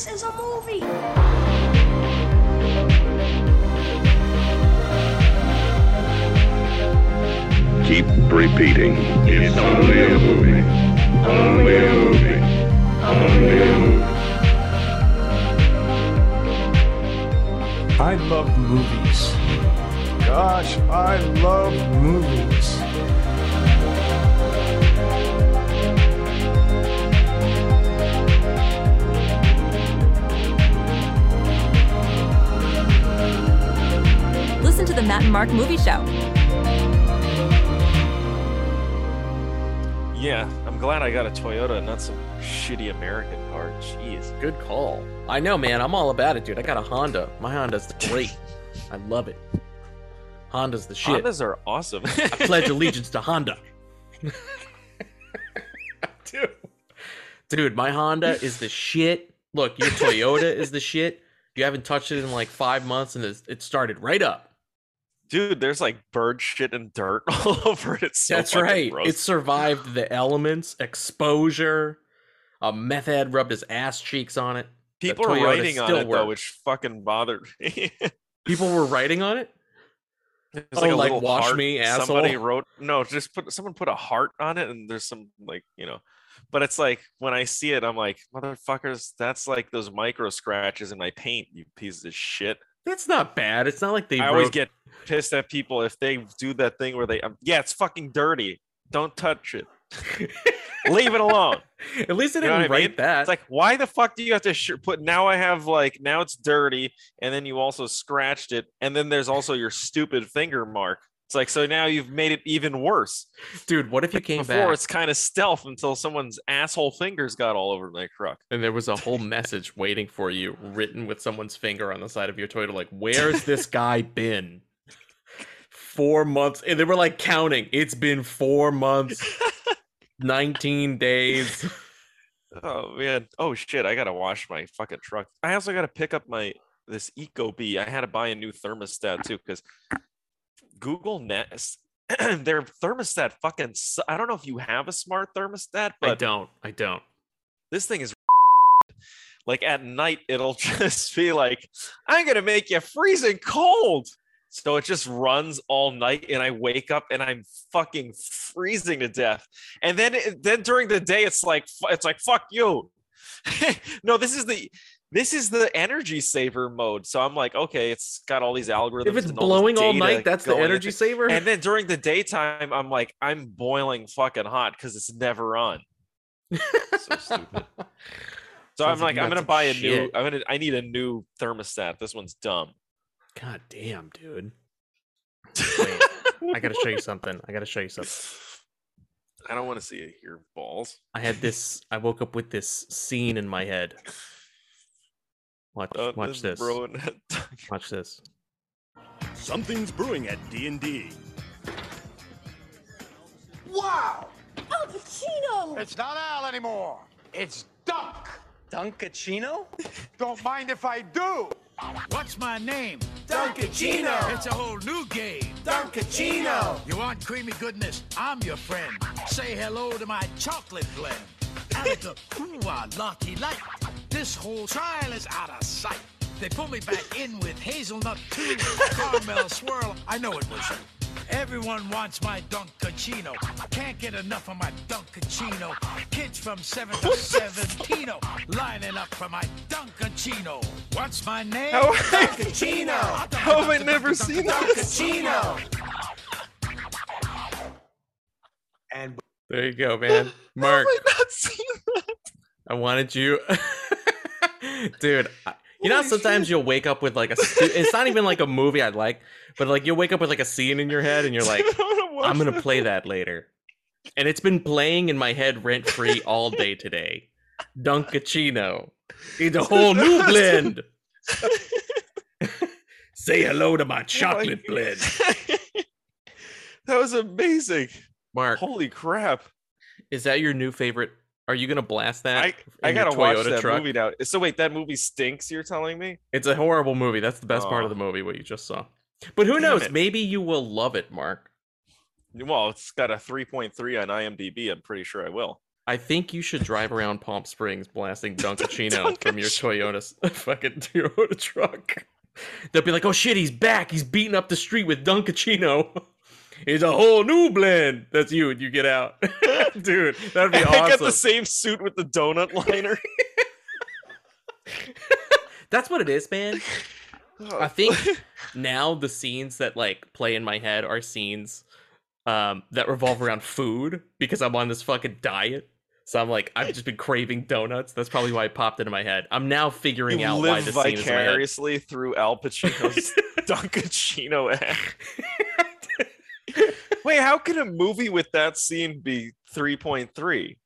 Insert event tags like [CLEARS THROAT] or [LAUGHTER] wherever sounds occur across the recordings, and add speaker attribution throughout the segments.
Speaker 1: This is a movie.
Speaker 2: Keep repeating. It's only a movie. Only a movie. Only a movie.
Speaker 3: I love movies. Gosh, I love movies.
Speaker 4: Listen to the Matt and Mark Movie Show.
Speaker 5: Yeah, I'm glad I got a Toyota and not some shitty American car. Jeez.
Speaker 6: Good call. I know, man. I'm all about it, dude. I got a Honda. My Honda's great. I love it. Honda's the shit.
Speaker 5: Hondas are awesome.
Speaker 6: I pledge allegiance to Honda. [LAUGHS] dude. Dude, my Honda is the shit. Look, your Toyota is the shit. You haven't touched it in like five months and it started right up.
Speaker 5: Dude, there's like bird shit and dirt [LAUGHS] all over it. It's so
Speaker 6: That's right.
Speaker 5: gross.
Speaker 6: It survived the elements, exposure. A meth head rubbed his ass cheeks on it.
Speaker 5: People
Speaker 6: Toyota
Speaker 5: writing on it though, which fucking bothered [LAUGHS] me.
Speaker 6: People were writing on it.
Speaker 5: There's
Speaker 6: Oh, like,
Speaker 5: little
Speaker 6: "Wash
Speaker 5: heart.
Speaker 6: me,
Speaker 5: Somebody wrote no, just put someone put a heart on it, and there's some like you know, but it's like when I see it, I'm like, motherfuckers, that's like those micro scratches in my paint, you pieces of shit.
Speaker 6: That's not bad. It's not like they
Speaker 5: I always get pissed at people if they do that thing where they, um, yeah, it's fucking dirty. Don't touch it. [LAUGHS] Leave it alone.
Speaker 6: At least they didn't
Speaker 5: what I
Speaker 6: write
Speaker 5: mean?
Speaker 6: that.
Speaker 5: It's like, why the fuck do you have to sh- put? Now I have like, now it's dirty, and then you also scratched it, and then there's also your stupid finger mark. It's like, so now you've made it even worse.
Speaker 6: Dude, what if you came
Speaker 5: Before
Speaker 6: back
Speaker 5: it's kind of stealth until someone's asshole fingers got all over my truck.
Speaker 6: and there was a whole message [LAUGHS] waiting for you written with someone's finger on the side of your Toyota, like, where's this guy been? Four months. And they were like counting. It's been four months, [LAUGHS] 19 days.
Speaker 5: Oh man. Oh shit. I gotta wash my fucking truck. I also gotta pick up my this Ecobee. I had to buy a new thermostat too because Google Nest [CLEARS THROAT] their thermostat fucking. su- I don't know if you have a smart thermostat, but I
Speaker 6: don't. I don't.
Speaker 5: this thing is [LAUGHS] like at night it'll [LAUGHS] just be like i'm gonna make you freezing cold so it just runs all night and i wake up and i'm fucking freezing to death and then then during the day it's like it's like fuck you [LAUGHS] no this is the this is the energy saver mode so i'm like okay it's got all these algorithms
Speaker 6: If it's
Speaker 5: all
Speaker 6: blowing all night, that's the energy saver.
Speaker 5: and then during the daytime i'm like i'm boiling fucking hot because it's never on so stupid [LAUGHS] so
Speaker 6: Sounds
Speaker 5: I'm
Speaker 6: like
Speaker 5: like, I'm gonna buy a new. I'm gonna. I need a new thermostat. This one's dumb.
Speaker 6: God damn, dude. [LAUGHS] Wait, I gotta show you something. I gotta show you something.
Speaker 5: I don't want to see your balls.
Speaker 6: I had this. I woke up with this scene in my head. Watch,
Speaker 5: Uh,
Speaker 6: watch this.
Speaker 5: bro. [LAUGHS]
Speaker 6: Watch this.
Speaker 7: Something's brewing at D&D.
Speaker 1: Wow! Al Pacino!
Speaker 8: It's not Al anymore. It's Dunk.
Speaker 9: Dunkaccino? [LAUGHS]
Speaker 8: Don't mind if I do.
Speaker 10: What's my name?
Speaker 8: Dunkaccino.
Speaker 10: It's a whole new game.
Speaker 8: Dunkaccino.
Speaker 10: You want creamy goodness? I'm your friend. Say hello to my chocolate blend. Alaka Kuwa Lucky Light. This whole trial is out of sight. They pull me back in with hazelnut too, caramel [LAUGHS] swirl. I know it was you. Everyone wants my Dunkaccino. Can't get enough of my Dunkaccino. Kids from 7 to 17 lining up for my Dunkaccino. What's my name?
Speaker 5: How-
Speaker 8: Dunkaccino.
Speaker 5: How have I never seen that?
Speaker 8: Dunkaccino.
Speaker 9: And
Speaker 6: There you go, man. Mark, [LAUGHS]
Speaker 5: How have not seen that?
Speaker 6: I wanted you, [LAUGHS] dude. I- You know, sometimes
Speaker 5: shit.
Speaker 6: you'll wake up with like a. stu- It's not even like a movie I'd like, but like you'll wake up with like a scene in your head, and you're [LAUGHS] like, I'm gonna play that later. And it's been playing in my head rent free all day today. Dunkaccino. It's a whole new [LAUGHS] blend. [LAUGHS] Say hello to my oh chocolate blend.
Speaker 5: that was amazing.
Speaker 6: Mark,
Speaker 5: Holy crap!
Speaker 6: is that your new favorite? Are you gonna blast that?
Speaker 5: I I gotta watch that
Speaker 6: truck?
Speaker 5: movie now. So wait, that movie stinks. You're telling me?
Speaker 6: It's a horrible movie. That's the best part of the movie, what you just saw. But who
Speaker 5: Damn
Speaker 6: knows?
Speaker 5: it.
Speaker 6: Maybe you will love it, Mark.
Speaker 5: Well, it's got a 3.3 on IMDb. I'm pretty sure I will.
Speaker 6: I think you should drive around Palm Springs blasting Dunkaccino [LAUGHS] from your Toyota [LAUGHS] fucking Toyota truck. They'll be like, "Oh shit, he's back! He's beating up the street with Dunkaccino. [LAUGHS] He's a whole new blend." That's you, and you get out, [LAUGHS] dude. That'd be [LAUGHS] awesome.
Speaker 5: I got the same suit with the donut liner. [LAUGHS]
Speaker 6: That's what it is, man. I think now the scenes that like play in my head are scenes um that revolve around food because I'm on this fucking diet. So I'm like, I've just been craving donuts. That's probably why it popped into my head. I'm now figuring
Speaker 5: you
Speaker 6: out why
Speaker 5: live
Speaker 6: the scene is in my head.
Speaker 5: vicariously through Al Pacino's Dunkaccino ad. [LAUGHS] Wait, how can a movie with that scene be 3.3?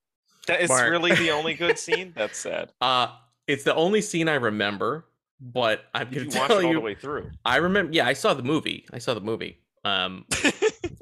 Speaker 5: That is
Speaker 6: Mark.
Speaker 5: really the only good [LAUGHS] scene? That's sad.
Speaker 6: Uh it's the only scene I remember, but I'm
Speaker 5: You [LAUGHS]
Speaker 6: gonna
Speaker 5: watch
Speaker 6: tell
Speaker 5: it all
Speaker 6: you
Speaker 5: the way through.
Speaker 6: I remember yeah, I saw the movie. I saw the movie. Um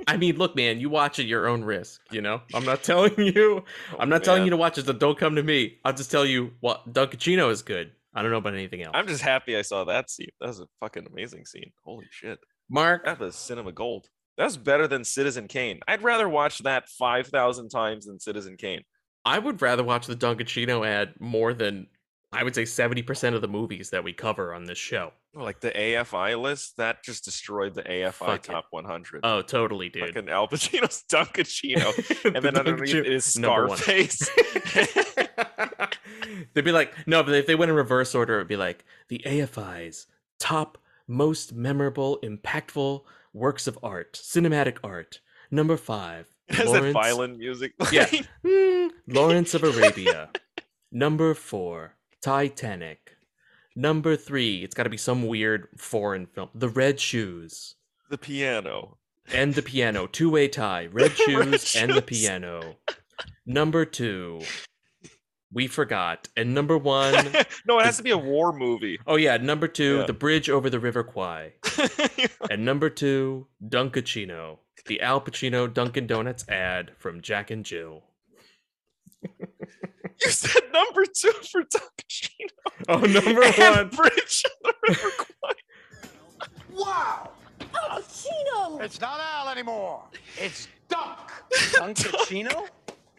Speaker 6: I mean, look, man, you watch at your own risk, you know? I'm not telling you I'm not telling you to watch it, so don't come to me. I'll just tell you what Dunkaccino is good. I don't know about anything else.
Speaker 5: I'm just happy I saw that scene. That was a fucking amazing scene. Holy shit.
Speaker 6: Mark,
Speaker 5: That was cinema gold. That's better than Citizen Kane. I'd rather watch that 5,000 times than Citizen Kane.
Speaker 6: I would rather watch the Dunkaccino ad more than I would say 70% of the movies that we cover on this show.
Speaker 5: Oh, like the AFI list, that just destroyed the AFI
Speaker 6: Fuck it.
Speaker 5: top 100.
Speaker 6: Oh, totally, dude.
Speaker 5: Fucking Al Pacino's [LAUGHS] Dunkaccino. [LAUGHS] and then
Speaker 6: The
Speaker 5: underneath
Speaker 6: Dunkaccino-
Speaker 5: is. Scarface. [LAUGHS]
Speaker 6: They'd be like, no, but if they went in reverse order, it'd be like the AFI's top most memorable, impactful works of art, cinematic art. Number five. [LAUGHS]
Speaker 5: It has that
Speaker 6: Lawrence-
Speaker 5: music.
Speaker 6: Yeah. [LAUGHS] Hmm, Lawrence of Arabia. [LAUGHS] Number four, Titanic. Number three, it's got to be some weird foreign film. The Red Shoes
Speaker 5: The piano.
Speaker 6: and the piano. Two way tie. Red Shoes and the piano. Number two, we forgot. And number one, [LAUGHS]
Speaker 5: no, it has to be a war movie.
Speaker 6: oh yeah, number two,
Speaker 5: Yeah.
Speaker 6: The Bridge Over the River Kwai. [LAUGHS] And number two, Dunkaccino. The Al Pacino Dunkin' Donuts ad from Jack and Jill.
Speaker 5: you said number two for Dunkaccino.
Speaker 6: Oh, number
Speaker 5: and
Speaker 6: one.
Speaker 5: Bridge on the River [LAUGHS] Kwai.
Speaker 1: Wow! Al Pacino!
Speaker 10: It's not Al anymore. It's Dunk. Dunkaccino?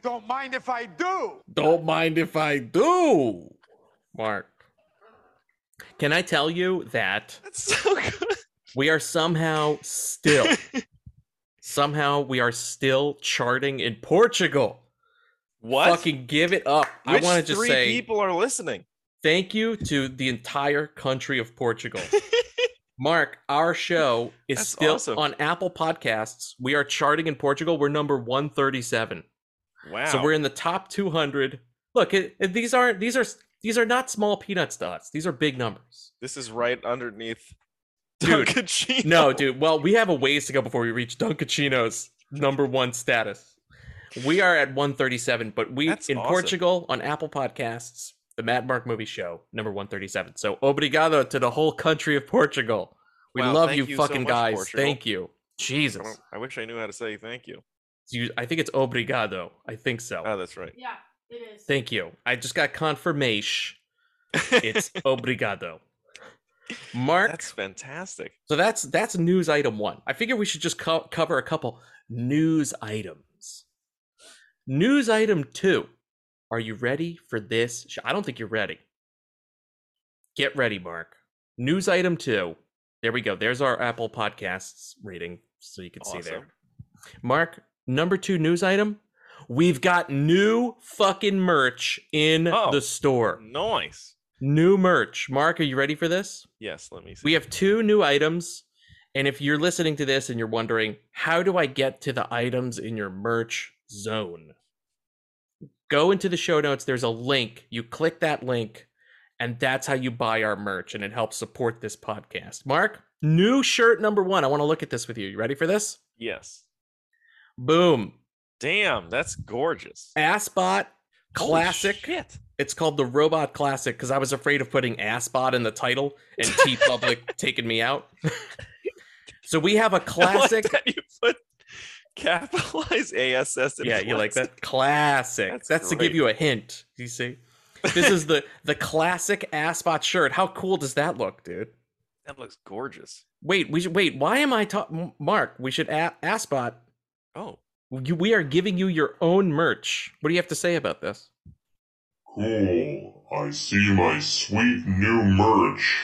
Speaker 10: Don't mind if I do.
Speaker 6: Don't mind if I do. Mark. Can I tell you that
Speaker 5: That's so good.
Speaker 6: we are somehow still, somehow we are still charting in Portugal?
Speaker 5: What?
Speaker 6: Fucking give it up. I want to just
Speaker 5: three
Speaker 6: say
Speaker 5: people are listening?
Speaker 6: thank you to the entire country of Portugal. [LAUGHS] Mark, our show is
Speaker 5: That's
Speaker 6: still
Speaker 5: awesome.
Speaker 6: on Apple Podcasts. We are charting in Portugal. We're number 137.
Speaker 5: Wow.
Speaker 6: So we're in the top 200. Look, it, it- these aren't these are these are not small peanuts to us. These are big numbers.
Speaker 5: This is right underneath
Speaker 6: Dude,
Speaker 5: Dunkaccino.
Speaker 6: No, dude. Well, we have a ways to go before we reach Dunkaccino's number one status. We are at 137, but we
Speaker 5: That's
Speaker 6: in
Speaker 5: awesome.
Speaker 6: Portugal on Apple Podcasts, the Matt Mark Movie Show, number 137. So obrigado to the whole country of Portugal. We
Speaker 5: Wow,
Speaker 6: love you,
Speaker 5: you so
Speaker 6: fucking
Speaker 5: much,
Speaker 6: guys.
Speaker 5: Portugal.
Speaker 6: Thank you. Jesus.
Speaker 5: don't- I wish I knew how to say thank you.
Speaker 6: You, I think it's obrigado. I think so.
Speaker 5: Oh, that's right.
Speaker 1: Yeah, it is.
Speaker 6: Thank you. I just got confirmation. It's [LAUGHS] obrigado. Mark.
Speaker 5: That's fantastic.
Speaker 6: So that's that's news item one. I figure we should just co- cover a couple news items. News item two. Are you ready for this? I don't think you're ready. Get ready, Mark. News item two. There we go. There's our Apple Podcasts rating, so you can see there. Mark, number two news item. We've got new fucking merch in
Speaker 5: Oh.
Speaker 6: the store.
Speaker 5: Nice.
Speaker 6: New merch. Mark, are you ready for this?
Speaker 5: Yes, let me see.
Speaker 6: We have two new items. And if you're listening to this and you're wondering, how do I get to the items in your merch zone? Go into the show notes. There's a link. You click that link, and that's how you buy our merch, and it helps support this podcast. Mark, new shirt number one. I want to look at this with you. You ready for this?
Speaker 5: yes.
Speaker 6: Boom.
Speaker 5: Damn, that's gorgeous.
Speaker 6: Assbot Classic. It's called the Robot Classic because I was afraid of putting Assbot in the title and [LAUGHS] T Public taking me out. [LAUGHS] so we have a
Speaker 5: I like
Speaker 6: classic.
Speaker 5: that you put capitalize ASS. in
Speaker 6: yeah, you like that? Classic.
Speaker 5: That's
Speaker 6: That's, to give you a hint. You see, this is the [LAUGHS] the classic Assbot shirt. How cool does that look, dude?
Speaker 5: That looks gorgeous.
Speaker 6: Wait, we should wait. Why am I talking, Mark? We should a- Assbot.
Speaker 5: Oh,
Speaker 6: You, we are giving you your own merch. What do you have to say about this?
Speaker 2: Cool. I see my sweet new merch.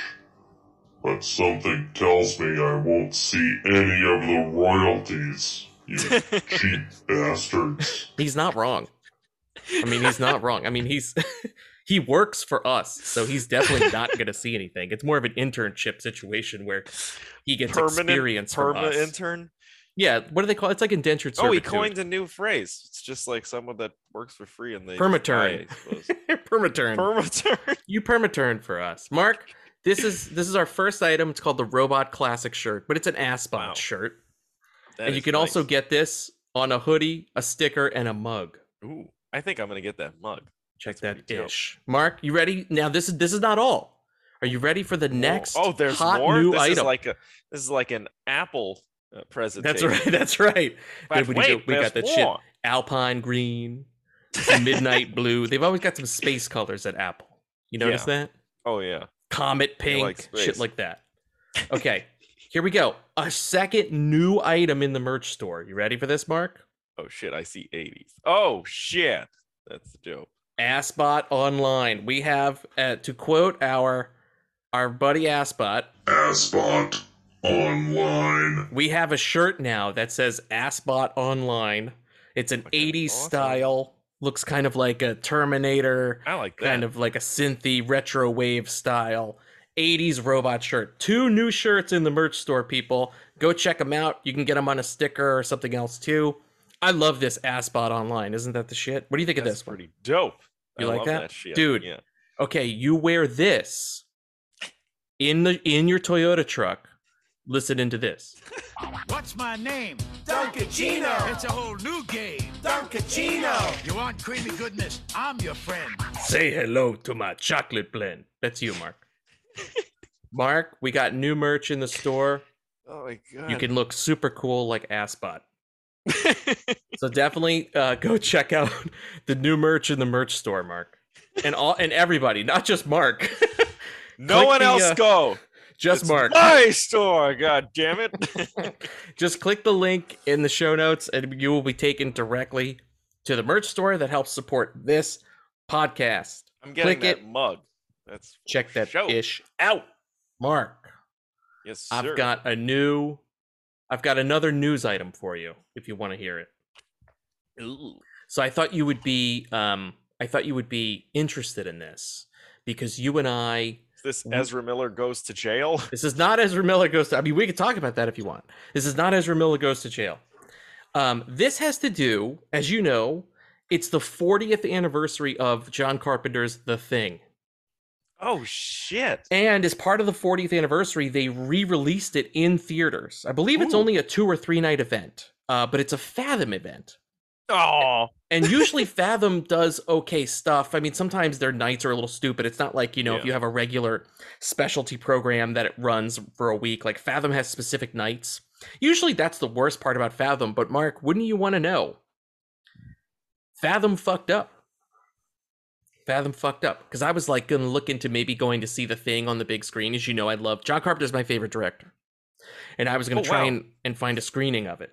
Speaker 2: But something tells me I won't see any of the royalties. You [LAUGHS] cheap bastards.
Speaker 6: He's not wrong. I mean, he's not wrong. I mean, he's [LAUGHS] he works for us, so he's definitely not going to see anything. It's more of an internship situation where he gets
Speaker 5: permanent
Speaker 6: experience from
Speaker 5: perma
Speaker 6: us.
Speaker 5: intern.
Speaker 6: Yeah, what do they call it? It's like indentured
Speaker 5: Oh, he coined a new phrase. It's just like someone that works for free and they
Speaker 6: Permaturn.
Speaker 5: die, [LAUGHS]
Speaker 6: permaturn.
Speaker 5: Permaturn. [LAUGHS]
Speaker 6: you permaturn for us, Mark. This is this is our first item. It's called the Robot Classic shirt, but it's an Assbot
Speaker 5: Wow.
Speaker 6: shirt,
Speaker 5: That
Speaker 6: and you can also get this on a hoodie, a sticker, and a mug.
Speaker 5: Ooh, I think I'm gonna get that mug.
Speaker 6: Check
Speaker 5: That's
Speaker 6: that
Speaker 5: pretty dope.
Speaker 6: ish. Mark, you ready? Now this is this is not all. Are you ready for the next?
Speaker 5: Oh, there's
Speaker 6: hot
Speaker 5: more.
Speaker 6: new
Speaker 5: this
Speaker 6: item?
Speaker 5: is like a this is like an Apple uh,
Speaker 6: that's right. [LAUGHS] That's right.
Speaker 5: But
Speaker 6: we,
Speaker 5: wait,
Speaker 6: do- we got
Speaker 5: there's
Speaker 6: that shit. Alpine green, [LAUGHS] midnight blue. They've always got some space colors at Apple. You notice that?
Speaker 5: Oh yeah.
Speaker 6: Comet pink,
Speaker 5: like
Speaker 6: shit like that. Okay, here we go. A second new item in the merch store. You ready for this, Mark?
Speaker 5: Oh shit, I see 80s. Oh shit. That's dope.
Speaker 6: Assbot Online. We have, uh, to quote our our buddy Assbot,
Speaker 2: Asbot Online.
Speaker 6: we have a shirt now that says Assbot Online. It's an
Speaker 5: Okay,
Speaker 6: 80s
Speaker 5: awesome.
Speaker 6: style. Looks kind of like a Terminator,
Speaker 5: I like that.
Speaker 6: kind of like a synthy retro wave style 80s robot shirt. Two new shirts in the merch store, people. Go check them out. You can get them on a sticker or something else too. I love this Assbot Online. Isn't that the shit? What do you think
Speaker 5: That's
Speaker 6: of this one?
Speaker 5: pretty dope.
Speaker 6: You
Speaker 5: I
Speaker 6: like
Speaker 5: love
Speaker 6: that?
Speaker 5: shit.
Speaker 6: Dude.
Speaker 5: Yeah.
Speaker 6: Okay, you wear this in the in your Toyota truck. Listening into this.
Speaker 10: What's my name?
Speaker 8: Dunkaccino.
Speaker 10: It's a whole new game.
Speaker 8: Dunkaccino.
Speaker 10: You want creamy goodness? I'm your friend.
Speaker 6: Say hello to my chocolate blend. That's you, Mark. [LAUGHS] Mark, we got new merch in the store.
Speaker 5: Oh my god.
Speaker 6: You can look super cool like Assbot. [LAUGHS] So definitely uh, go check out [LAUGHS] the new merch in the merch store, Mark, and all and everybody, not just Mark,
Speaker 5: no
Speaker 6: click
Speaker 5: one
Speaker 6: the,
Speaker 5: else
Speaker 6: uh,
Speaker 5: go.
Speaker 6: Just
Speaker 5: It's
Speaker 6: Mark.
Speaker 5: My store. God damn it. [LAUGHS]
Speaker 6: Just click the link in the show notes, and you will be taken directly to the merch store that helps support this podcast.
Speaker 5: I'm getting
Speaker 6: Click
Speaker 5: that
Speaker 6: it.
Speaker 5: mug. That's
Speaker 6: Check that
Speaker 5: show.
Speaker 6: ish out, Mark.
Speaker 5: Yes, sir.
Speaker 6: I've got a new, I've got another news item for you if you want to hear it.
Speaker 5: Ooh.
Speaker 6: So I thought you would be, um, I thought you would be interested in this because you and I.
Speaker 5: Is this
Speaker 6: Mm.
Speaker 5: Ezra Miller goes to jail? [LAUGHS]
Speaker 6: This is not Ezra Miller goes to. I mean, we could talk about that if you want. This is not Ezra Miller goes to jail. Um, this has to do, as you know, it's the 40th anniversary of John Carpenter's The Thing.
Speaker 5: Oh shit.
Speaker 6: And as part of the 40th anniversary, they re-released it in theaters. I believe it's
Speaker 5: Ooh.
Speaker 6: only a two or three night event, uh, but it's a Fathom event.
Speaker 5: Oh.
Speaker 6: And usually Fathom does okay stuff. I mean, sometimes their nights are a little stupid. It's not like, you know, if you have a regular specialty program that it runs for a week, like Fathom has specific nights. Usually that's the worst part about Fathom, but Mark, wouldn't you want to know? Fathom fucked up. Fathom fucked up because I was like gonna look into maybe going to see the thing on the big screen. As you know, I love John Carpenter's my favorite director, and I was gonna
Speaker 5: Oh,
Speaker 6: try
Speaker 5: wow.
Speaker 6: and, and find a screening of it.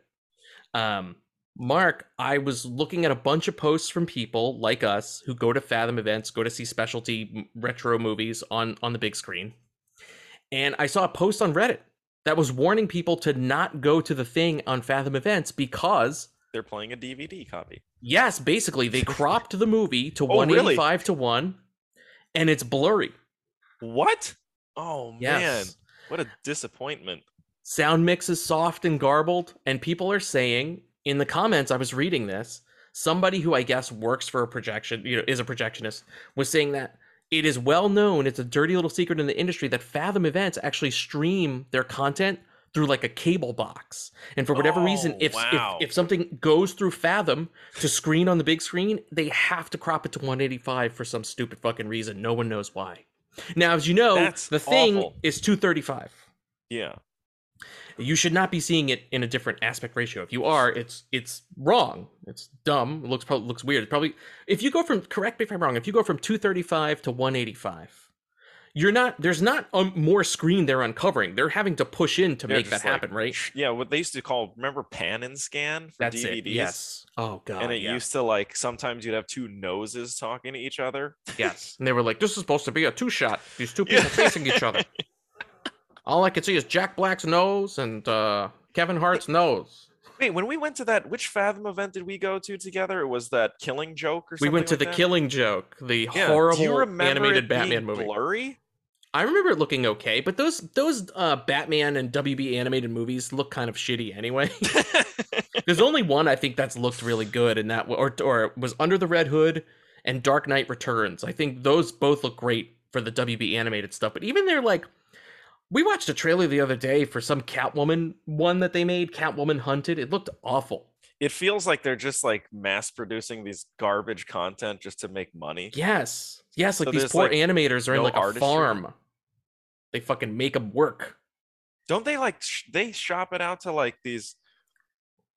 Speaker 6: Um, Mark, I was looking at a bunch of posts from people like us who go to Fathom events, go to see specialty retro movies on on the big screen, and I saw a post on Reddit that was warning people to not go to the thing on Fathom events because
Speaker 5: They're playing a DVD copy.
Speaker 6: yes, basically they cropped the movie to
Speaker 5: Oh, really?
Speaker 6: 185 to 1 and it's blurry.
Speaker 5: What? Oh man. What a disappointment.
Speaker 6: Sound mix is soft and garbled and people are saying in the comments I was reading this, somebody who I guess works for a projection, you know, is a projectionist was saying that it is well known, it's a dirty little secret in the industry that Fathom events actually stream their content through like a cable box. And for whatever reason,
Speaker 5: Oh,
Speaker 6: if,
Speaker 5: wow.
Speaker 6: if if something goes through Fathom to screen on the big screen, they have to crop it to 185 for some stupid fucking reason. No one knows why. Now, as you know,
Speaker 5: That's
Speaker 6: the thing
Speaker 5: awful.
Speaker 6: is 235.
Speaker 5: Yeah.
Speaker 6: You should not be seeing it in a different aspect ratio. If you are, it's it's wrong. It's dumb. It looks probably looks weird. It's probably if you go from correct me if I'm wrong. If you go from 235 to 185, you're not there's not a, more screen they're uncovering. They're having to push in to
Speaker 5: They're
Speaker 6: make that
Speaker 5: like,
Speaker 6: happen, right?
Speaker 5: Yeah, what they used to call remember pan and scan for
Speaker 6: That's
Speaker 5: DVDs.
Speaker 6: it. Yes. Oh god.
Speaker 5: and it
Speaker 6: yeah.
Speaker 5: used to like sometimes you'd have two noses talking to each other.
Speaker 6: Yes. And they were like, this is supposed to be a two shot. These two [LAUGHS] people facing each other. [LAUGHS] All I can see is Jack Black's nose and uh, Kevin Hart's nose.
Speaker 5: Wait, when we went to that, which Fathom event did we go to together? It was that Killing Joke or something?
Speaker 6: We went to
Speaker 5: like
Speaker 6: the
Speaker 5: that?
Speaker 6: Killing Joke, the
Speaker 5: Yeah.
Speaker 6: horrible
Speaker 5: Do you remember
Speaker 6: animated Batman movie.
Speaker 5: Blurry.
Speaker 6: I remember it looking okay, but those those uh, Batman and WB animated movies look kind of shitty anyway. [LAUGHS] There's only one I think that's looked really good, and that or or was Under the Red Hood and Dark Knight Returns. I think those both look great for the WB animated stuff. But even they're like, we watched a trailer the other day for some Catwoman one that they made, Catwoman Hunted. It looked awful.
Speaker 5: it feels like they're just like mass producing these garbage content just to make money.
Speaker 6: Yes, yes, like
Speaker 5: So
Speaker 6: these poor
Speaker 5: like,
Speaker 6: animators are in
Speaker 5: no
Speaker 6: like a farm. They fucking make them work.
Speaker 5: Don't they like sh- they shop it out to like these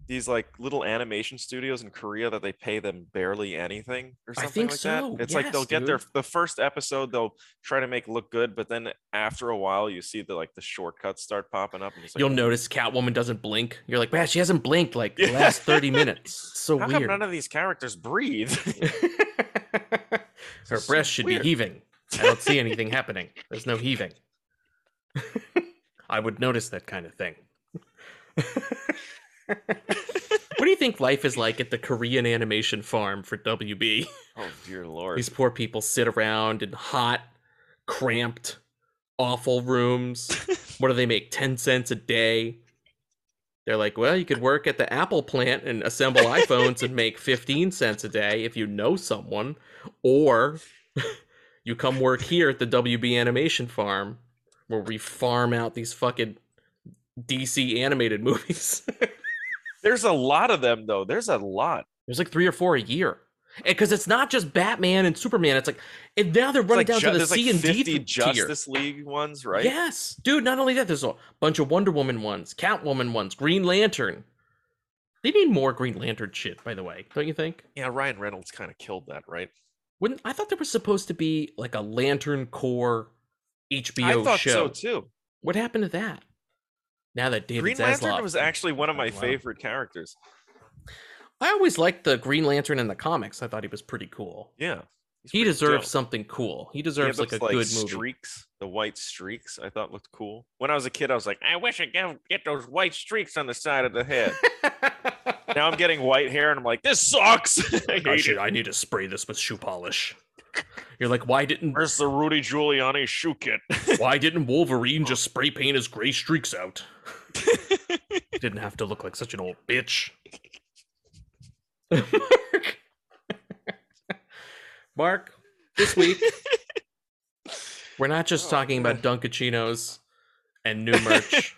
Speaker 5: these like little animation studios in Korea that they pay them barely anything or something I
Speaker 6: think
Speaker 5: like
Speaker 6: so,
Speaker 5: that? It's like they'll
Speaker 6: yes,
Speaker 5: get their the first episode they'll try to make look good, but then after a while you see the like the shortcuts start popping up and it's like
Speaker 6: You'll oh. notice Catwoman doesn't blink. You're like, man, she hasn't blinked like the [LAUGHS] last 30 minutes. It's so
Speaker 5: how come
Speaker 6: weird.
Speaker 5: none of these characters breathe? [LAUGHS] [LAUGHS]
Speaker 6: Her
Speaker 5: is
Speaker 6: breast should
Speaker 5: weird.
Speaker 6: be heaving. I don't see anything happening. There's no heaving. I would notice that kind of thing. What do you think life is like at the Korean animation farm for WB?
Speaker 5: oh dear lord.
Speaker 6: These poor people sit around in hot, cramped, awful rooms. [LAUGHS] what do they make? 10 cents a day? They're like, well, you could work at the Apple plant and assemble iPhones and make 15 cents a day if you know someone. Or [LAUGHS] you come work here at the WB Animation Farm where we farm out these fucking DC animated [LAUGHS] movies.
Speaker 5: There's a lot of them though. There's a lot.
Speaker 6: There's like three or four a year. Because it's not just Batman and Superman. It's like, and now they're running
Speaker 5: like
Speaker 6: down
Speaker 5: ju-
Speaker 6: to the C
Speaker 5: like
Speaker 6: and D
Speaker 5: 50
Speaker 6: tier.
Speaker 5: Justice League ones, right?
Speaker 6: Yes, dude. Not only that, there's a bunch of Wonder Woman ones, Catwoman ones, Green Lantern. They need more Green Lantern shit, by the way, don't you think?
Speaker 5: Yeah, Ryan Reynolds kind of killed that, right?
Speaker 6: Wouldn't I thought there was supposed to be like a Lantern Corps HBO
Speaker 5: I thought
Speaker 6: show?
Speaker 5: so too.
Speaker 6: What happened to that? Now that David
Speaker 5: Green
Speaker 6: Zaslav,
Speaker 5: Lantern was actually one of my
Speaker 6: Wow.
Speaker 5: favorite characters.
Speaker 6: I always liked the Green Lantern in the comics. I thought he was pretty cool.
Speaker 5: Yeah.
Speaker 6: He deserves
Speaker 5: dope.
Speaker 6: something cool. He deserves like a
Speaker 5: those,
Speaker 6: good movie.
Speaker 5: streaks, the white streaks. I thought looked cool. When I was a kid, I was like, I wish I could get those white streaks on the side of the head. [LAUGHS] now I'm getting white hair, and I'm like, this sucks. [LAUGHS] I
Speaker 6: I should. I need to spray this with shoe polish. You're like, why didn't
Speaker 5: Where's the Rudy Giuliani shoe kit? [LAUGHS]
Speaker 6: why didn't Wolverine just oh. spray paint his gray streaks out? [LAUGHS] Didn't have to look like such an old bitch. Mark. [LAUGHS] Mark, this week we're not just
Speaker 5: Oh,
Speaker 6: talking about Dunkaccinos and new merch.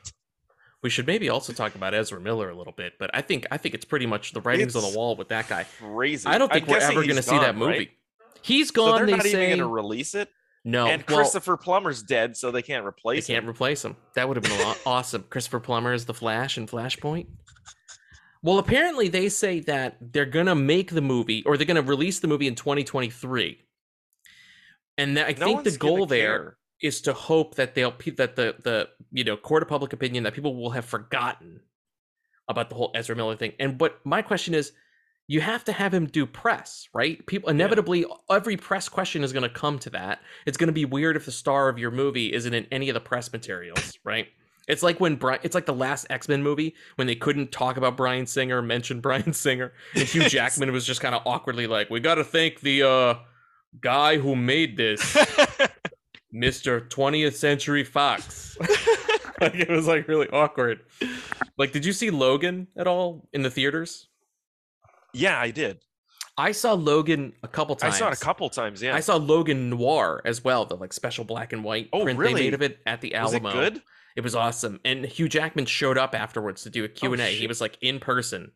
Speaker 6: we should maybe also talk about Ezra Miller a little bit, but I think I think it's pretty much the writings on the wall with that guy.
Speaker 5: Crazy.
Speaker 6: I don't
Speaker 5: I'm
Speaker 6: think we're ever going to see that movie.
Speaker 5: right?
Speaker 6: He's
Speaker 5: So
Speaker 6: gone.
Speaker 5: they're
Speaker 6: they
Speaker 5: not
Speaker 6: say
Speaker 5: even going to release it.
Speaker 6: no.
Speaker 5: and
Speaker 6: well,
Speaker 5: Christopher Plummer's dead, so they can't replace. Him.
Speaker 6: They
Speaker 5: replace
Speaker 6: can't replace him. That would have been [LAUGHS] awesome. Christopher Plummer is the Flash in Flashpoint. Well, apparently they say that they're gonna make the movie or they're gonna release the movie in 2023, and that, I
Speaker 5: No
Speaker 6: think the goal there
Speaker 5: care.
Speaker 6: is to hope that they'll that the the you know court of public opinion that people will have forgotten about the whole Ezra Miller thing. And but my question is, you have to have him do press, right? People inevitably every press question is going to come to that. It's going to be weird if the star of your movie isn't in any of the press materials, right? It's like when Brian, it's like the last X Men movie when they couldn't talk about Bryan Singer, mention [LAUGHS] Bryan Singer, and Hugh Jackman was just kind of awkwardly like, "We got to thank the uh, guy who made this, [LAUGHS] Mister 20th Century Fox." [LAUGHS] like it was like really awkward. Like, did you see Logan at all in the theaters?
Speaker 5: Yeah, I did.
Speaker 6: I saw Logan a couple times.
Speaker 5: I saw it a couple times. Yeah.
Speaker 6: I saw Logan Noir as well, the like special black and white
Speaker 5: Oh,
Speaker 6: print they made of it at the
Speaker 5: Was it
Speaker 6: Alamo.
Speaker 5: good?
Speaker 6: It was awesome. And Hugh Jackman showed up afterwards to do a oh, Q&A. he
Speaker 5: Oh,
Speaker 6: was like in person.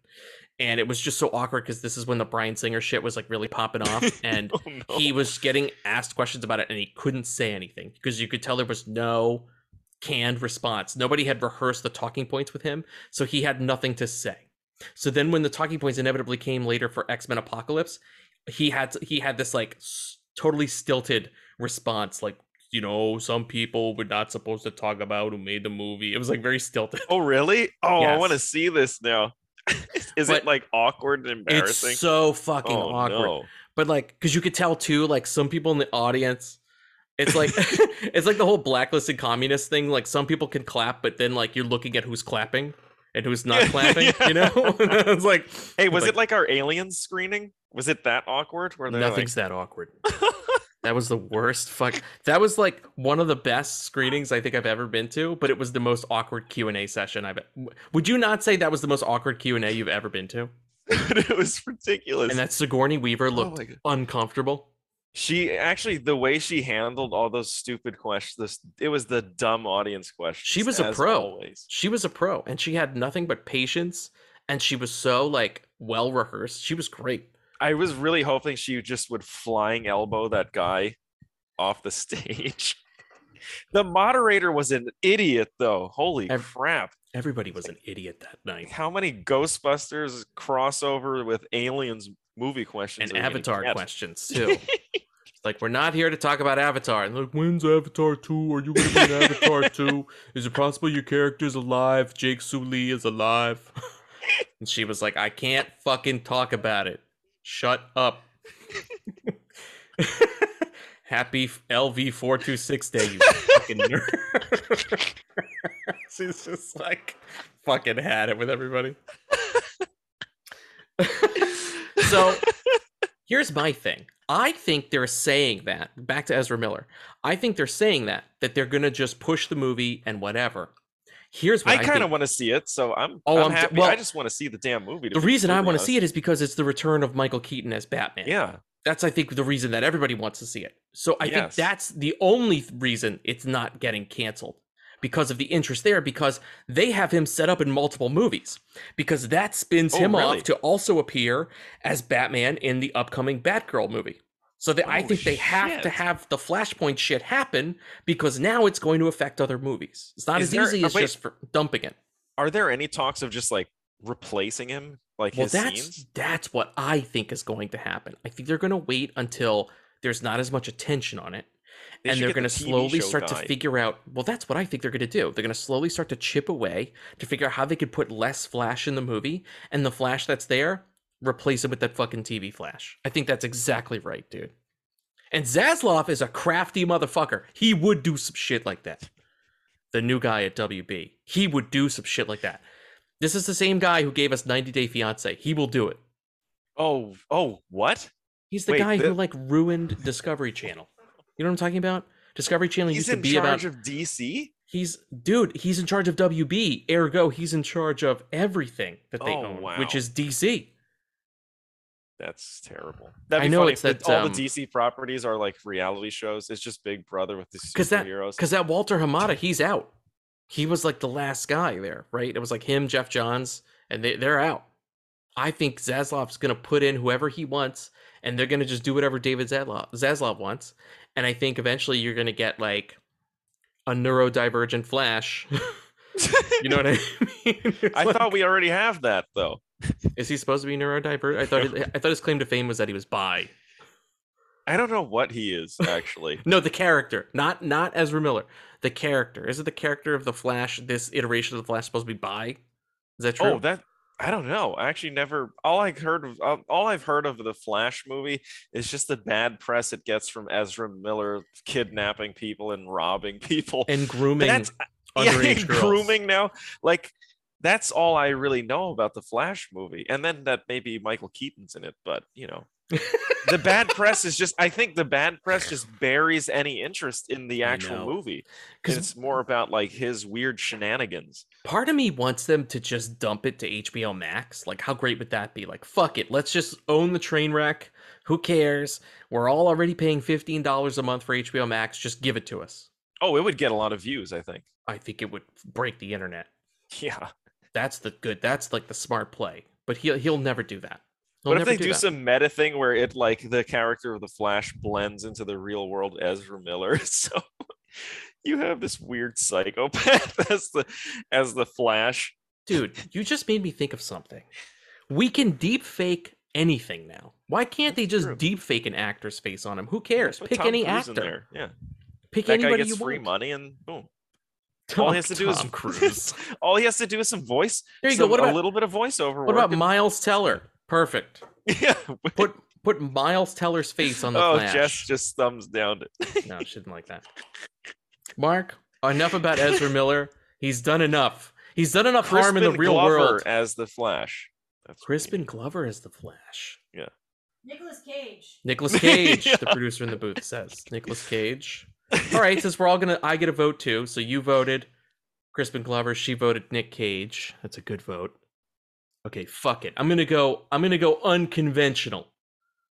Speaker 6: And it was just so awkward because this is when the Bryan Singer shit was like really popping off. [LAUGHS] Oh, and
Speaker 5: Oh, no.
Speaker 6: he was getting asked questions about it and he couldn't say anything because you could tell there was no canned response. Nobody had rehearsed the talking points with him. So he had nothing to say. So then when the talking points inevitably came later for X-Men Apocalypse, he had he had this like s- totally stilted response like you know, some people we're not supposed to talk about who made the movie. It was like very stilted.
Speaker 5: Oh, really? Oh, I want to see this now. Is
Speaker 6: But
Speaker 5: it like awkward and embarrassing?
Speaker 6: It's so fucking
Speaker 5: oh,
Speaker 6: awkward.
Speaker 5: no.
Speaker 6: But like, because you could tell too, like some people in the audience, it's like [LAUGHS] [LAUGHS] it's like the whole blacklisted communist thing. Like some people can clap, but then like you're looking at who's clapping and who's [LAUGHS] not clapping.
Speaker 5: yeah.
Speaker 6: You know, [LAUGHS] [LAUGHS] it's like
Speaker 5: Hey, was
Speaker 6: like-
Speaker 5: it like our aliens screening? Was it that awkward? Where
Speaker 6: nothing's that awkward. that was the worst. Fuck. That was like one of the best screenings I think I've ever been to. But it was the most awkward Q and A session I've. Would you not say that was the most awkward Q and A you've ever been to?
Speaker 5: it was ridiculous.
Speaker 6: And that Sigourney Weaver
Speaker 5: Oh
Speaker 6: looked
Speaker 5: God.
Speaker 6: uncomfortable.
Speaker 5: She actually the way she handled all those stupid questions. This it was the dumb audience questions.
Speaker 6: She was a pro.
Speaker 5: Always.
Speaker 6: She was a pro, and she had nothing but patience, and she was so like well rehearsed. She was great.
Speaker 5: I was really hoping she just would flying elbow that guy off the [LAUGHS] stage. the moderator was an idiot, though. Holy crap!
Speaker 6: Everybody was an idiot that night.
Speaker 5: How many Ghostbusters crossover with aliens movie questions?
Speaker 6: And
Speaker 5: are we gonna
Speaker 6: Avatar questions [LAUGHS] too. Like we're not here to talk about Avatar. And like, when's Avatar two? Are you gonna be in Avatar [LAUGHS] two? Is it possible your character's alive? Jake Sully is alive. [LAUGHS] and she was like, I can't fucking talk about it. Shut up. [LAUGHS] Happy LV four two six day, you fucking nerd. She's just like fucking had it with everybody. so here's my thing. I think they're saying that back to Ezra Miller. I think they're saying that that they're gonna just push the movie and whatever. Here's what
Speaker 5: I
Speaker 6: I,
Speaker 5: kind of want to see it, so I'm.
Speaker 6: Oh,
Speaker 5: I'm,
Speaker 6: I'm
Speaker 5: happy.
Speaker 6: well,
Speaker 5: I just want to see the damn movie.
Speaker 6: The reason I want to see it is because it's the return of Michael Keaton as Batman.
Speaker 5: Yeah,
Speaker 6: That's I think the reason that everybody wants to see it. So I think that's the only reason it's not getting canceled because of the interest there because they have him set up in multiple movies because that spins
Speaker 5: Oh,
Speaker 6: him
Speaker 5: really?
Speaker 6: off to also appear as Batman in the upcoming Batgirl movie. So I
Speaker 5: Oh,
Speaker 6: think they have to have the Flashpoint shit happen because now it's going to affect other movies. It's not
Speaker 5: Is
Speaker 6: as
Speaker 5: there-
Speaker 6: easy
Speaker 5: uh,
Speaker 6: as
Speaker 5: wait.
Speaker 6: just for dumping it.
Speaker 5: Are there any talks of just like replacing him, like
Speaker 6: Well, that's
Speaker 5: scenes?
Speaker 6: that's what I think is going to happen. I think they're going to wait until there's not as much attention on it,
Speaker 5: They
Speaker 6: and they're going
Speaker 5: the
Speaker 6: to slowly start
Speaker 5: guy.
Speaker 6: to figure out. Well, that's what I think they're going to do. They're going to slowly start to chip away to figure out how they could put less Flash in the movie, and the Flash that's there replace it with that fucking TV Flash. I think that's exactly right, dude. And Zaslav is a crafty motherfucker. He would do some shit like that. The new guy at WB, he would do some shit like that. This is the same guy who gave us 90 Day Fiance. He will do it.
Speaker 5: Oh, oh, what?
Speaker 6: He's the
Speaker 5: Wait,
Speaker 6: guy
Speaker 5: the-
Speaker 6: who like ruined Discovery Channel. You know what I'm talking about? Discovery Channel
Speaker 5: He's
Speaker 6: used to
Speaker 5: in
Speaker 6: be
Speaker 5: charge
Speaker 6: about
Speaker 5: of DC.
Speaker 6: he's dude, he's in charge of WB. Ergo, he's in charge of everything that they
Speaker 5: Oh,
Speaker 6: own,
Speaker 5: wow.
Speaker 6: which is DC.
Speaker 5: That's terrible. That'd be
Speaker 6: I know
Speaker 5: funny
Speaker 6: it's that,
Speaker 5: all
Speaker 6: um,
Speaker 5: the DC properties are like reality shows. It's just Big Brother with the
Speaker 6: that
Speaker 5: superheroes.
Speaker 6: cuz that Walter Hamada, he's out. He was like the last guy there, right? It was like him, Geoff Johns, and they they're out. I think Zaslav's going to put in whoever he wants and they're going to just do whatever David Zaslav, Zaslav wants. And I think eventually you're going to get like a neurodivergent Flash. [LAUGHS] you know what I mean? [LAUGHS]
Speaker 5: I
Speaker 6: like-
Speaker 5: thought we already have that though.
Speaker 6: is he supposed to be neurodivergent? I thought I thought his claim to fame was that he was bi.
Speaker 5: I don't know what he is actually. [LAUGHS]
Speaker 6: No, the character, not not Ezra Miller. The character. Is it the character of the Flash? This iteration of the Flash supposed to be bi? Is that true?
Speaker 5: oh, that I don't know. I actually never. All I heard of, uh, all I've heard of the Flash movie is just the bad press it gets from Ezra Miller kidnapping people and robbing [LAUGHS] people.
Speaker 6: and grooming
Speaker 5: that's [LAUGHS]
Speaker 6: underage
Speaker 5: yeah,
Speaker 6: girls.
Speaker 5: grooming now. Like that's all I really know about the Flash movie, and then that maybe Michael Keaton's in it. But you know, the bad press is just. I think the bad press just buries any interest in the actual movie
Speaker 6: because
Speaker 5: It's more about like his weird shenanigans.
Speaker 6: Part of me wants them to just dump it to HBO Max. Like, how great would that be? Like, fuck it. Let's just own the train wreck. Who cares? We're all already paying $15 a month for HBO Max. Just give it to us.
Speaker 5: Oh, it would get a lot of views. I think.
Speaker 6: I think it would break the internet. [LAUGHS]
Speaker 5: Yeah.
Speaker 6: That's the good. That's like the smart play. But he'll he'll never do that.
Speaker 5: What if they do,
Speaker 6: that.
Speaker 5: some meta thing where it like the character of the Flash blends into the real world Ezra Miller? [LAUGHS] So you have this weird psychopath [LAUGHS] as the as the Flash.
Speaker 6: Dude, you just made me think of something. We can deep fake anything now. Why can't they just
Speaker 5: true.
Speaker 6: deep fake an actor's face on him? Who cares? Pick
Speaker 5: Tom
Speaker 6: any
Speaker 5: Cruise
Speaker 6: actor.
Speaker 5: Yeah.
Speaker 6: Pick
Speaker 5: that guy gets
Speaker 6: you
Speaker 5: free
Speaker 6: want.
Speaker 5: money, and boom. [LAUGHS]
Speaker 6: Tom,
Speaker 5: all he has to do
Speaker 6: Tom
Speaker 5: is
Speaker 6: Cruise.
Speaker 5: all he has to do is some voice.
Speaker 6: There you
Speaker 5: some-
Speaker 6: go. What about a
Speaker 5: little bit of voiceover
Speaker 6: what about Miles Teller? Perfect.
Speaker 5: yeah.
Speaker 6: Put put Miles Teller's face on the
Speaker 5: oh,
Speaker 6: flash.
Speaker 5: Jess just thumbs down it.
Speaker 6: No, she didn't like that. Mark, enough about Ezra Miller. He's done enough. He's done enough harm in the real
Speaker 5: Glover
Speaker 6: world.
Speaker 5: as the Flash. That's
Speaker 6: Crispin Glover is the Flash.
Speaker 1: Yeah. Nicolas Cage.
Speaker 6: Nicolas Cage, [LAUGHS]
Speaker 5: Yeah.
Speaker 6: the producer in the booth says. Nicolas Cage. All right, since we're all gonna, I get a vote too. So you voted Crispin Glover. She voted Nick Cage. That's a good vote. Okay, fuck it. I'm gonna go. I'm gonna go unconventional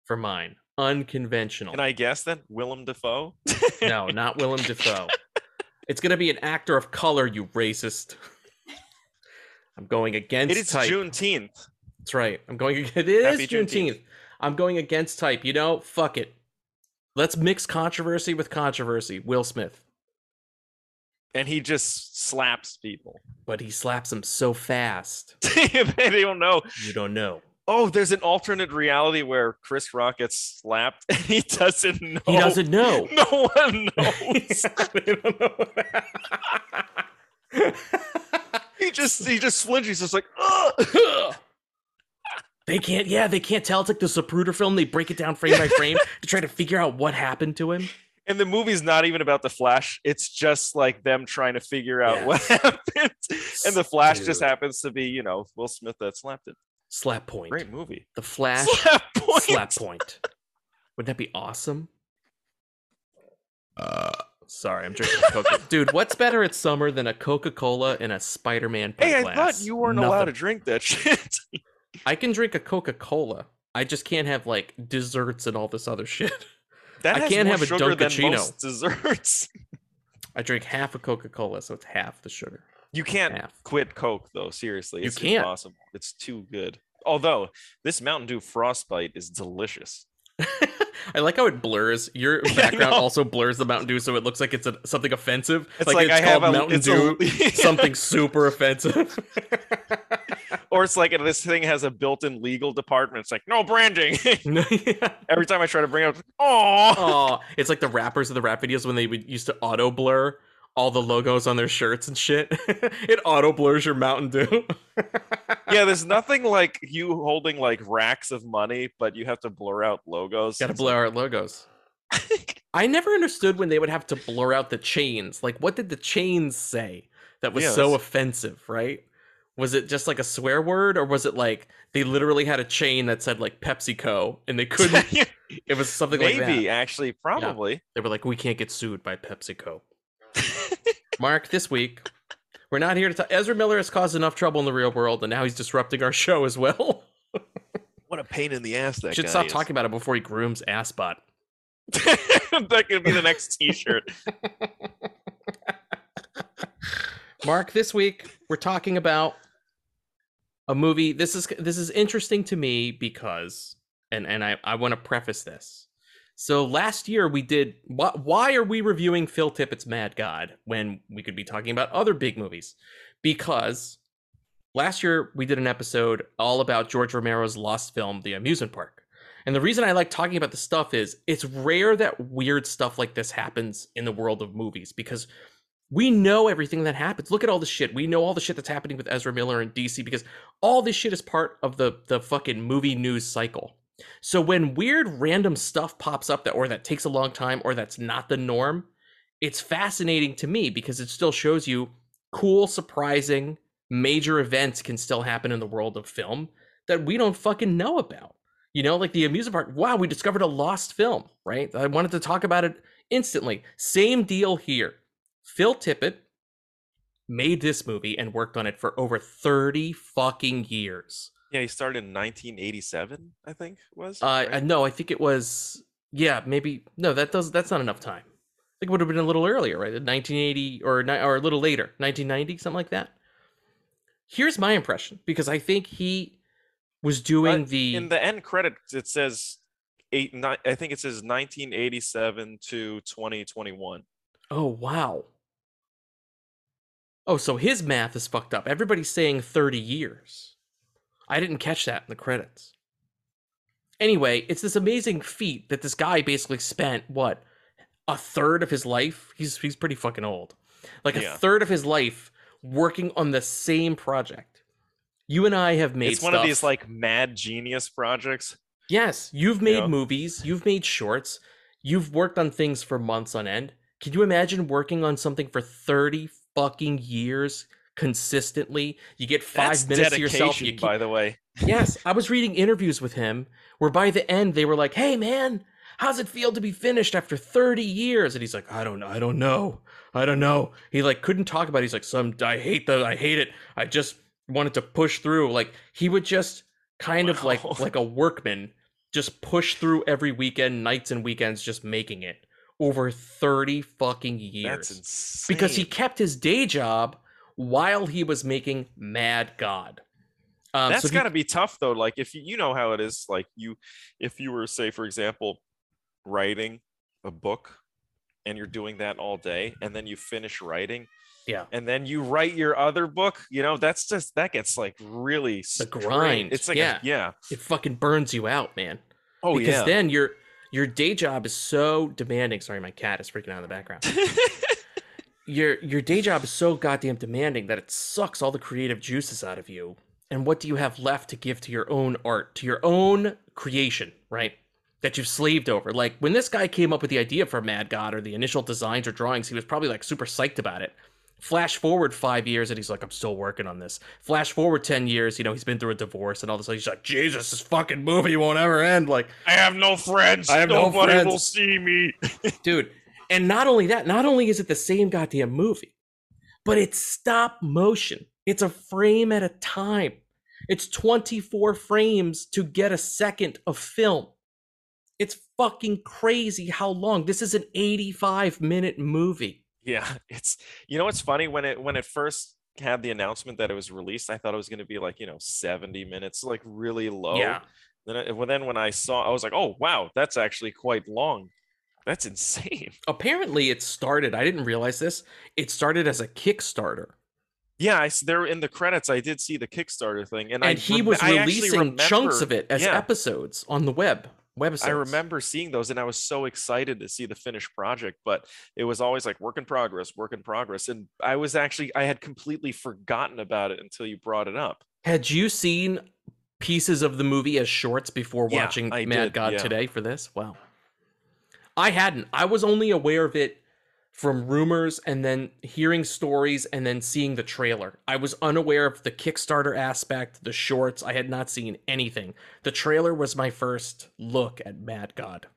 Speaker 6: for mine. Unconventional.
Speaker 5: Can I guess then? Willem Dafoe?
Speaker 6: No, not Willem Dafoe. It's gonna be an actor of color. You racist. I'm going against
Speaker 5: It is
Speaker 6: type.
Speaker 5: Juneteenth.
Speaker 6: That's right. I'm going. It is
Speaker 5: Happy
Speaker 6: Juneteenth.
Speaker 5: Juneteenth.
Speaker 6: I'm going against type. You know, fuck it. Let's mix controversy with controversy. Will Smith,
Speaker 5: And he just slaps people.
Speaker 6: but he slaps them so fast. [LAUGHS]
Speaker 5: they don't know.
Speaker 6: You don't know.
Speaker 5: Oh, there's an alternate reality where Chris Rock gets slapped [LAUGHS] and he doesn't know.
Speaker 6: He doesn't know. [LAUGHS]
Speaker 5: No one knows.
Speaker 6: Know.
Speaker 5: he just he just flinches. He's just like, Ugh!
Speaker 6: they can't. Yeah, they can't tell. It's like the Zapruder film. They break it down frame by frame to try to figure out what happened to him.
Speaker 5: And the movie's not even about the Flash. It's just like them trying to figure out what [LAUGHS] happened. And the Flash just happens to be, you know, Will Smith that slapped it.
Speaker 6: Slap point.
Speaker 5: Great movie.
Speaker 6: The Flash.
Speaker 5: Slap [LAUGHS] point.
Speaker 6: slap point. Wouldn't that be awesome? Uh, sorry, I'm drinking Coca. [LAUGHS] Dude, what's better at summer than a Coca Cola and a Spider Man pint
Speaker 5: Hey, I
Speaker 6: glass?
Speaker 5: thought you weren't allowed to drink that shit.
Speaker 6: I can drink a Coca Cola. I just can't have like desserts and all this other shit.
Speaker 5: That
Speaker 6: I can't have a
Speaker 5: Dunkaccino. desserts. [LAUGHS]
Speaker 6: I drink half a Coca Cola, so it's half the sugar.
Speaker 5: You can't
Speaker 6: Half.
Speaker 5: quit Coke though. Seriously,
Speaker 6: You
Speaker 5: it's
Speaker 6: can't.
Speaker 5: impossible. It's too good. Although this Mountain Dew Frostbite is delicious. [LAUGHS]
Speaker 6: I like how it blurs. Your [LAUGHS] background also blurs the Mountain Dew, so it looks like it's a, something offensive.
Speaker 5: It's like,
Speaker 6: it's
Speaker 5: I have
Speaker 6: called
Speaker 5: a
Speaker 6: Mountain
Speaker 5: it's a-
Speaker 6: Dew, something super offensive.
Speaker 5: Or it's like this thing has a built-in legal department. It's like no branding. [LAUGHS] [LAUGHS] Every time I try to bring it up, oh,
Speaker 6: it's like the rappers of the rap videos when they would used to auto blur all the logos on their shirts and shit. [LAUGHS] it auto blurs your Mountain Dew.
Speaker 5: yeah. There's nothing like you holding like racks of money, but you have to blur out logos.
Speaker 6: Got to blur out logos. I never understood when they would have to blur out the chains. Like, what did the chains say that was
Speaker 5: Yeah,
Speaker 6: so offensive? Right? Was it just like a swear word, or was it like they literally had a chain that said like PepsiCo and they couldn't? [LAUGHS] it was something like that.
Speaker 5: Maybe actually, probably.
Speaker 6: They were like, we can't get sued by PepsiCo. [LAUGHS] Mark, this week, we're not here to talk. Ezra Miller has caused enough trouble in the real world, and now he's disrupting our [LAUGHS] show as well.
Speaker 5: What a pain in the ass that
Speaker 6: Should stop
Speaker 5: is.
Speaker 6: talking about it before he grooms Assbot.
Speaker 5: that could be the next T-shirt.
Speaker 6: Mark, this week we're talking about a movie. This is this is interesting to me because, and and I I want to preface this. So last year we did. Why, why are we reviewing Phil Tippett's Mad God when we could be talking about other big movies? Because last year we did an episode all about George Romero's lost film, The Amusement Park. And the reason I like talking about this stuff is it's rare that weird stuff like this happens in the world of movies because we know everything that happens. Look at all the shit. We know all the shit that's happening with Ezra Miller and DC because all this shit is part of the the fucking movie news cycle. So when weird random stuff pops up that or that takes a long time or that's not the norm, it's fascinating to me because it still shows you cool, surprising, major events can still happen in the world of film that we don't fucking know about. You know, like the amusement park. Wow, we discovered a lost film, right? I wanted to talk about it instantly. Same deal here. Phil Tippett made this movie and worked on it for over 30 fucking years.
Speaker 5: Yeah, he started in 1987, I think it was.
Speaker 6: Uh,
Speaker 5: right?
Speaker 6: uh, no, I think it was yeah, maybe no. That does that's not enough time. I think it would have been a little earlier, right? 1980 or or a little later, 1990, something like that. Here's my impression because I think he was doing
Speaker 5: But
Speaker 6: the
Speaker 5: in the end credits it says eight nine I think it says 1987 to 2021.
Speaker 6: Oh wow. Oh, so his math is fucked up. Everybody's saying 30 years. I didn't catch that in the credits. Anyway, it's this amazing feat that this guy basically spent what a third of his life. He's he's pretty fucking old. Like a third of his life working on the same project. You and I have made
Speaker 5: it's one of these like mad genius projects.
Speaker 6: Yes, you've made
Speaker 5: Yeah.
Speaker 6: movies, you've made shorts, you've worked on things for months on end. Can you imagine working on something for 30 fucking years consistently? You get 5
Speaker 5: That's
Speaker 6: minutes to yourself, you keep
Speaker 5: by the way.
Speaker 6: yes, I was reading interviews with him where by the end they were like, "Hey man, how's it feel to be finished after 30 years?" And he's like, "I don't know. I don't know. I don't know." He like couldn't talk about it. He's like, "Some I hate the I hate it. I just wanted to push through." Like he would just kind of like like a workman just push through every weekend, nights and weekends just making it over 30 fucking years
Speaker 5: That's insane.
Speaker 6: because he kept his day job while he was making Mad God. Um,
Speaker 5: That's
Speaker 6: so
Speaker 5: got to be tough though. Like if you, you know how it is, like you, if you were say, for example, writing a book and you're doing that all day and then you finish writing
Speaker 6: Yeah.
Speaker 5: and then you write your other book, you know, that's just, that gets like really
Speaker 6: The
Speaker 5: strained.
Speaker 6: grind,
Speaker 5: It's like,
Speaker 6: yeah.
Speaker 5: a, yeah.
Speaker 6: it fucking burns you out, man.
Speaker 5: Oh yeah.
Speaker 6: because
Speaker 5: yeah.
Speaker 6: then your your day job is so demanding. Sorry, my cat is freaking out in the background. [LAUGHS] your your day job is so goddamn demanding that it sucks all the creative juices out of you. And what do you have left to give to your own art, to your own creation, right? That you've slaved over. Like when this guy came up with the idea for Mad God or the initial designs or drawings, he was probably like super psyched about it. Flash forward five years and he's like, I'm still working on this. Flash forward 10 years, you know, he's been through a divorce and all this. He's like, Jesus, this fucking movie won't ever end. Like,
Speaker 5: I have no friends.
Speaker 6: I have no
Speaker 5: Nobody
Speaker 6: friends.
Speaker 5: will see me. [LAUGHS]
Speaker 6: dude. And not only that, not only is it the same goddamn movie, but it's stop motion. It's a frame at a time. It's 24 frames to get a second of film. It's fucking crazy how long. This is an 85 minute movie.
Speaker 5: Yeah, [LAUGHS] it's you know what's funny when it when it first had the announcement that it was released, I thought it was going to be like you know seventy minutes, like really low.
Speaker 6: Yeah.
Speaker 5: Then I, well, then when I saw, I was like, oh wow, that's actually quite long. That's insane. [LAUGHS]
Speaker 6: Apparently, it started, I didn't realize this, it started as a Kickstarter.
Speaker 5: Yeah, I there in the credits, I did see the Kickstarter thing, and,
Speaker 6: And
Speaker 5: I
Speaker 6: he was
Speaker 5: I
Speaker 6: releasing chunks of it as
Speaker 5: yeah,
Speaker 6: episodes on the web.
Speaker 5: I remember seeing those, and I was so excited to see the finished project. But it was always like work in progress, work in progress, and I was actually I had completely forgotten about it until you brought it up.
Speaker 6: Had you seen pieces of the movie as shorts before
Speaker 5: Yeah,
Speaker 6: watching
Speaker 5: I
Speaker 6: Mad
Speaker 5: did,
Speaker 6: God
Speaker 5: yeah.
Speaker 6: today for this? Wow. I hadn't. I was only aware of it from rumors and then hearing stories and then seeing the trailer. I was unaware of the Kickstarter aspect, the shorts. I had not seen anything. The trailer was my first look at Mad God.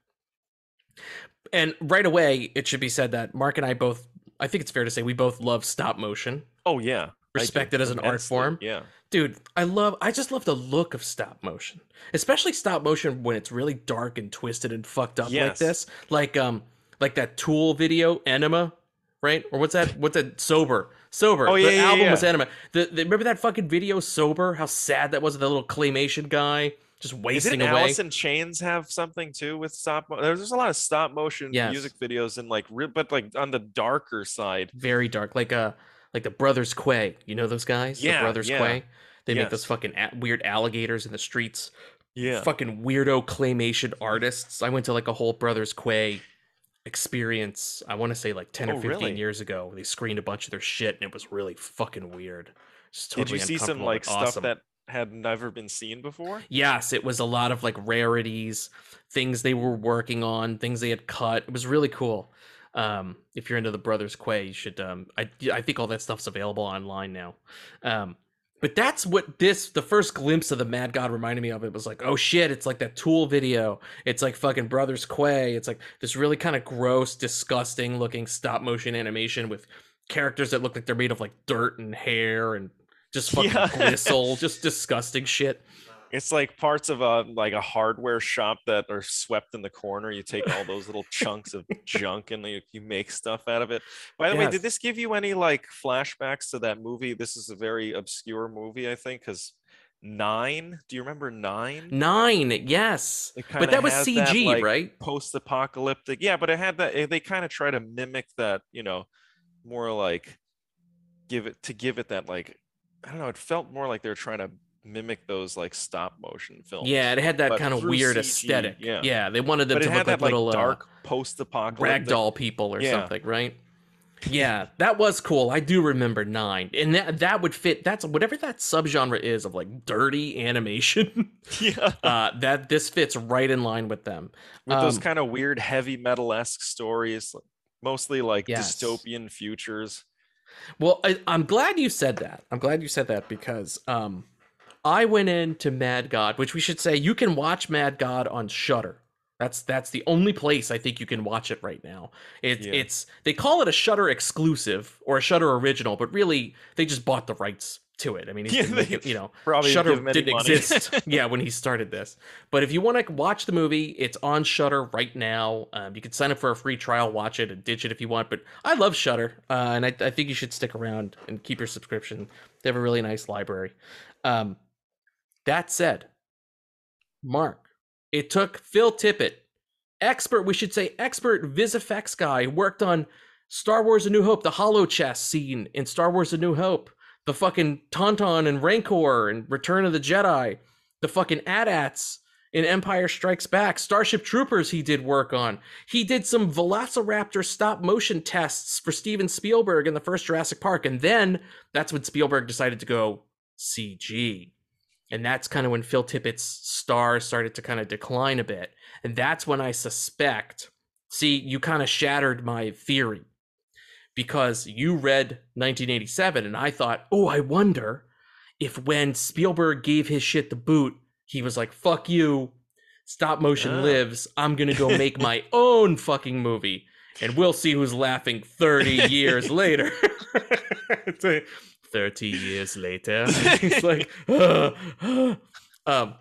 Speaker 6: And right away, it should be said that Mark and I both, I think it's fair to say, we both love stop motion.
Speaker 5: Oh yeah, I do,
Speaker 6: Respect it as an art form.
Speaker 5: Yeah.
Speaker 6: Dude, I love I just love the look of stop motion. Especially stop motion when it's really dark and twisted and fucked up like this. Like um like that Tool video, Enema, right? Or what's that what's that Sober. Sober.
Speaker 5: Oh,
Speaker 6: the
Speaker 5: yeah, yeah,
Speaker 6: album was
Speaker 5: yeah.
Speaker 6: Enema. The, the remember that fucking video Sober? How sad that was the little claymation guy just wasting away
Speaker 5: Isn't
Speaker 6: away.
Speaker 5: Alice in Chains have something too with stop? Mo- there's, there's a lot of stop motion
Speaker 6: Yes.
Speaker 5: music videos and like, re- but like on the darker side.
Speaker 6: Very dark. Like uh like the Brothers Quay. You know those guys?
Speaker 5: Yeah,
Speaker 6: the Brothers
Speaker 5: yeah.
Speaker 6: Quay. They make those fucking a- weird alligators in the streets.
Speaker 5: Yeah.
Speaker 6: fucking weirdo claymation artists. I went to like a whole Brothers Quay experience. I want to say like 10
Speaker 5: Oh,
Speaker 6: or 15
Speaker 5: really?
Speaker 6: years ago. They screened a bunch of their shit and it was really fucking weird. Just
Speaker 5: Did you see some like
Speaker 6: but
Speaker 5: stuff that had never been seen before?
Speaker 6: Yes, it was a lot of like rarities, things they were working on, things they had cut. It was really cool. Um, if you're into the Brothers Quay, you should. Um, I I think all that stuff's available online now. Um, but that's what this the first glimpse of the Mad God reminded me of. It was like, oh shit, it's like that Tool video. It's like fucking Brothers Quay. It's like this really kind of gross, disgusting looking stop motion animation with characters that look like they're made of like dirt and hair and just fucking [LAUGHS]
Speaker 5: Yeah.
Speaker 6: gristle, just disgusting shit.
Speaker 5: It's like parts of a like a hardware shop that are swept in the corner. You take all those little chunks of junk and you, you make stuff out of it. By the way, did this give you any like flashbacks to that movie? This is a very obscure movie, I think, because Nine. Do you remember Nine?
Speaker 6: Nine, yes. But that was CG,
Speaker 5: like,
Speaker 6: right?
Speaker 5: Post-apocalyptic, yeah. But it had that. eh, They kind of try to mimic that, you know, more like give it to give it that like I don't know. It felt more like they're trying to mimic those like stop motion films.
Speaker 6: Yeah, it had that
Speaker 5: but
Speaker 6: kind of weird
Speaker 5: CG,
Speaker 6: aesthetic.
Speaker 5: yeah.
Speaker 6: Yeah. they wanted them
Speaker 5: but
Speaker 6: to look like
Speaker 5: that like
Speaker 6: little
Speaker 5: dark
Speaker 6: uh,
Speaker 5: post-apocalyptic.
Speaker 6: ragdoll people or
Speaker 5: Yeah.
Speaker 6: something, right? Yeah, that was cool. I do remember nine, and that that would fit. That's whatever that subgenre is of like dirty [LAUGHS] animation.
Speaker 5: Yeah,
Speaker 6: uh, that this fits right in line with them.
Speaker 5: with those
Speaker 6: Um,
Speaker 5: kind of weird heavy metal esque stories, mostly like
Speaker 6: Yes.
Speaker 5: dystopian futures.
Speaker 6: Well, I, I'm glad you said that. I'm glad you said that because um, I went into Mad God, which we should say you can watch Mad God on Shudder. That's that's the only place I think you can watch it right now. It's
Speaker 5: Yeah.
Speaker 6: it's they call it a Shudder exclusive or a Shudder original, but really they just bought the rights to it. I mean,
Speaker 5: Yeah, they
Speaker 6: making, you know, Shudder
Speaker 5: give him any
Speaker 6: didn't
Speaker 5: money.
Speaker 6: exist. [LAUGHS] yeah, when he started this. But if you want to watch the movie, it's on Shudder right now. Um, you can sign up for a free trial, watch it, and ditch it if you want. But I love Shudder, uh, and I, I think you should stick around and keep your subscription. They have a really nice library. Um, that said, Mark, it took Phil Tippett, expert, we should say expert VisFX guy, worked on Star Wars A New Hope, the holochess scene in Star Wars A New Hope, the fucking Tauntaun and Rancor and Return of the Jedi, the fucking AT-ATs in Empire Strikes Back, Starship Troopers he did work on. He did some Velociraptor stop motion tests for Steven Spielberg in the first Jurassic Park, and then that's when Spielberg decided to go CG. And that's kind of when Phil Tippett's star started to kind of decline a bit. And that's when I suspect, see, you kind of shattered my theory because you read 1987 and I thought, oh, I wonder if when Spielberg gave his shit the boot, he was like, fuck you, stop motion
Speaker 5: Ah.
Speaker 6: lives. I'm going to go make my [LAUGHS] own fucking movie. And we'll see who's laughing 30 years later. [LAUGHS] 30 years later. [LAUGHS] He's like, "Ah, [GASPS] ah." um,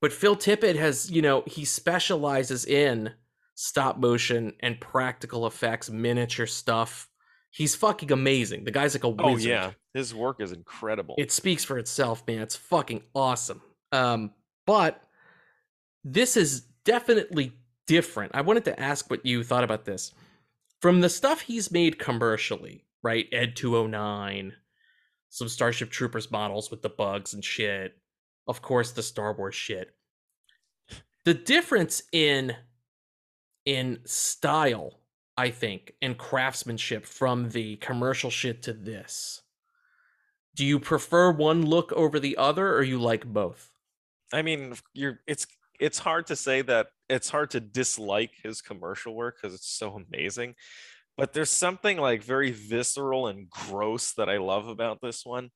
Speaker 6: but Phil Tippett has, you know, he specializes in stop motion and practical effects, miniature stuff. He's fucking amazing. The guy's like a wizard.
Speaker 5: Oh yeah, his work is incredible.
Speaker 6: It speaks for itself, man. It's fucking awesome. Um, but this is definitely different. I wanted to ask what you thought about this. From the stuff he's made commercially, right? Ed 209, some Starship Troopers models with the bugs and shit. Of course, the Star Wars shit. The difference in in style, I think, and craftsmanship from the commercial shit to this. Do you prefer one look over the other or you like both?
Speaker 5: I mean, you're it's it's hard to say that it's hard to dislike his commercial work because it's so amazing. But there's something like very visceral and gross that I love about this one.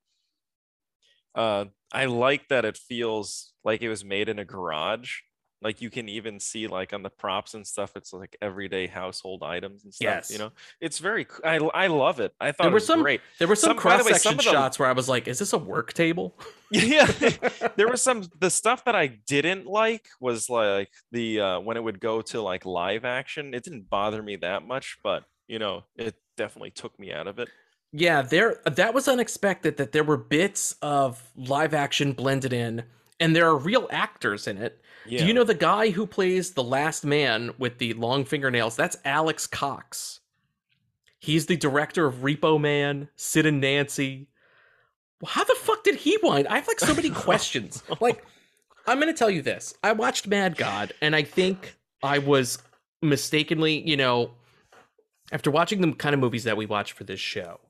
Speaker 5: Uh, I like that it feels like it was made in a garage. Like you can even see like on the props and stuff, it's like everyday household items and stuff.
Speaker 6: Yes.
Speaker 5: You know, it's very. I I love it. I thought
Speaker 6: There
Speaker 5: it
Speaker 6: were
Speaker 5: was
Speaker 6: some
Speaker 5: great.
Speaker 6: There were some,
Speaker 5: Some- by the way,
Speaker 6: cross section
Speaker 5: of the-
Speaker 6: shots where I was like, is this a work table? [LAUGHS]
Speaker 5: yeah [LAUGHS] there was some the stuff that i didn't like was like the uh when it would go to like live action it didn't bother me that much but you know it definitely took me out of it
Speaker 6: Yeah, there that was unexpected that there were bits of live action blended in and there are real actors in it.
Speaker 5: yeah
Speaker 6: Do you know the guy who plays the last man with the long fingernails? That's Alex Cox. He's the director of Repo Man, Sid and Nancy. How the fuck did he wind? I have like so many [LAUGHS] questions. Like, I'm gonna tell you this. I watched Mad God, and I think I was mistakenly, you know, after watching the kind of movies that we watch for this show,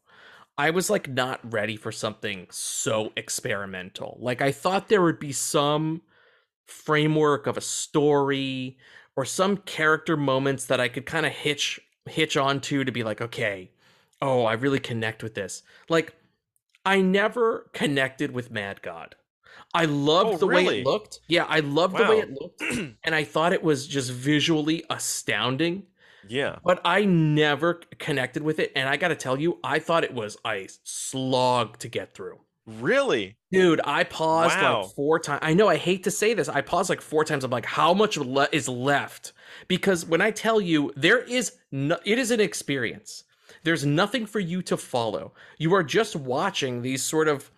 Speaker 6: I was like not ready for something so experimental. Like I thought there would be some framework of a story or some character moments that I could kind of hitch hitch onto to be like, okay, oh, I really connect with this. Like I never connected with Mad God. I loved
Speaker 5: Oh,
Speaker 6: the way it looked. Yeah, I loved the way it looked. [CLEARS THROAT] and I thought it was just visually astounding
Speaker 5: yeah
Speaker 6: but I never connected with it. And I got to tell you, I thought it was a slog to get through.
Speaker 5: really
Speaker 6: Dude, I paused
Speaker 5: Wow.
Speaker 6: like four times. I know I hate to say this. I paused like four times. I'm like, how much le- is left? Because when I tell you, there is no, it is an experience. There's nothing for you to follow. You are just watching these sort of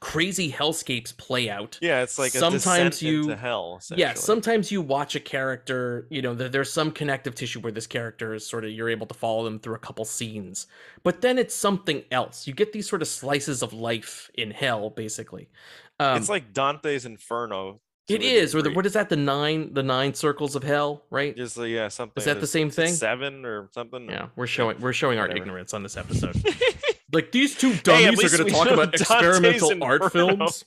Speaker 6: crazy hellscapes play out.
Speaker 5: Yeah, it's like
Speaker 6: Sometimes you-
Speaker 5: hell.
Speaker 6: Yeah, sometimes you watch a character, you know, there- there's some connective tissue where this character is sort of you're able to follow them through a couple scenes. But then it's something else. You get these sort of slices of life in hell, basically. Um,
Speaker 5: it's like Dante's Inferno.
Speaker 6: it is, or the, what is that? The nine, the nine circles of hell, right?
Speaker 5: Just uh, yeah, something.
Speaker 6: Is that the same thing?
Speaker 5: Seven or something.
Speaker 6: Yeah, we're showing we're showing our
Speaker 5: Whatever.
Speaker 6: ignorance on this episode. [LAUGHS] like these two
Speaker 5: Hey,
Speaker 6: dummies
Speaker 5: least
Speaker 6: are going to talk about
Speaker 5: Dante's
Speaker 6: experimental art films.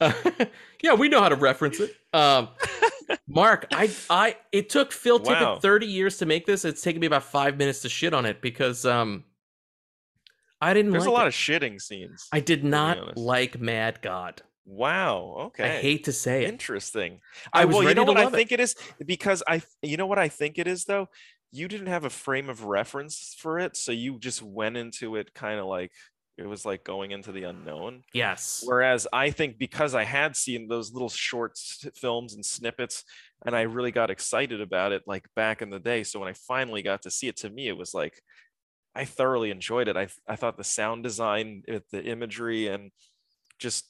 Speaker 6: Uh, [LAUGHS] yeah, we know how to reference it. Um, [LAUGHS] Mark, I I it took Phil Tippett
Speaker 5: Wow.
Speaker 6: 30 years to make this. It's taken me about 5 minutes to shit on it because um I didn't
Speaker 5: There's
Speaker 6: like
Speaker 5: a lot
Speaker 6: it.
Speaker 5: of shitting scenes.
Speaker 6: I did not like Mad God.
Speaker 5: Wow. Okay.
Speaker 6: I hate to say it.
Speaker 5: Interesting.
Speaker 6: I
Speaker 5: I,
Speaker 6: was
Speaker 5: well, you know what I
Speaker 6: love it.
Speaker 5: think it is because I, you know what I think it is though. You didn't have a frame of reference for it, so you just went into it kind of like it was like going into the unknown.
Speaker 6: Yes.
Speaker 5: Whereas I think because I had seen those little short films and snippets, and I really got excited about it like back in the day. So when I finally got to see it, to me it was like I thoroughly enjoyed it. I I thought the sound design, the imagery, and just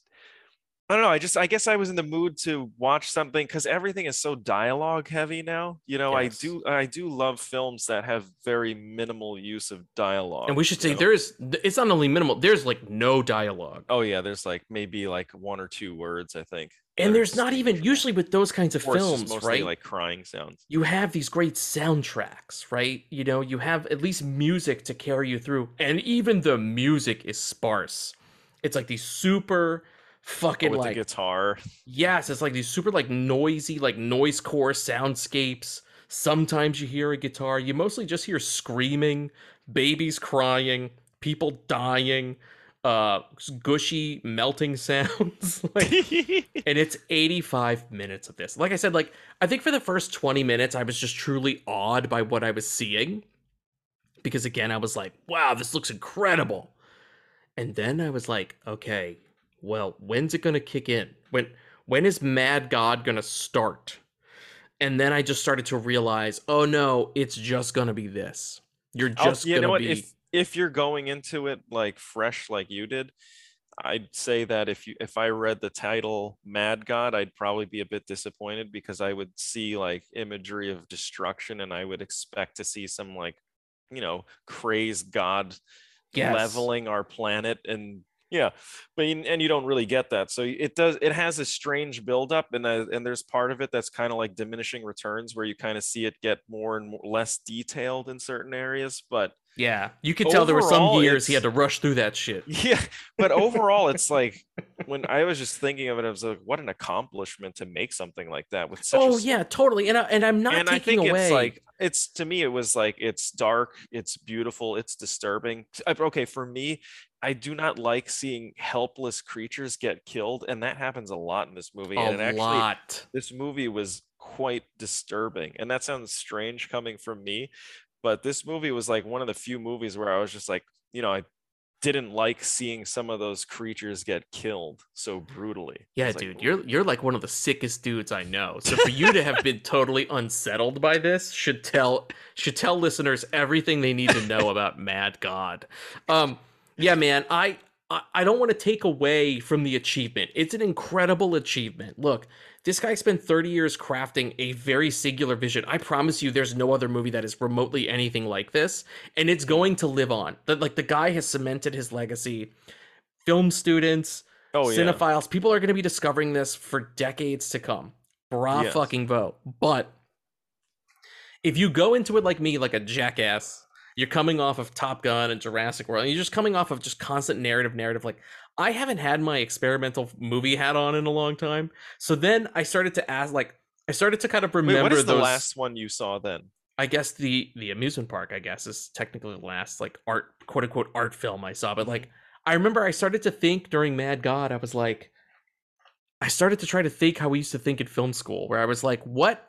Speaker 5: I don't know. I just I guess I was in the mood to watch something because everything is so dialogue heavy now. You know,
Speaker 6: Yes.
Speaker 5: I do I do love films that have very minimal use of dialogue.
Speaker 6: And we should say
Speaker 5: know?
Speaker 6: there's it's not only minimal, there's like no dialogue.
Speaker 5: Oh yeah, there's like maybe like one or two words I think.
Speaker 6: And there's not even usually with those kinds of
Speaker 5: just
Speaker 6: films,
Speaker 5: mostly
Speaker 6: right?
Speaker 5: like crying sounds.
Speaker 6: you have these great soundtracks, right? You know, you have at least music to carry you through, and even the music is sparse. It's like these super fucking
Speaker 5: with
Speaker 6: like
Speaker 5: the guitar.
Speaker 6: yes, it's like these super like noisy, like noise core soundscapes. Sometimes you hear a guitar. You mostly just hear screaming, babies crying, people dying, uh, gushy melting [LAUGHS] sounds. like, [LAUGHS] and it's 85 minutes of this. Like I said, like I think for the first 20 minutes, I was just truly awed by what I was seeing. Because again, I was like, wow, this looks incredible. And then I was like, okay, well, when's it gonna kick in? When when is Mad God gonna start? And then I just started to realize, oh no, it's just gonna be this. You're
Speaker 5: oh,
Speaker 6: just
Speaker 5: you
Speaker 6: gonna
Speaker 5: know what?
Speaker 6: be
Speaker 5: If if you're going into it like fresh like you did, I'd say that if you if I read the title Mad God, I'd probably be a bit disappointed because I would see like imagery of destruction and I would expect to see some like you know crazed god
Speaker 6: Yes.
Speaker 5: leveling our planet and yeah but you- and you don't really get that so it does it has a strange buildup and uh, and there's part of it that's kind of like diminishing returns where you kind of see it get more and more less detailed in certain areas but
Speaker 6: Yeah. You could tell there were some years he had to rush through that shit. [LAUGHS]
Speaker 5: yeah but overall it's [LAUGHS] like when i was just thinking of it i was like what an accomplishment to make something like that with such
Speaker 6: Oh
Speaker 5: s-
Speaker 6: yeah, totally. And I, and I'm not
Speaker 5: and I
Speaker 6: taking
Speaker 5: think
Speaker 6: away.
Speaker 5: it's like it's to me it was like it's dark, it's beautiful, it's disturbing. Okay, for me, I do not like seeing helpless creatures get killed, and that happens a lot in this movie.
Speaker 6: a
Speaker 5: and it actually,
Speaker 6: lot.
Speaker 5: this movie was quite disturbing, and that sounds strange coming from me, but this movie was like one of the few movies where I was just like, you know, I didn't like seeing some of those creatures get killed so brutally.
Speaker 6: Yeah,
Speaker 5: was like,
Speaker 6: dude, you're you're like one of the sickest dudes I know. So for you to have been totally unsettled by this should tell should tell listeners everything they need to know [LAUGHS] about Mad God. Um, yeah, man, I, I don't want to take away from the achievement. It's an incredible achievement. Look, this guy spent 30 years crafting a very singular vision. I promise you, there's no other movie that is remotely anything like this, and it's going to live on. That like the guy has cemented his legacy. Film students,
Speaker 5: oh yeah.
Speaker 6: cinephiles, people are going to be discovering this for decades to come. Bra
Speaker 5: Yes.
Speaker 6: fucking vote. But if you go into it like me, like a jackass, you're coming off of Top Gun and Jurassic World, and you're just coming off of just constant narrative, narrative. Like, I haven't had my experimental movie hat on in a long time. So then I started to ask, like, I started to kind of
Speaker 5: Wait,
Speaker 6: remember
Speaker 5: what is the last one you saw then?
Speaker 6: I guess the the amusement park, I guess, is technically the last like art quote unquote art film I saw. But like I remember I started to think during Mad God, I was like I started to try to think how we used to think in film school, where I was like, what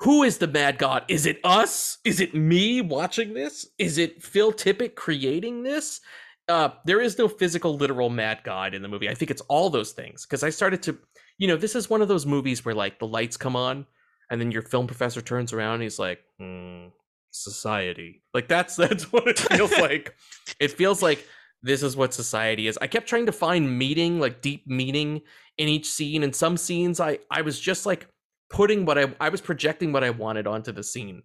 Speaker 6: who is the Mad God? Is it us? Is it me watching this? Is it Phil Tippett creating this? Uh, there is no physical, literal Mad God in the movie. I think it's all those things because I started to, you know, this is one of those movies where like the lights come on and then your film professor turns around and he's like hmm, society like that's [LAUGHS] that's what it feels [LAUGHS] like it feels like this is what society is. I kept trying to find meaning, like deep meaning in each scene. And some scenes I I was just like putting what I I was projecting what I wanted onto the scene.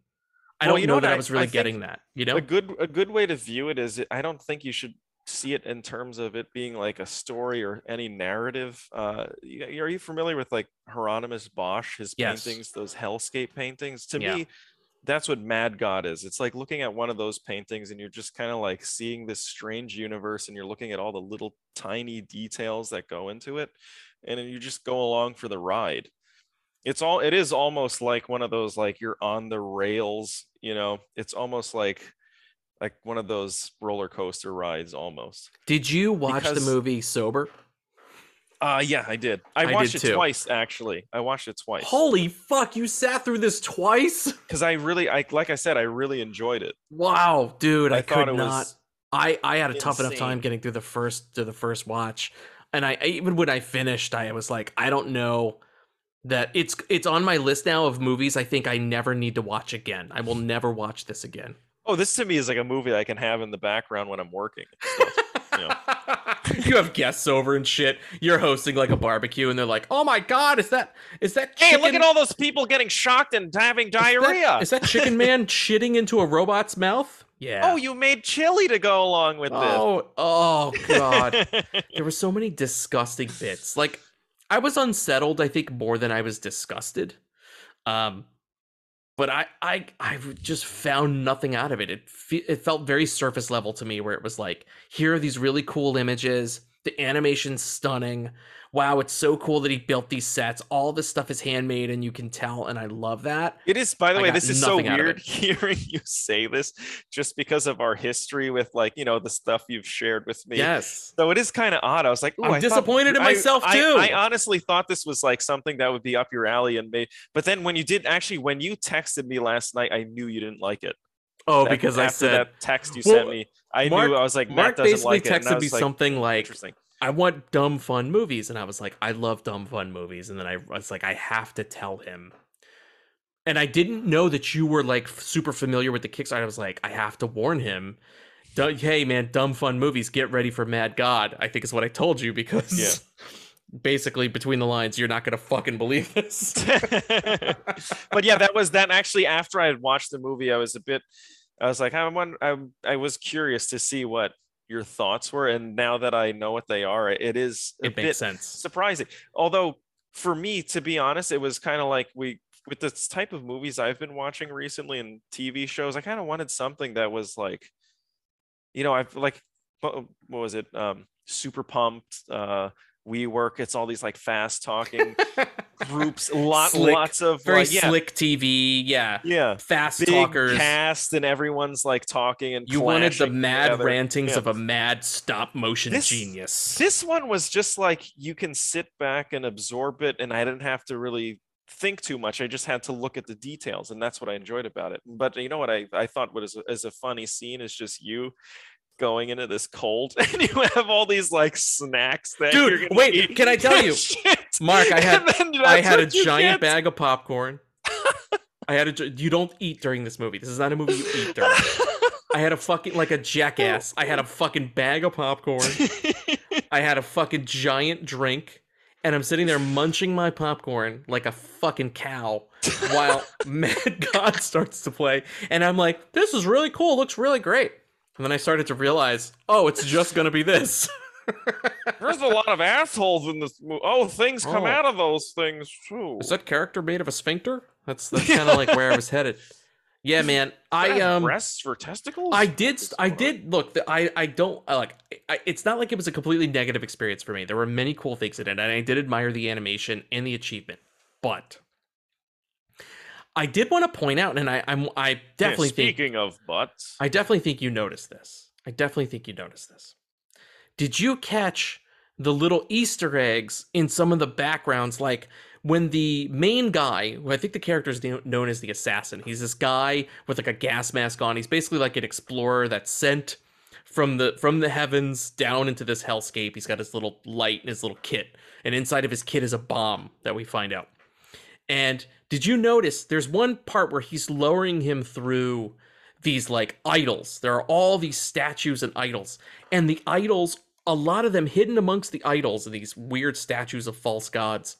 Speaker 6: I
Speaker 5: Well,
Speaker 6: don't
Speaker 5: you
Speaker 6: know,
Speaker 5: know
Speaker 6: that I,
Speaker 5: I-
Speaker 6: was really
Speaker 5: think
Speaker 6: getting that. You know?
Speaker 5: a good a good way to view it is I don't think you should see it in terms of it being like a story or any narrative. Uh, are you familiar with like Hieronymus Bosch, his
Speaker 6: Yes.
Speaker 5: paintings, those hellscape paintings? To
Speaker 6: Yeah.
Speaker 5: me, that's what Mad God is. It's like looking at one of those paintings and you're just kind of like seeing this strange universe and you're looking at all the little tiny details that go into it, and then you just go along for the ride it's all it is almost like one of those like you're on the rails you know it's almost like like one of those roller coaster rides almost
Speaker 6: Did you watch
Speaker 5: because-
Speaker 6: the movie Sober?
Speaker 5: uh yeah i did i,
Speaker 6: I did
Speaker 5: watched it
Speaker 6: too.
Speaker 5: twice actually i watched it twice
Speaker 6: Holy fuck, you sat through this twice? [LAUGHS]
Speaker 5: because i really i like i said i really enjoyed it
Speaker 6: Wow, dude, I,
Speaker 5: thought
Speaker 6: could not.
Speaker 5: was
Speaker 6: I I had a tough enough time getting through the first to the first watch, and I I- even when I finished, I was like, I don't know that it's it's on my list now of movies I think I never need to watch again. I will never watch this again.
Speaker 5: oh this to me is like a movie i can have in the background when i'm working you know. [LAUGHS]
Speaker 6: you have guests over and shit. You're hosting like a barbecue, and they're like, "Oh my god, is that is that
Speaker 5: hey
Speaker 6: chicken,
Speaker 5: look at all those people getting shocked and having diarrhea
Speaker 6: Is that chicken man [LAUGHS] shitting into a robot's mouth? Yeah.
Speaker 5: oh you made chili to go along with this.
Speaker 6: Oh, oh god. [LAUGHS] there were so many disgusting bits. Like I was unsettled, I think, more than I was disgusted. Um, but I, I, I just found nothing out of it. It, fe- it felt very surface level to me, where it was like, here are these really cool images. The animation's stunning. Wow, it's so cool that he built these sets. All this stuff is handmade, and you can tell, and I love that.
Speaker 5: It is, by the
Speaker 6: I
Speaker 5: way, this is so
Speaker 6: nothing out of
Speaker 5: weird [LAUGHS] hearing you say this just because of our history with like, you know, the stuff you've shared with me.
Speaker 6: Yes.
Speaker 5: So it is kind of odd. I was like, Ooh,
Speaker 6: I'm
Speaker 5: I thought-
Speaker 6: disappointed in myself,
Speaker 5: I-
Speaker 6: too.
Speaker 5: I, honestly thought this was like something that would be up your alley and made, but then when you did actually, when you texted me last night, I knew you didn't like it.
Speaker 6: Oh,
Speaker 5: That-
Speaker 6: because I said
Speaker 5: that text you
Speaker 6: Well,
Speaker 5: sent me, I
Speaker 6: Mark-
Speaker 5: knew I was like,
Speaker 6: Mark
Speaker 5: doesn't
Speaker 6: basically
Speaker 5: like I
Speaker 6: texted me
Speaker 5: like,
Speaker 6: something like,
Speaker 5: interesting.
Speaker 6: I want dumb fun movies. And I was like, I love dumb fun movies. And then I was like, I have to tell him. And I didn't know that you were like super familiar with the Kickstarter. I was like, I have to warn him. Hey man, dumb fun movies, get ready for Mad God. I think is what I told you because
Speaker 5: Yeah. [LAUGHS]
Speaker 6: basically between the lines, you're not gonna fucking believe this. [LAUGHS] [LAUGHS]
Speaker 5: but yeah, that was that. Actually, after I had watched the movie, I was a bit. I was like, I want. I I was curious to see what your thoughts were, and now that I know what they are, it is a
Speaker 6: it
Speaker 5: bit
Speaker 6: makes sense.
Speaker 5: surprising. Although for me, to be honest, it was kind of like we with this type of movies I've been watching recently and TV shows. I kind of wanted something that was like, you know, I've like, what what was it? Um, super pumped. Uh, we work. It's all these like fast talking [LAUGHS] groups. Lot,
Speaker 6: Slick,
Speaker 5: lots of
Speaker 6: Very
Speaker 5: like, yeah,
Speaker 6: slick TV, yeah.
Speaker 5: yeah.
Speaker 6: Fast
Speaker 5: Big
Speaker 6: talkers.
Speaker 5: cast and everyone's like talking and
Speaker 6: You wanted the mad
Speaker 5: together.
Speaker 6: rantings
Speaker 5: Yeah.
Speaker 6: of a mad stop motion
Speaker 5: This-
Speaker 6: genius.
Speaker 5: This one was just like you can sit back and absorb it, and I didn't have to really think too much. I just had to look at the details, and that's what I enjoyed about it. But you know what I, I thought was a, is a funny scene is just you going into this cold, [LAUGHS] and you have all these like snacks that
Speaker 6: Dude, wait,
Speaker 5: eat
Speaker 6: can I tell [LAUGHS] you? Mark, I had- [LAUGHS] I had a giant
Speaker 5: get.
Speaker 6: bag of popcorn. I had a. You don't eat during this movie. This is not a movie you eat during. I had a fucking like a jackass. I had a fucking bag of popcorn. I had a fucking giant drink, and I'm sitting there munching my popcorn like a fucking cow while Mad God starts to play, and I'm like, "This is really cool. Looks really great." And then I started to realize, "Oh, it's just gonna be this." [LAUGHS]
Speaker 5: There's a lot of assholes in this movie. Oh, things come
Speaker 6: Oh.
Speaker 5: out of those things too.
Speaker 6: Is that character made of a sphincter? That's that's kind of [LAUGHS] like where I was headed. Yeah, man. I um.
Speaker 5: breasts for testicles.
Speaker 6: I did. I did look. The, I I don't I like. I, it's not like it was a completely negative experience for me. There were many cool things in it, and I did admire the animation and the achievement. But I did want to point out, and I I'm I
Speaker 5: Yeah,
Speaker 6: definitely think
Speaker 5: speaking of butts.
Speaker 6: I definitely think you noticed this. I definitely think you noticed this. Did you catch the little Easter eggs in some of the backgrounds? Like when the main guy, who I think the character is known as the assassin, he's this guy with like a gas mask on. He's basically like an explorer that's sent from the from the heavens down into this hellscape. He's got his little light and his little kit, and inside of his kit is a bomb that we find out. And did you notice there's one part where he's lowering him through these like idols. There are all these statues and idols, and the idols, a lot of them hidden amongst the idols, these weird statues of false gods.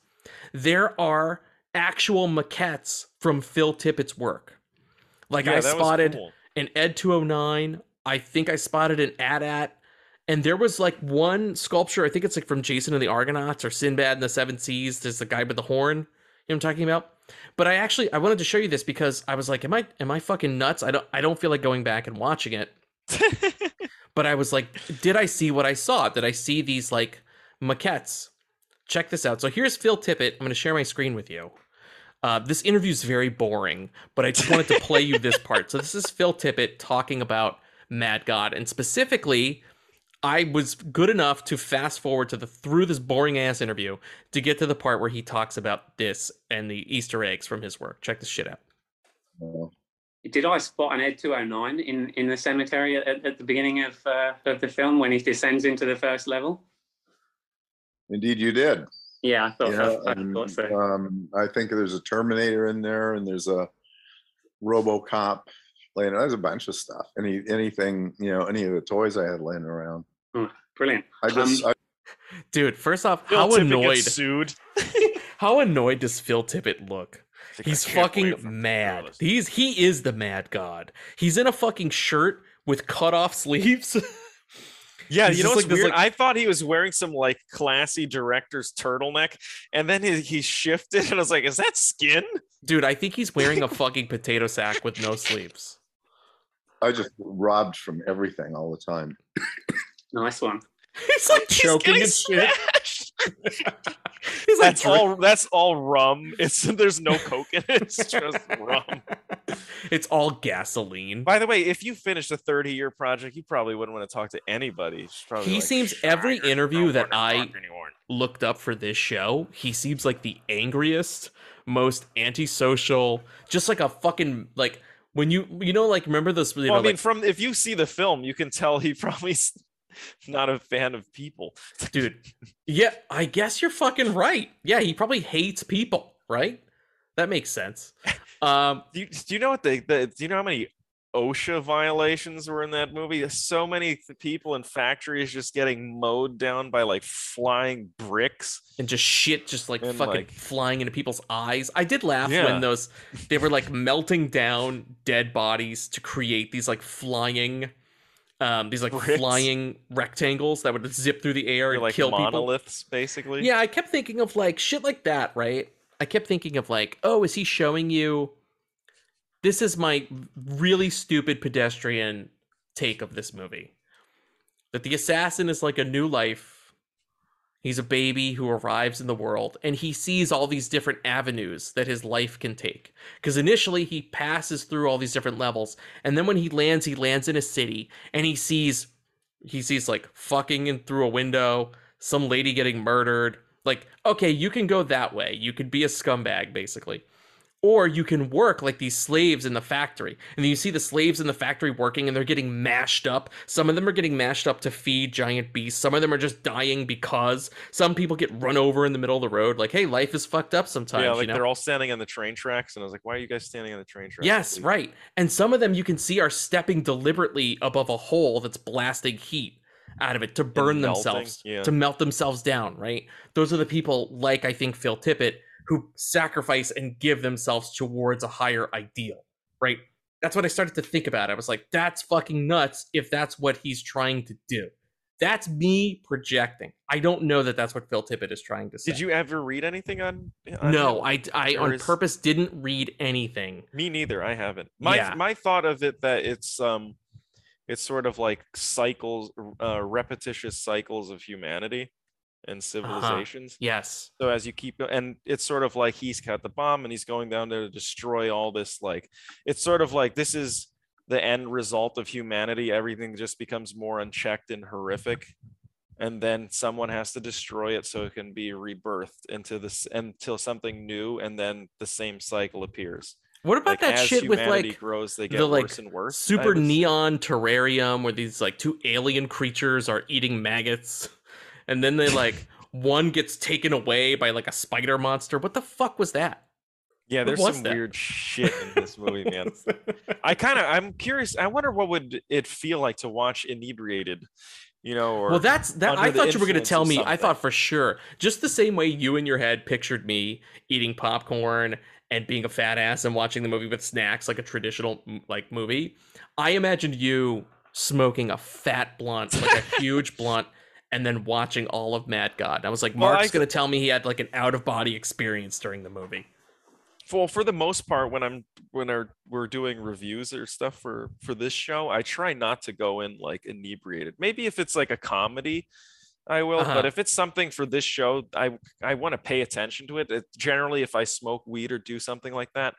Speaker 6: There are actual maquettes from Phil Tippett's work. Like
Speaker 5: Yeah,
Speaker 6: I spotted
Speaker 5: cool.
Speaker 6: an Ed 209. I think I spotted an AT-AT. And there was like one sculpture, I think it's like from Jason and the Argonauts or Sinbad and the Seven Seas. There's the guy with the horn. You know what I'm talking about? But I actually I wanted to show you this because I was like, Am I am I fucking nuts? I don't I don't feel like going back and watching it. [LAUGHS] but I was like, did I see what I saw? Did I see these like maquettes? Check this out. So here's Phil Tippett. I'm gonna share my screen with you. Uh, this interview is very boring, but I just wanted to play you this part. So this is Phil Tippett talking about Mad God, and specifically, I was good enough to fast forward to the through this boring ass interview to get to the part where he talks about this and the Easter eggs from his work. Check this shit out.
Speaker 4: Did I spot an Ed 209 in, in the cemetery at, at the beginning of, uh, of the film when he descends into the first level?
Speaker 11: Indeed, you did.
Speaker 4: Yeah, I thought,
Speaker 11: Yeah,
Speaker 4: I, I thought so.
Speaker 11: um, I think there's a Terminator in there, and there's a RoboCop laying. Around. There's a bunch of stuff. Any anything you know, any of the toys I had laying around.
Speaker 4: Oh, brilliant.
Speaker 11: I just
Speaker 4: Um,
Speaker 11: I,
Speaker 6: Dude, first off,
Speaker 5: Phil
Speaker 6: how
Speaker 5: Tippett
Speaker 6: annoyed
Speaker 5: gets sued. [LAUGHS]
Speaker 6: how annoyed does Phil Tippett look? He's fucking mad. He's he is the mad god. He's in a fucking shirt with cut off sleeves. [LAUGHS]
Speaker 5: Yeah,
Speaker 6: He's
Speaker 5: you know what's
Speaker 6: like this,
Speaker 5: weird?
Speaker 6: like-
Speaker 5: I thought he was wearing some like classy director's turtleneck, and then he, he shifted, [LAUGHS] and I was like, "Is that skin?"
Speaker 6: Dude, I think he's wearing a fucking potato sack with no sleeves.
Speaker 11: I just robbed from everything all the time.
Speaker 4: Nice one. [LAUGHS]
Speaker 6: He's like choking
Speaker 5: getting
Speaker 6: and shit.
Speaker 5: smashed. [LAUGHS]
Speaker 6: He's like
Speaker 5: that's all. That's all rum. It's there's no coke in it. It's just rum. [LAUGHS]
Speaker 6: It's all gasoline.
Speaker 5: By the way, if you finish a 30 year project, you probably wouldn't want to talk to anybody.
Speaker 6: He
Speaker 5: like,
Speaker 6: seems every interview that I
Speaker 5: anymore."
Speaker 6: looked up for this show, he seems like the angriest, most antisocial, just like a fucking like when you you know like remember this you
Speaker 5: Well,
Speaker 6: know
Speaker 5: I mean,
Speaker 6: like
Speaker 5: from if you see the film, you can tell he probably s- [LAUGHS] not a fan of people. [LAUGHS]
Speaker 6: dude. Yeah, I guess you're fucking right. Yeah, he probably hates people, right? That makes sense. [LAUGHS] Um
Speaker 5: Do you, do you know what the, the do you know how many OSHA violations were in that movie? There's So many people in factories just getting mowed down by like flying bricks.
Speaker 6: and just shit just like
Speaker 5: And,
Speaker 6: fucking
Speaker 5: like-
Speaker 6: flying into people's eyes. I did laugh
Speaker 5: Yeah.
Speaker 6: when those they were like melting down dead bodies to create these like flying um these like
Speaker 5: Bricks.
Speaker 6: flying rectangles that would zip through the air
Speaker 5: They're
Speaker 6: and
Speaker 5: like
Speaker 6: kill people.
Speaker 5: monoliths, basically.
Speaker 6: Yeah, I kept thinking of like shit like that, right? I kept thinking of like, oh, is he showing you this is my really stupid pedestrian take of this movie. That the assassin is like a new life. He's a baby who arrives in the world and he sees all these different avenues that his life can take. Because initially he passes through all these different levels, and then when he lands, he lands in a city and he sees he sees like fucking in through a window, some lady getting murdered. Like, okay, you can go that way. You could be a scumbag, basically. Or you can work like these slaves in the factory. And then you see the slaves in the factory working and they're getting mashed up. Some of them are getting mashed up to feed giant beasts. Some of them are just dying because some people get run over in the middle of the road. Like, hey, life is fucked up sometimes.
Speaker 5: yeah, like
Speaker 6: you know?
Speaker 5: they're all standing on the train tracks, and I was like, "Why are you guys standing on the train tracks?"
Speaker 6: Yes,
Speaker 5: please?"
Speaker 6: right. And some of them you can see are stepping deliberately above a hole that's blasting heat out of it to burn themselves,
Speaker 5: yeah.
Speaker 6: to melt themselves down, right? Those are the people like I think Phil Tippett who sacrifice and give themselves towards a higher ideal, right? That's what I started to think about. I was like, that's fucking nuts if that's what he's trying to do. That's me projecting. I don't know that that's what Phil Tippett is trying to say.
Speaker 5: Did you ever read anything on? on
Speaker 6: No. I I on
Speaker 5: is-
Speaker 6: purpose didn't read anything.
Speaker 5: Me neither. I haven't. My
Speaker 6: Yeah.
Speaker 5: my thought of it that it's um, it's sort of like cycles, uh, repetitious cycles of humanity and uh-huh. civilizations.
Speaker 6: Yes.
Speaker 5: So as you keep, and it's sort of like he's got the bomb and he's going down there to destroy all this. Like it's sort of like this is the end result of humanity. Everything just becomes more unchecked and horrific. And then someone has to destroy it so it can be rebirthed into this until something new, and then the same cycle appears.
Speaker 6: What about
Speaker 5: Like,
Speaker 6: that shit with like
Speaker 5: grows, they get
Speaker 6: the like
Speaker 5: worse and worse.
Speaker 6: Super
Speaker 5: say.
Speaker 6: neon terrarium where these like two alien creatures are eating maggots, and then they like one gets taken away by like a spider monster? What the fuck was that?
Speaker 5: Yeah, there's some
Speaker 6: that?
Speaker 5: weird shit in this movie, [LAUGHS] man. I kind of I'm curious. I wonder what would it feel like to watch inebriated, you know? Or
Speaker 6: well, that's that. I thought you were going to tell me. I thought for sure, just the same way you in your head pictured me eating popcorn and being a fat ass and watching the movie with snacks like a traditional like movie. I imagined you smoking a fat blunt, like a huge [LAUGHS] blunt, and then watching all of Mad God. I was like,
Speaker 5: Well,
Speaker 6: Mark's
Speaker 5: I-
Speaker 6: going to tell me he had like an out of body experience during the movie.
Speaker 5: well for the most part when i'm when our, we're doing reviews or stuff for for this show i try not to go in like inebriated maybe if it's like a comedy i will
Speaker 6: Uh-huh.
Speaker 5: but if it's something for this show i i want to pay attention to it. it generally if i smoke weed or do something like that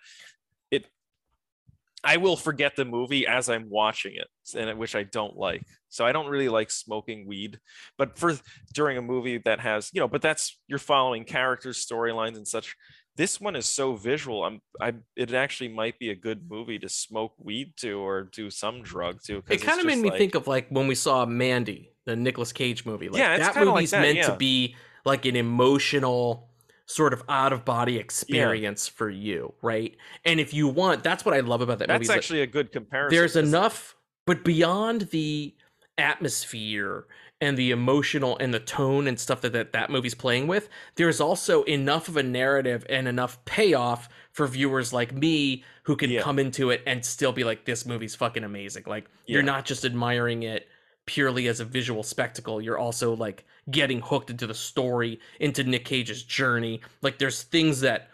Speaker 5: i will forget the movie as i'm watching it and uh, which i don't like so i don't really like smoking weed but for during a movie that has you know but that's you're following characters storylines and such this one is so visual i'm i it actually might be a good movie to smoke weed to or do some drug to.
Speaker 6: It kind of made me
Speaker 5: like-
Speaker 6: think of like when we saw Mandy, the Nicolas Cage movie. Like,
Speaker 5: Yeah, it's
Speaker 6: that
Speaker 5: kinda like
Speaker 6: movie's
Speaker 5: that,
Speaker 6: meant
Speaker 5: yeah.
Speaker 6: to be like an emotional sort of out of body experience for you, right? And if you want, that's what I love about that movie.
Speaker 5: that's
Speaker 6: is that
Speaker 5: actually a good comparison
Speaker 6: There's enough, but beyond the atmosphere and the emotional and the tone and stuff that, that that movie's playing with, there's also enough of a narrative and enough payoff for viewers like me who can
Speaker 5: Yeah.
Speaker 6: come into it and still be like, this movie's fucking amazing. Like, you're not just admiring it purely as a visual spectacle, you're also like getting hooked into the story, into Nick Cage's journey. Like, there's things that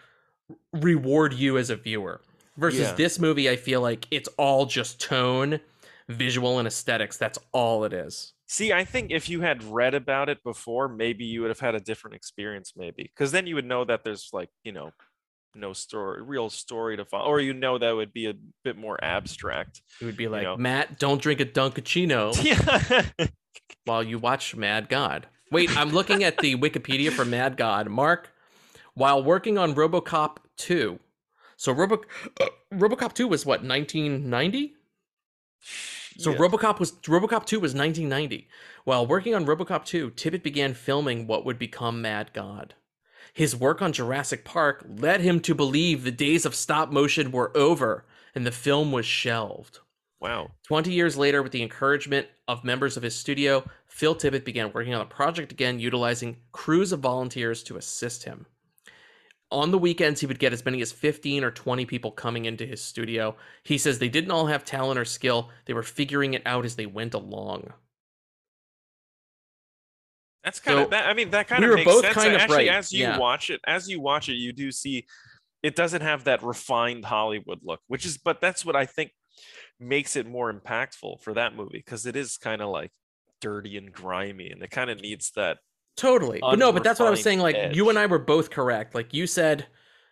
Speaker 6: reward you as a viewer. Versus
Speaker 5: Yeah.
Speaker 6: this movie, I feel like it's all just tone, visual, and aesthetics. That's all it is.
Speaker 5: See, I think if you had read about it before, maybe you would have had a different experience, maybe because then you would know that there's like you know, no story, real story to follow, or you know that would be a bit more abstract.
Speaker 6: It would be like,
Speaker 5: know.
Speaker 6: Matt, don't drink a Dunkaccino [LAUGHS]
Speaker 5: Yeah,
Speaker 6: while you watch Mad God. Wait, I'm looking at the Wikipedia for Mad God. Mark, while working on RoboCop 2, so Robo, uh, RoboCop 2 was what 1990. So
Speaker 5: Yeah.
Speaker 6: RoboCop was RoboCop 2 was 1990. While working on RoboCop 2, Tippett began filming what would become Mad God. His work on Jurassic Park led him to believe the days of stop motion were over and the film was shelved.
Speaker 5: Wow.
Speaker 6: 20 years later, with the encouragement of members of his studio, Phil Tippett began working on the project again, utilizing crews of volunteers to assist him. On the weekends, he would get as many as 15 or 20 people coming into his studio. He says they didn't all have talent or skill, they were figuring it out as they went along.
Speaker 5: That's kind of that. I mean, that kind
Speaker 6: we
Speaker 5: of makes
Speaker 6: both
Speaker 5: sense.
Speaker 6: kind of
Speaker 5: Actually,
Speaker 6: right,
Speaker 5: as you
Speaker 6: yeah.
Speaker 5: watch it, as you watch it, you do see it doesn't have that refined Hollywood look, which is, but that's what I think makes it more impactful for that movie because it is kind of like dirty and grimy, and it kind of needs that.
Speaker 6: Totally. But no, but that's what I was saying. Like,
Speaker 5: Unrefined
Speaker 6: you and. I were both correct. Like, you said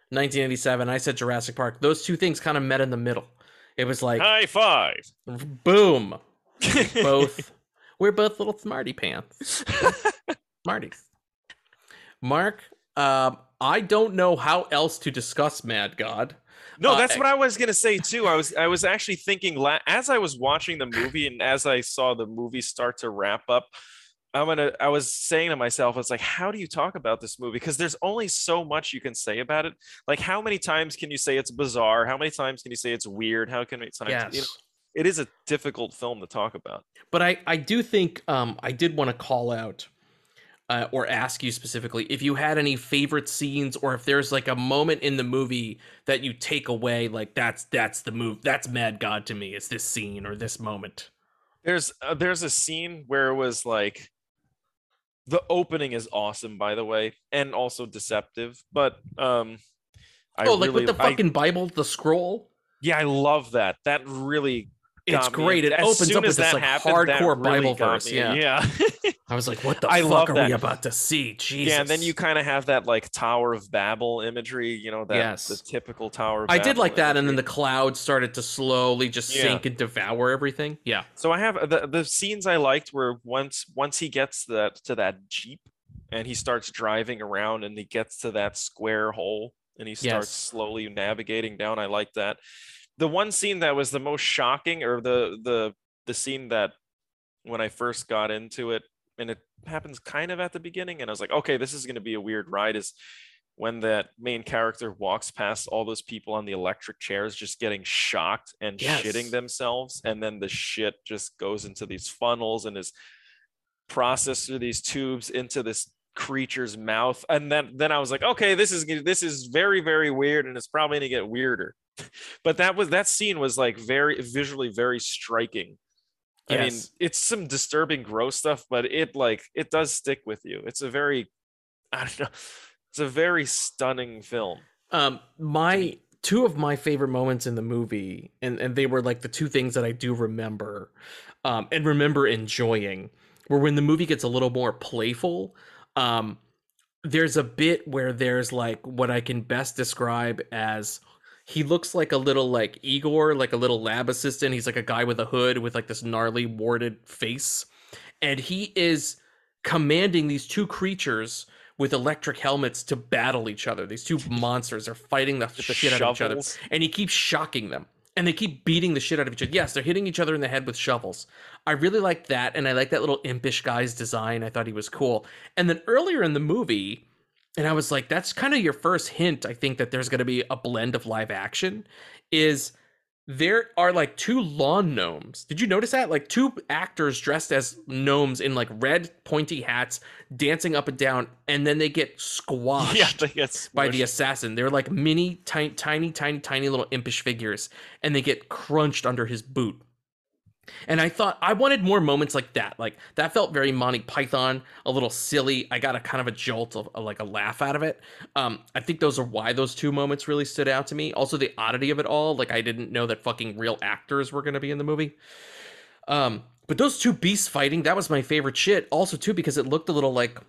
Speaker 6: 1987, I said Jurassic Park. Those two things kind of met in the middle. It was like,
Speaker 5: High five.
Speaker 6: boom. [LAUGHS] both we're both little smarty pants [LAUGHS] smarties mark um i don't know how else to discuss mad god
Speaker 5: No,
Speaker 6: Uh,
Speaker 5: that's what I was gonna say too. I was I was actually thinking la- as I was watching the movie and as I saw the movie start to wrap up, I'm gonna I was saying to myself, it's like, how do you talk about this movie? Because there's only so much you can say about it. Like, how many times can you say it's bizarre? How many times can you say it's weird? How can many times
Speaker 6: yes
Speaker 5: you know, it is a difficult film to talk about.
Speaker 6: but i i do think um i did want to call out uh, or ask you specifically if you had any favorite scenes or if there's like a moment in the movie that you take away like that's that's the move that's mad god to me it's this scene or this moment
Speaker 5: There's uh, there's a scene where it was like the opening is awesome, by the way, and also deceptive. But um, I
Speaker 6: oh like
Speaker 5: really,
Speaker 6: with the
Speaker 5: I-
Speaker 6: fucking bible the scroll
Speaker 5: Yeah, I love that. That really
Speaker 6: it's
Speaker 5: me.
Speaker 6: great it
Speaker 5: As
Speaker 6: opens up with
Speaker 5: as
Speaker 6: this like
Speaker 5: happened,
Speaker 6: hardcore
Speaker 5: really
Speaker 6: bible verse
Speaker 5: me.
Speaker 6: yeah
Speaker 5: Yeah. [LAUGHS]
Speaker 6: I was like, what the
Speaker 5: I
Speaker 6: fuck are
Speaker 5: that.
Speaker 6: we about to see? Jesus.
Speaker 5: yeah, and then you kind of have that like Tower of Babel imagery, you know, that
Speaker 6: Yes.
Speaker 5: the typical Tower of
Speaker 6: I did like that, and then the clouds started to slowly just
Speaker 5: Yeah.
Speaker 6: sink and devour everything. Yeah.
Speaker 5: So I have the the scenes I liked were once once he gets that to that Jeep and he starts driving around and he gets to that square hole and he starts
Speaker 6: Yes.
Speaker 5: slowly navigating down. I like that. The one scene that was the most shocking or the the the scene that when I first got into it and it happens kind of at the beginning and I was like, okay, this is going to be a weird ride is when that main character walks past all those people on the electric chairs just getting shocked and
Speaker 6: Yes.
Speaker 5: shitting themselves and then the shit just goes into these funnels and is processed through these tubes into this creature's mouth and then then I was like okay this is this is very very weird and it's probably going to get weirder but that was that scene was like very visually very striking I mean, it's some disturbing, gross stuff, but it like it does stick with you. It's a very, [LAUGHS] I don't know, it's a very stunning film.
Speaker 6: Um, my two of my favorite moments in the movie, and and they were like the two things that I do remember, um, and remember enjoying, were when the movie gets a little more playful. Um, there's a bit where there's like what I can best describe as he looks like a little like Igor, like a little lab assistant. He's like a guy with a hood with like this gnarly warded face. And he is commanding these two creatures with electric helmets to battle each other. These two monsters are fighting the, the shit out of each other. And he keeps shocking them. And they keep beating the shit out of each other. Yes, they're hitting each other in the head with shovels. I really liked that. And I like that little impish guy's design. I thought he was cool. And then earlier in the movie, and I was like, that's kind of your first hint, I think, that there's going to be a blend of live action. Is there are like two lawn gnomes. Did you notice that? Like two actors dressed as gnomes in like red pointy hats dancing up and down, and then they get [LAUGHS] squashed
Speaker 5: Yeah, they get
Speaker 6: by the assassin. They're like mini, tiny, tiny, tiny, tiny little impish figures, and they get crunched under his boot. And I thought I wanted more moments like that. Like that felt very Monty Python, a little silly. I got a kind of a jolt of, of like a laugh out of it. Um, I think those are why those two moments really stood out to me. Also the oddity of it all. Like I didn't know that fucking real actors were going to be in the movie. Um, but those two beasts fighting, that was my favorite shit. Also too because it looked a little like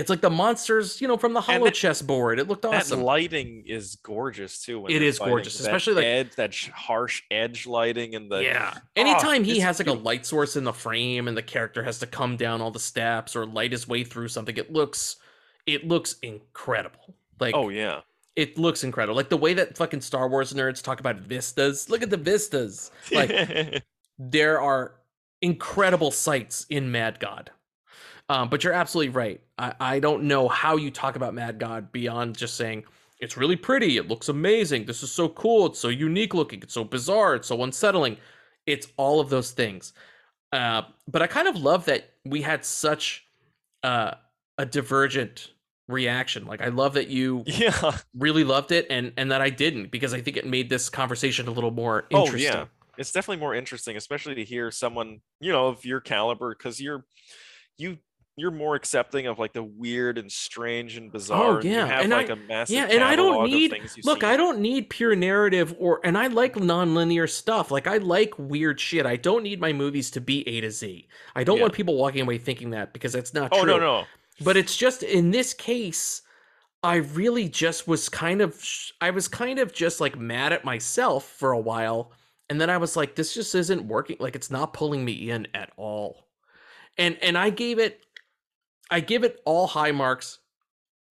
Speaker 6: it's like the monsters, you know, from the Hollow
Speaker 5: that-
Speaker 6: Chess board. It looked awesome.
Speaker 5: That lighting is gorgeous too. When
Speaker 6: It
Speaker 5: fighting.
Speaker 6: gorgeous,
Speaker 5: That
Speaker 6: especially, like-
Speaker 5: edge, that harsh edge lighting and the
Speaker 6: Yeah.
Speaker 5: Oh,
Speaker 6: Anytime he has like a light source in the frame and the character has to come down all the steps or light his way through something, it looks it looks incredible. Like
Speaker 5: Oh yeah,
Speaker 6: it looks incredible. Like the way that fucking Star Wars nerds talk about vistas. Look at the vistas. Like [LAUGHS] there are incredible sights in Mad God. Um, but you're absolutely right. I, I don't know how you talk about Mad God beyond just saying it's really pretty, it looks amazing, this is so cool, it's so unique looking, it's so bizarre, it's so unsettling. It's all of those things. Uh, but I kind of love that we had such uh, a divergent reaction. Like I love that you [LAUGHS]
Speaker 5: yeah.
Speaker 6: really loved it and and that I didn't because I think it made this conversation a little more
Speaker 5: Oh
Speaker 6: interesting.
Speaker 5: yeah, it's definitely more interesting, especially to hear someone you know of your caliber, because you're you you're more accepting of like the weird and strange and oh, bizarre. and
Speaker 6: Oh, yeah,
Speaker 5: you have
Speaker 6: and
Speaker 5: like
Speaker 6: I-
Speaker 5: a massive
Speaker 6: yeah and i don't need
Speaker 5: things you
Speaker 6: look
Speaker 5: see.
Speaker 6: i don't need pure narrative or and i like non-linear stuff like i like weird shit i don't need my movies to be a to z i don't
Speaker 5: Yeah.
Speaker 6: want people walking away thinking that because that's not
Speaker 5: Oh
Speaker 6: true Oh
Speaker 5: no no.
Speaker 6: but it's just in this case i really just was kind of i was kind of just like mad at myself for a while and then i was like this just isn't working like it's not pulling me in at all and and i gave it i give it all high marks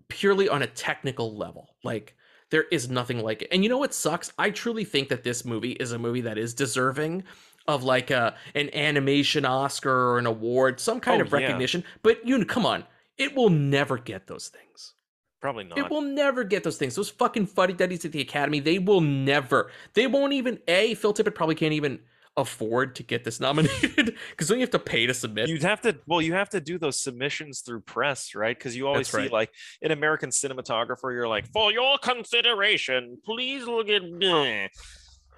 Speaker 6: purely on a technical level like there is nothing like it and you know what sucks i truly think that this movie is a movie that is deserving of like a an animation oscar or an award some kind
Speaker 5: Oh,
Speaker 6: of
Speaker 5: yeah.
Speaker 6: recognition but you come on it will never get those things
Speaker 5: Probably not.
Speaker 6: it will never get those things. Those fucking fuddy duddies at the Academy, they will never. They won't even. A. Phil Tippett probably can't even afford to get this nominated [LAUGHS] because don't you have to pay to submit?
Speaker 5: You'd have to, well, you have to do those submissions through press, right? Because you always
Speaker 6: That's
Speaker 5: see,
Speaker 6: right.
Speaker 5: like, an American cinematographer, you're like, for your consideration, please look at, me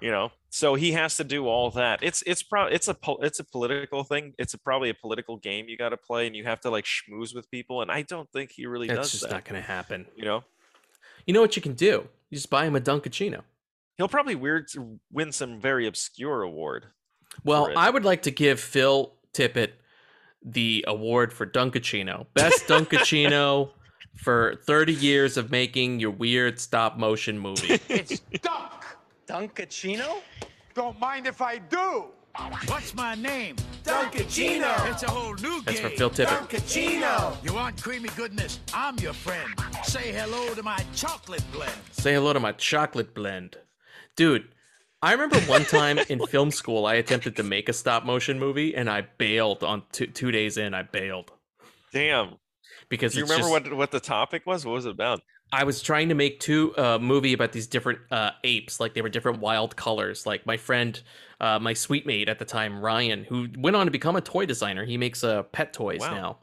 Speaker 5: you know. So he has to do all that. It's it's probably it's a it's a political thing. It's a, probably a political game you got to play, and you have to like schmooze with people. And I don't think he really does.
Speaker 6: That's
Speaker 5: does
Speaker 6: just
Speaker 5: that.
Speaker 6: not going to happen.
Speaker 5: You know,
Speaker 6: You know what you can do? You just buy him a Dunkaccino.
Speaker 5: He'll probably weird win some very obscure award.
Speaker 6: Well. I would like to give Phil Tippett the award for Dunkaccino, best [LAUGHS] Dunkaccino for 30 years of making your weird stop motion movie. [LAUGHS]
Speaker 9: It's [LAUGHS] Dunk. Dunkaccino?
Speaker 8: Don't mind if I do.
Speaker 10: What's my name?
Speaker 8: Dunkaccino.
Speaker 10: It's a whole new
Speaker 6: That's
Speaker 10: game.
Speaker 6: from Phil Tippett.
Speaker 8: Dunkaccino.
Speaker 10: You want creamy goodness? I'm your friend. Say hello to my chocolate blend.
Speaker 6: Say hello to my chocolate blend. Dude, I remember one [LAUGHS] time in film school, I attempted to make a stop motion movie and I bailed on two, two days in. I bailed
Speaker 5: Damn.
Speaker 6: because
Speaker 5: Do you remember
Speaker 6: just-
Speaker 5: what what the topic was? What was it about?
Speaker 6: I was trying to make two uh, movie about these different uh, apes, like they were different wild colors. Like my friend, uh, my sweet mate at the time, Ryan, who went on to become a toy designer. He makes uh, pet toys
Speaker 5: Wow.
Speaker 6: now.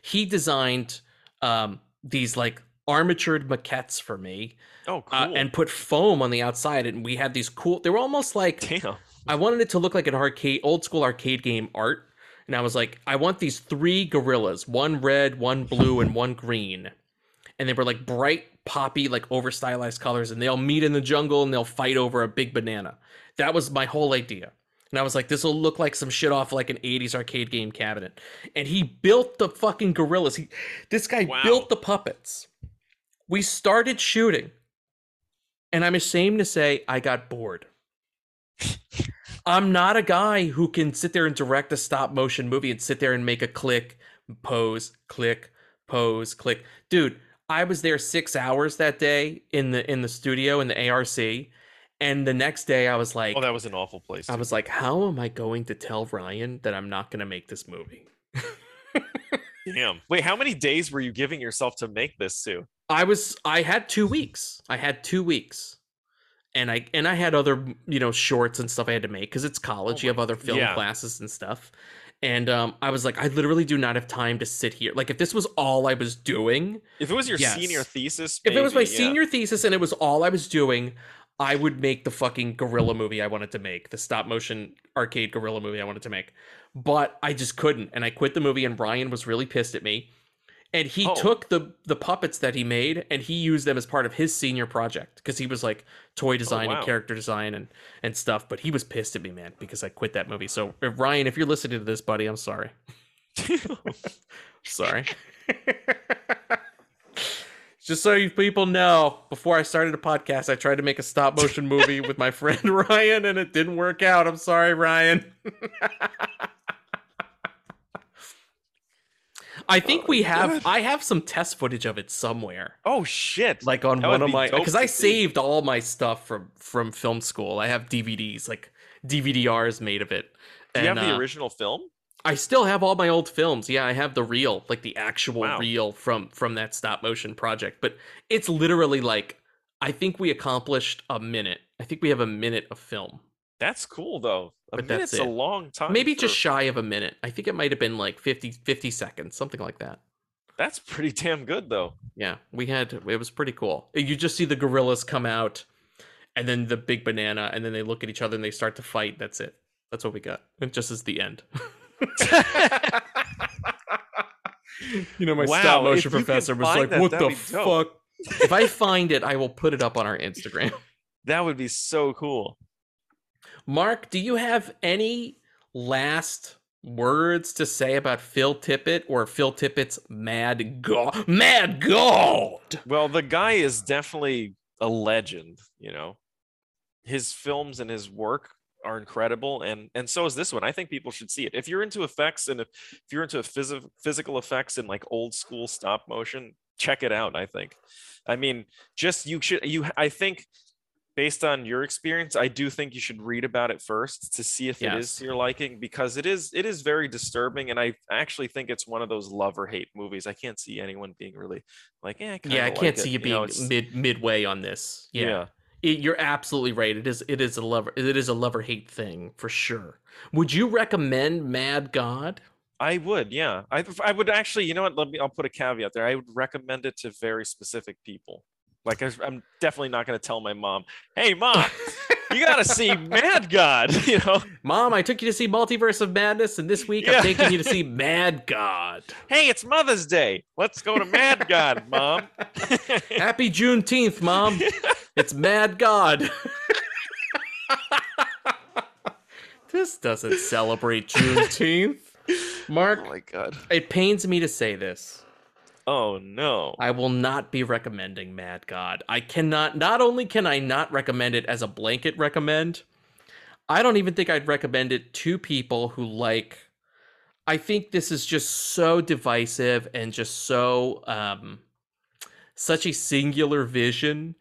Speaker 6: He designed um, these like armatured maquettes for me
Speaker 5: Oh, cool.
Speaker 6: uh, and put foam on the outside, and we had these cool. They were almost like
Speaker 5: Damn.
Speaker 6: I wanted it to look like an arcade, old school arcade game art. And I was like, I want these three gorillas, one red, one blue, and one green. And they were like bright, poppy, like over stylized colors. And they'll meet in the jungle and they'll fight over a big banana. That was my whole idea. And I was like, this will look like some shit off like an 80s arcade game cabinet. And he built the fucking gorillas. He, this guy
Speaker 5: Wow.
Speaker 6: built the puppets. We started shooting. And I'm ashamed to say I got bored. I'm not a guy who can sit there and direct a stop motion movie and sit there and make a click, pose, click, pose, click. Dude, I was there 6 hours that day in the in the studio in the ARC and the next day I was like
Speaker 5: Oh, that was an awful place.
Speaker 6: I was like how am I going to tell Ryan that I'm not going to make this movie? [LAUGHS]
Speaker 5: Damn. Wait, how many days were you giving yourself to make this, Sue?
Speaker 6: I was I had 2 weeks. I had 2 weeks. And I and I had other, you know, shorts and stuff I had to make cuz it's college. you have other film
Speaker 5: yeah.
Speaker 6: classes and stuff. And um, I was like, I literally do not have time to sit here. Like, if this was all I was doing,
Speaker 5: If it was your
Speaker 6: Yes.
Speaker 5: senior thesis,
Speaker 6: if it was my
Speaker 5: yeah.
Speaker 6: senior thesis and it was all I was doing, I would make the fucking gorilla movie I wanted to make, the stop motion arcade gorilla movie I wanted to make. But I just couldn't, and I quit the movie. And Ryan was really pissed at me, and he
Speaker 5: Oh.
Speaker 6: took the the puppets that he made and he used them as part of his senior project because he was like toy oh, design
Speaker 5: wow.
Speaker 6: and character design and and stuff. But he was pissed at me, man, because I quit that movie. So if Ryan, if you're listening to this, buddy, I'm sorry. [LAUGHS] sorry. [LAUGHS] Just so you people know, before I started a podcast, I tried to make a stop motion movie with my friend [LAUGHS] Ryan, and it didn't work out. I'm sorry, Ryan. I think we have. I have some test footage of it somewhere,
Speaker 5: Oh shit!
Speaker 6: like on
Speaker 5: That
Speaker 6: one of my. Because I saved all my stuff from from film school. I have DVDs, like DVDRs made of it.
Speaker 5: Do you have the
Speaker 6: uh,
Speaker 5: original film?
Speaker 6: I still have all my old films. Yeah, I have the reel, like the actual
Speaker 5: Wow.
Speaker 6: reel from from that stop motion project. But it's literally like I think we accomplished a minute. I think we have a minute of film.
Speaker 5: That's cool though. A
Speaker 6: But that's
Speaker 5: minute's a long time.
Speaker 6: Maybe
Speaker 5: for-
Speaker 6: just shy of a minute. I think it might have been like 50 50 seconds, something like that.
Speaker 5: That's pretty damn good though.
Speaker 6: Yeah, we had it was pretty cool. You just see the gorillas come out and then the big banana and then they look at each other and they start to fight. That's it. That's what we got. It just is the end. [LAUGHS] you know, my
Speaker 5: Wow,
Speaker 6: stop motion professor was like,
Speaker 5: that,
Speaker 6: "What the fuck?" if I find it, I will put it up on our Instagram. [LAUGHS]
Speaker 5: That would be so cool.
Speaker 6: Mark, do you have any last words to say about Phil Tippett or Phil Tippett's Mad God? Mad God.
Speaker 5: Well, the guy is definitely a legend, you know. His films and his work are incredible and and so is this one. I think people should see it. If you're into effects and if, if you're into phys- physical effects and like old school stop motion, check it out, I think. I mean, just you should you I think based on your experience, I do think you should read about it first to see if it is
Speaker 6: Yes.
Speaker 5: to your liking because it is it is very disturbing and I actually think it's one of those love or hate movies. I can't see anyone being really like, yeah, I
Speaker 6: Yeah, I can't
Speaker 5: like
Speaker 6: see
Speaker 5: it,"
Speaker 6: you being
Speaker 5: know,
Speaker 6: mid midway on this. Yeah.
Speaker 5: yeah.
Speaker 6: It- you're absolutely right. It is it is a lover it is a lover hate thing for sure. Would you recommend Mad God?
Speaker 5: I would, yeah. I I would actually, you know what? Let me. I'll put a caveat there. I would recommend it to very specific people. Like I'm definitely not going to tell my mom, "Hey, mom, you got to see Mad God." [LAUGHS] You know,
Speaker 6: Mom, I took you to see Multiverse of Madness, and this week
Speaker 5: Yeah.
Speaker 6: I'm taking you to see [LAUGHS] Mad God.
Speaker 5: hey, it's Mother's Day. Let's go to Mad God, mom. [LAUGHS]
Speaker 6: Happy Juneteenth, Mom. It's Mad God. this doesn't celebrate Juneteenth. Mark,
Speaker 5: oh my God.
Speaker 6: it pains me to say this.
Speaker 5: Oh no.
Speaker 6: I will not be recommending Mad God. I cannot, not only can I not recommend it as a blanket recommend, I don't even think I'd recommend it to people who like. I think this is just so divisive and just so, um, such a singular vision.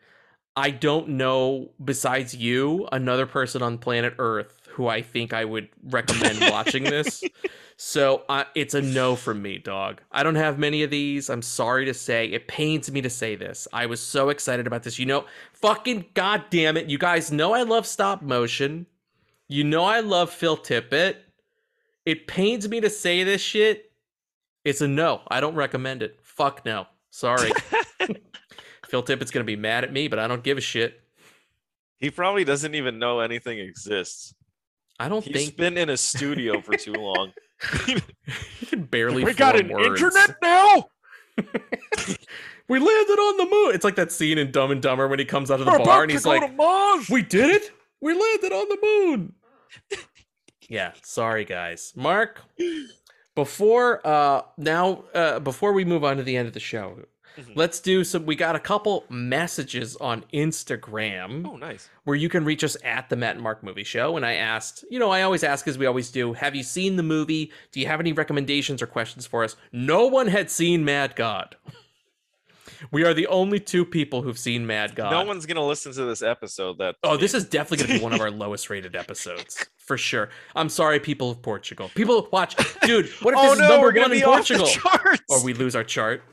Speaker 6: I don't know, besides you, another person on planet Earth who I think I would recommend watching this. [LAUGHS] So uh, it's a no from me, dog. I don't have many of these. I'm sorry to say. It pains me to say this. I was so excited about this. You know, fucking goddamn it. You guys know I love stop motion. You know I love Phil Tippett. It pains me to say this shit. It's a no. I don't recommend it. Fuck no. Sorry. [LAUGHS] [LAUGHS] Phil Tippett's gonna be mad at me, but I don't give a shit.
Speaker 5: He probably doesn't even know anything exists.
Speaker 6: I don't
Speaker 5: He's
Speaker 6: think He's
Speaker 5: been in a studio for too [LAUGHS] long. [LAUGHS]
Speaker 6: he can barely.
Speaker 3: We got an
Speaker 6: words.
Speaker 3: internet now. [LAUGHS]
Speaker 6: We landed on the moon. It's like that scene in Dumb and Dumber when he comes out of the
Speaker 3: We're
Speaker 6: bar and he's like,
Speaker 3: Mars.
Speaker 6: "We did it. We landed on the moon." [LAUGHS] yeah, sorry guys. Mark, before uh now uh before we move on to the end of the show,
Speaker 5: Mhm.
Speaker 6: let's do some we got a couple messages on Instagram
Speaker 5: Oh, nice.
Speaker 6: where you can reach us at the Matt and Mark Movie Show. And I asked, you know, I always ask as we always do, have you seen the movie? Do you have any recommendations or questions for us? No one had seen Mad God. [LAUGHS] We are the only two people who've seen Mad God.
Speaker 5: No one's gonna listen to this episode. That
Speaker 6: Oh, this [LAUGHS] is definitely going to be one of our lowest rated episodes for sure. I'm sorry, people of Portugal. People watch, dude. What if [LAUGHS]
Speaker 5: Oh
Speaker 6: this
Speaker 5: no,
Speaker 6: is number
Speaker 5: we're
Speaker 6: one in Portugal? Or we lose our chart.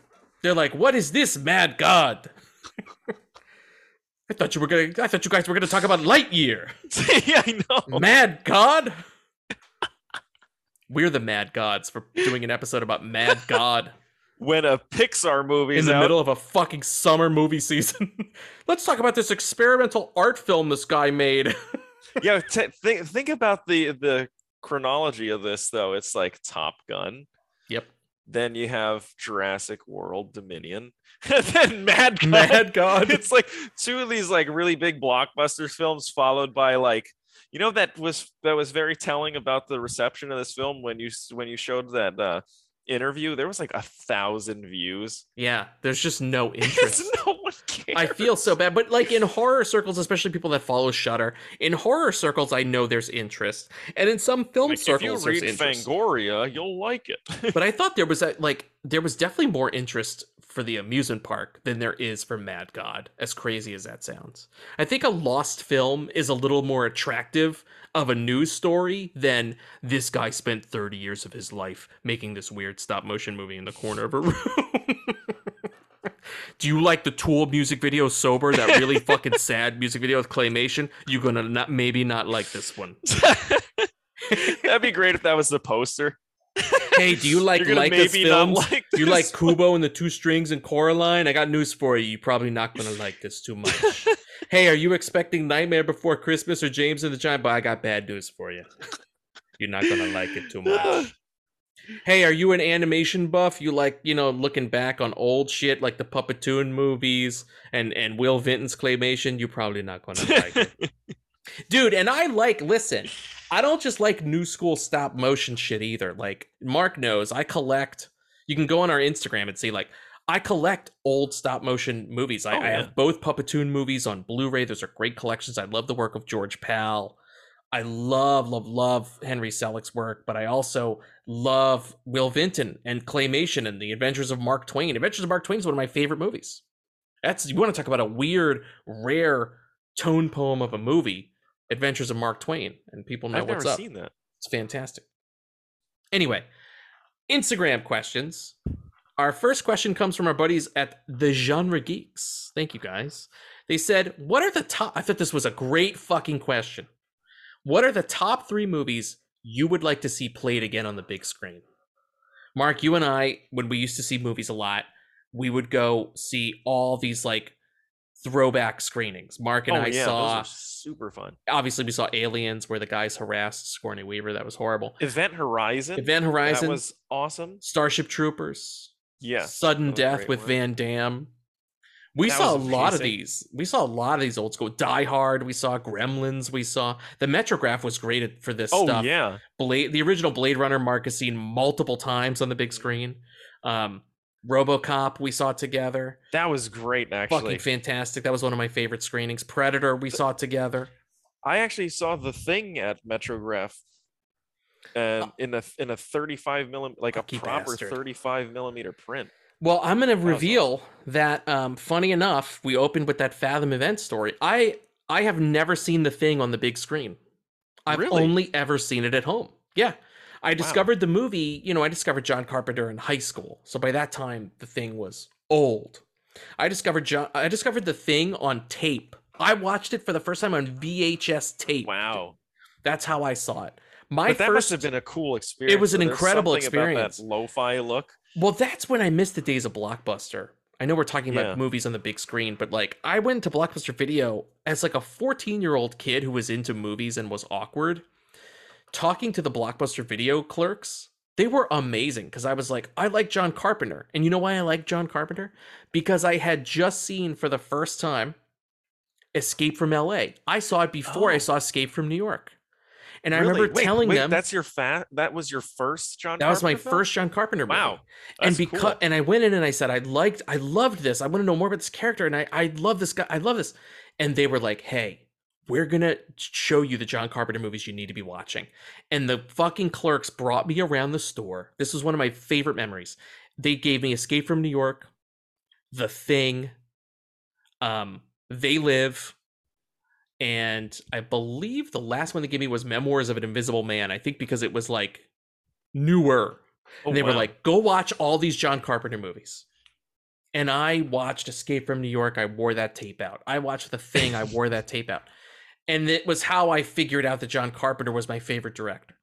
Speaker 6: They're like, "What is this, Mad God?" [LAUGHS] I thought you were gonna. I thought you guys were gonna talk about Lightyear. [LAUGHS]
Speaker 5: yeah, I know.
Speaker 6: Mad God. [LAUGHS] We're the Mad Gods for doing an episode about Mad God
Speaker 5: When a Pixar movie
Speaker 6: in the
Speaker 5: out,
Speaker 6: middle of a fucking summer movie season. Let's talk about this experimental art film this guy made.
Speaker 5: yeah, t- think think about the the chronology of this though. It's like Top Gun. Then you have Jurassic World Dominion. [LAUGHS] and then Mad God.
Speaker 6: Mad [LAUGHS] God.
Speaker 5: It's like two of these like really big blockbusters films followed by like you know that was that was very telling about the reception of this film when you when you showed that uh interview there was like a thousand views
Speaker 6: Yeah, there's just no [LAUGHS] interest.
Speaker 5: no one cares
Speaker 6: I feel so bad, but like in horror circles, especially people that follow Shudder, in horror circles, I know there's interest, and in some film
Speaker 5: like, if you
Speaker 6: circles,
Speaker 5: read. Fangoria you'll like it [LAUGHS]
Speaker 6: but I thought there was a, like there was definitely more interest for the amusement park than there is for Mad God. As crazy as that sounds, I think a lost film is a little more attractive of a news story than this guy spent 30 years of his life making this weird stop motion movie in the corner of a [LAUGHS] room. Do you like the Tool music video sober? That really [LAUGHS] fucking sad music video with claymation. You're gonna not maybe not like this one. [LAUGHS]
Speaker 5: that'd be great if that was the poster
Speaker 6: Hey, do you [LAUGHS] like
Speaker 5: Laika's
Speaker 6: films?
Speaker 5: like
Speaker 6: do you like Kubo and the two strings and Coraline? I got news for you. You're probably not gonna like this too much. hey, are you expecting Nightmare Before Christmas or James and the Giant? But I got bad news for you. You're not gonna like it too much. Hey, are you an animation buff? You like, you know, looking back on old shit like the Puppetoon movies and and Will Vinton's claymation? You're probably not gonna [LAUGHS] like it. Dude, and I like listen, I don't just like new school stop motion shit either. Like Mark knows, I collect you can go on our Instagram and see like I collect old stop motion movies. I,
Speaker 5: Oh,
Speaker 6: I have both Puppetoon movies on Blu-ray. Those are great collections. I love the work of George Pal. I love, love, love Henry Selick's work, but I also love Will Vinton and Claymation and The Adventures of Mark Twain. Adventures of Mark Twain is one of my favorite movies. That's you want to talk about a weird, rare tone poem of a movie. Adventures of Mark Twain, and people know
Speaker 5: i've
Speaker 6: what's
Speaker 5: never
Speaker 6: up.
Speaker 5: seen that
Speaker 6: It's fantastic. Anyway, Instagram questions. Our first question comes from our buddies at the Genre Geeks. Thank you guys. They said, "What are the top?" I thought this was a great fucking question. What are the top three movies you would like to see played again on the big screen? Mark, you and I, when we used to see movies a lot, we would go see all these like throwback screenings. Mark and
Speaker 5: oh
Speaker 6: I
Speaker 5: yeah
Speaker 6: saw
Speaker 5: super fun
Speaker 6: obviously we saw aliens where the guys harassed Sigourney Weaver. That was horrible.
Speaker 5: event horizon
Speaker 6: Event Horizon,
Speaker 5: that was awesome
Speaker 6: Starship Troopers,
Speaker 5: yes
Speaker 6: Sudden
Speaker 5: that was a
Speaker 6: Death with
Speaker 5: one.
Speaker 6: Van Damme. We
Speaker 5: That
Speaker 6: saw a lot of these. We saw a lot of these old school. Die Hard. We saw Gremlins. We saw the Metrograph was great for this
Speaker 5: oh
Speaker 6: stuff.
Speaker 5: yeah
Speaker 6: Blade, the original Blade Runner Mark has seen multiple times on the big screen. Um, RoboCop we saw together.
Speaker 5: that was great actually
Speaker 6: Fucking fantastic. That was one of my favorite screenings. Predator we saw together.
Speaker 5: I actually saw the thing at Metrograph, and in a in a 35 millim like a proper 35 millimeter print.
Speaker 6: Well, I'm going to reveal that. Um, funny enough, we opened with that Fathom event story. I I have never seen the thing on the big screen. I've
Speaker 5: Really?
Speaker 6: only ever seen it at home. Yeah, I discovered the movie, you know, I discovered John Carpenter in high school. So by that time the thing was old. I discovered John I discovered the thing on tape. I watched it for the first time on VHS tape.
Speaker 5: Wow.
Speaker 6: That's how I saw it. My
Speaker 5: but that
Speaker 6: first
Speaker 5: must have been a cool experience.
Speaker 6: It was an
Speaker 5: There's
Speaker 6: incredible
Speaker 5: something about
Speaker 6: experience.
Speaker 5: that lo-fi look.
Speaker 6: Well, that's when I missed the days of Blockbuster. I know we're talking about
Speaker 5: Yeah.
Speaker 6: movies on the big screen, but like I went to Blockbuster Video as like a 14-year-old kid who was into movies and was awkward. Talking to the Blockbuster Video clerks, they were amazing because I was like, I like John Carpenter. And you know why I like John Carpenter? Because I had just seen for the first time Escape from LA. I saw it before I
Speaker 5: Oh.
Speaker 6: saw Escape from New York. And I remember
Speaker 5: Wait,
Speaker 6: telling
Speaker 5: wait,
Speaker 6: them
Speaker 5: that's your fat. That was your first John.
Speaker 6: that was my
Speaker 5: film?
Speaker 6: first John Carpenter movie.
Speaker 5: Wow,
Speaker 6: and because
Speaker 5: cool.
Speaker 6: and I went in and I said I liked I loved this. I want to know more about this character and I I love this guy. I love this. And they were like, "Hey, we're going to show you the John Carpenter movies you need to be watching." And the fucking clerks brought me around the store. This was one of my favorite memories. They gave me Escape from New York, The Thing, um They Live, and I believe the last one they gave me was Memoirs of an Invisible Man. I think because it was like newer.
Speaker 5: Oh,
Speaker 6: and they were like, go watch all these John Carpenter movies. And I watched Escape from New York. I wore that tape out. I watched The Thing. I wore that tape out. And it was how I figured out that John Carpenter was my favorite director.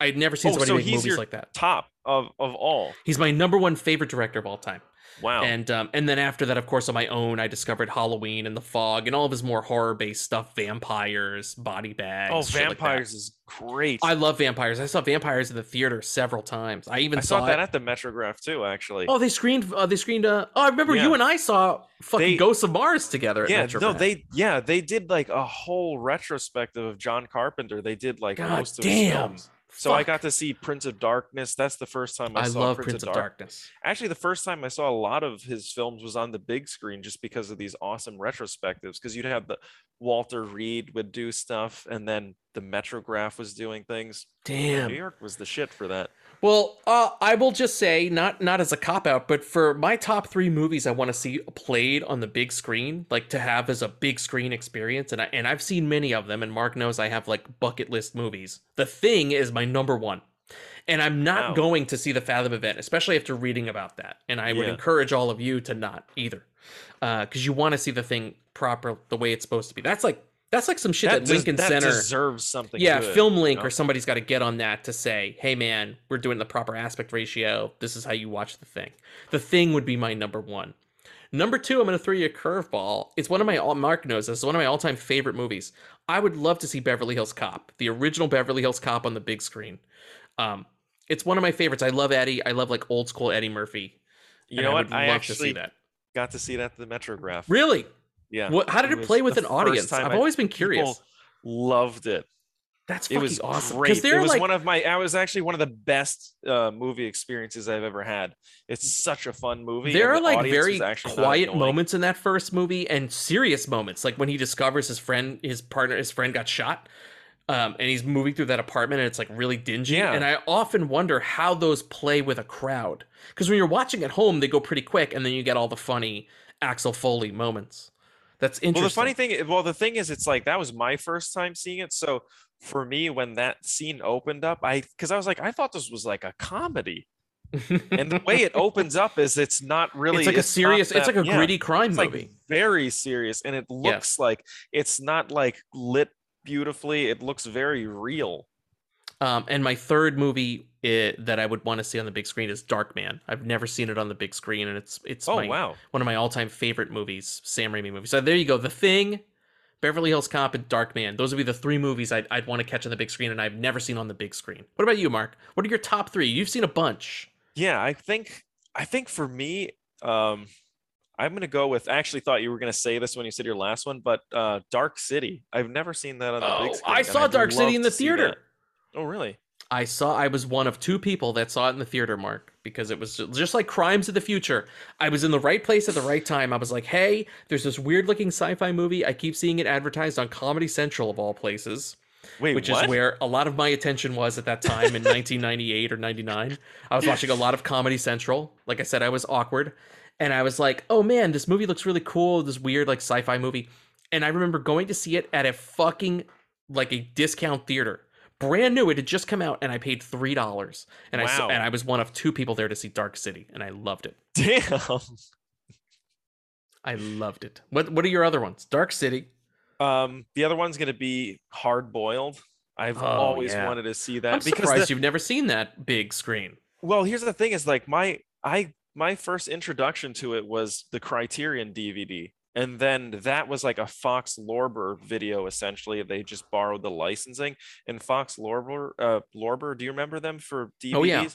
Speaker 6: I had never seen
Speaker 5: Oh,
Speaker 6: somebody
Speaker 5: so
Speaker 6: make
Speaker 5: he's
Speaker 6: movies
Speaker 5: your
Speaker 6: like that.
Speaker 5: top of of all.
Speaker 6: He's my number one favorite director of all time.
Speaker 5: Wow.
Speaker 6: And um, and then after that, of course, on my own, I discovered Halloween and The Fog and all of his more horror based stuff, vampires, body bags.
Speaker 5: oh,
Speaker 6: shit like
Speaker 5: vampires is great.
Speaker 6: I love vampires. I saw vampires in the theater several times. I even
Speaker 5: I saw,
Speaker 6: saw,
Speaker 5: that
Speaker 6: it.
Speaker 5: at the Metrograph too. Actually.
Speaker 6: Oh, they screened. Uh, they screened. Uh, oh, I remember
Speaker 5: Yeah.
Speaker 6: you and I saw fucking
Speaker 5: They-
Speaker 6: Ghosts of Mars together. At
Speaker 5: yeah,
Speaker 6: Metro
Speaker 5: no, they yeah they did like a whole retrospective of John Carpenter. They did like
Speaker 6: God
Speaker 5: most of his
Speaker 6: damn.
Speaker 5: films. So I got to see Prince of Darkness. That's the first time I,
Speaker 6: I
Speaker 5: saw Prince,
Speaker 6: Prince of
Speaker 5: Dark-
Speaker 6: Darkness.
Speaker 5: Actually, the first time I saw a lot of his films was on the big screen, just because of these awesome retrospectives. Because you'd have the Walter Reade would do stuff, and then the Metrograph was doing things.
Speaker 6: Damn.
Speaker 5: New York was the shit for that.
Speaker 6: Well, uh, I will just say, not not as a cop out, but for my top three movies, I want to see played on the big screen, like to have as a big screen experience. And I and I've seen many of them, and Mark knows I have like bucket list movies. The Thing is my number one, and I'm not
Speaker 5: Wow.
Speaker 6: going to see the Fathom event, especially after reading about that. And I would encourage all of you to not either, because you want to see the thing proper the way it's supposed to be. That's like that's like some shit that,
Speaker 5: des-
Speaker 6: Lincoln
Speaker 5: that
Speaker 6: Center
Speaker 5: deserves something.
Speaker 6: yeah,
Speaker 5: good,
Speaker 6: Film
Speaker 5: you
Speaker 6: Link
Speaker 5: know?
Speaker 6: or somebody's got to get on that to say, "Hey, man, we're doing the proper aspect ratio. This is how you watch the thing." The thing would be my number one. Number two, I'm going to throw you a curveball. It's one of my all Mark knows this. It's one of my all-time favorite movies. I would love to see Beverly Hills Cop, the original Beverly Hills Cop on the big screen. Um, it's one of my favorites. I love Eddie. I love like old school Eddie Murphy.
Speaker 5: You know
Speaker 6: I
Speaker 5: what? I actually
Speaker 6: to see that.
Speaker 5: got to see it at the Metrograph.
Speaker 6: Really?
Speaker 5: Yeah.
Speaker 6: What? How did it,
Speaker 5: was
Speaker 6: play with an audience? I've
Speaker 5: I-
Speaker 6: always been curious.
Speaker 5: Loved it.
Speaker 6: That's
Speaker 5: It
Speaker 6: fucking
Speaker 5: was
Speaker 6: awesome.
Speaker 5: great. It was
Speaker 6: like
Speaker 5: one of my. I was actually one of the best uh, movie experiences I've ever had. It's such a fun movie.
Speaker 6: There are
Speaker 5: the
Speaker 6: like very
Speaker 5: was actually not
Speaker 6: quiet moments in that first movie and serious moments, like when he discovers his friend, his partner, his friend got shot, um, and he's moving through that apartment and it's like really dingy.
Speaker 5: Yeah.
Speaker 6: And I often wonder how those play with a crowd because when you're watching at home, they go pretty quick, and then you get all the funny Axel Foley moments. That's interesting.
Speaker 5: Well, the funny thing, well, the thing is, it's like that was my first time seeing it. So for me, when that scene opened up, I because I was like, I thought this was like a comedy, and the way it [LAUGHS] opens up is it's not really.
Speaker 6: it's like a
Speaker 5: not
Speaker 6: serious, it's like a
Speaker 5: yeah,
Speaker 6: gritty crime
Speaker 5: it's
Speaker 6: movie.
Speaker 5: like very serious, and it looks like it's not like lit beautifully. It looks very real.
Speaker 6: Um, and my third movie eh, that I would want to see on the big screen is Darkman. I've never seen it on the big screen, and it's it's
Speaker 5: Oh,
Speaker 6: my,
Speaker 5: wow.
Speaker 6: one of my all time favorite movies, Sam Raimi movies. So there you go, The Thing, Beverly Hills Cop, and Darkman. Those would be the three movies I'd, I'd want to catch on the big screen, and I've never seen on the big screen. What about you, Mark? What are your top three? You've seen a bunch.
Speaker 5: Yeah, I think I think for me, um, I'm gonna go with. I actually thought you were gonna say this when you said your last one, but uh, Dark City. I've never seen that on the
Speaker 6: Oh,
Speaker 5: big screen.
Speaker 6: I saw Dark City in the theater.
Speaker 5: Oh, really?
Speaker 6: I saw. I was one of two people that saw it in the theater, Mark, because it was just like Crimes of the Future. I was in the right place at the right time. I was like, "Hey, there's this weird-looking sci-fi movie. I keep seeing it advertised on Comedy Central of all places."
Speaker 5: Wait,
Speaker 6: which
Speaker 5: what?
Speaker 6: is where a lot of my attention was at that time in [LAUGHS] 1998 or 99. I was watching a lot of Comedy Central. Like I said, I was awkward, and I was like, "Oh man, this movie looks really cool. This weird like sci-fi movie." And I remember going to see it at a fucking like a discount theater, brand new. It had just come out, and I paid three dollars, and I saw,
Speaker 5: Wow.
Speaker 6: and I was one of two people there to see Dark City, and I loved it.
Speaker 5: Damn.
Speaker 6: I loved it. What What are your other ones? Dark City.
Speaker 5: Um, the other one's gonna be Hard Boiled. I've
Speaker 6: Oh,
Speaker 5: always
Speaker 6: yeah.
Speaker 5: wanted to see that
Speaker 6: I'm
Speaker 5: because
Speaker 6: surprised
Speaker 5: the-
Speaker 6: you've never seen that big screen.
Speaker 5: well, here's the thing: is like my I my first introduction to it was the Criterion DVD, and then that was like a Fox Lorber video. Essentially, they just borrowed the licensing. And Fox Lorber, uh, Lorber, do you remember them for DVDs?
Speaker 6: Oh, yeah.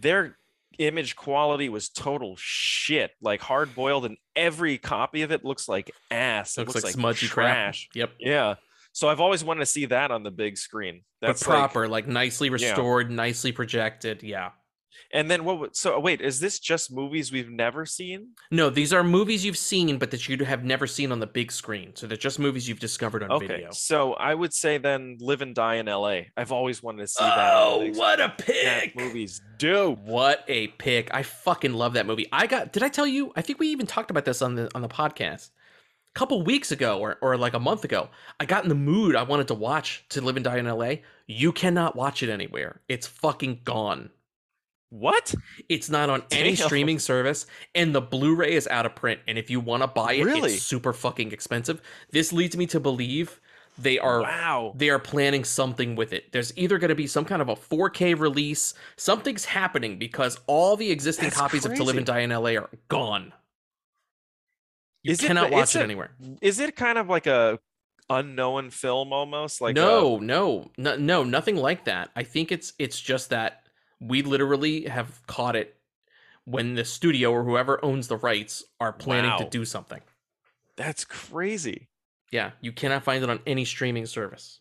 Speaker 5: Their image quality was total shit. Like hard boiled, and every copy of it looks like ass. It
Speaker 6: Looks
Speaker 5: looks,
Speaker 6: like
Speaker 5: like,
Speaker 6: smudgy crap.
Speaker 5: trash.
Speaker 6: Yep.
Speaker 5: Yeah. So I've always wanted to see that on the big screen. That's
Speaker 6: but proper, like, nicely restored, nicely projected. Yeah.
Speaker 5: And then what? would- So oh, wait, is this just movies we've never seen?
Speaker 6: No, these are movies you've seen, but that you have never seen on the big screen. So they're just movies you've discovered on
Speaker 5: Okay,
Speaker 6: video.
Speaker 5: so I would say then Live and Die in L.A. I've always wanted to see that.
Speaker 6: Oh, what a
Speaker 5: screen. That
Speaker 6: pick!
Speaker 5: movie's dope.
Speaker 6: What a pick! I fucking love that movie. I got. Did I tell you? I think we even talked about this on the on the podcast a couple weeks ago, or or like a month ago. I got in the mood. I wanted to watch To Live and Die in L.A. You cannot watch it anywhere. It's fucking gone.
Speaker 5: What?
Speaker 6: It's not on any streaming service, and the Blu-ray is out of print. And if you want to buy it,
Speaker 5: Really?
Speaker 6: it's super fucking expensive. This leads me to believe they are
Speaker 5: Wow.
Speaker 6: they are planning something with it. There's either going to be some kind of a 4K release. Something's happening because all the existing
Speaker 5: That's
Speaker 6: copies of To Live and. Die in LA are gone. You
Speaker 5: Is it
Speaker 6: cannot
Speaker 5: the-
Speaker 6: watch it
Speaker 5: a-
Speaker 6: anywhere.
Speaker 5: Is it kind of like a unknown film almost? Like a-
Speaker 6: no, no, no, no, nothing like that. I think it's it's just that we literally have caught it when the studio or whoever owns the rights are planning to do something.
Speaker 5: that's crazy.
Speaker 6: Yeah, you cannot find it on any streaming service.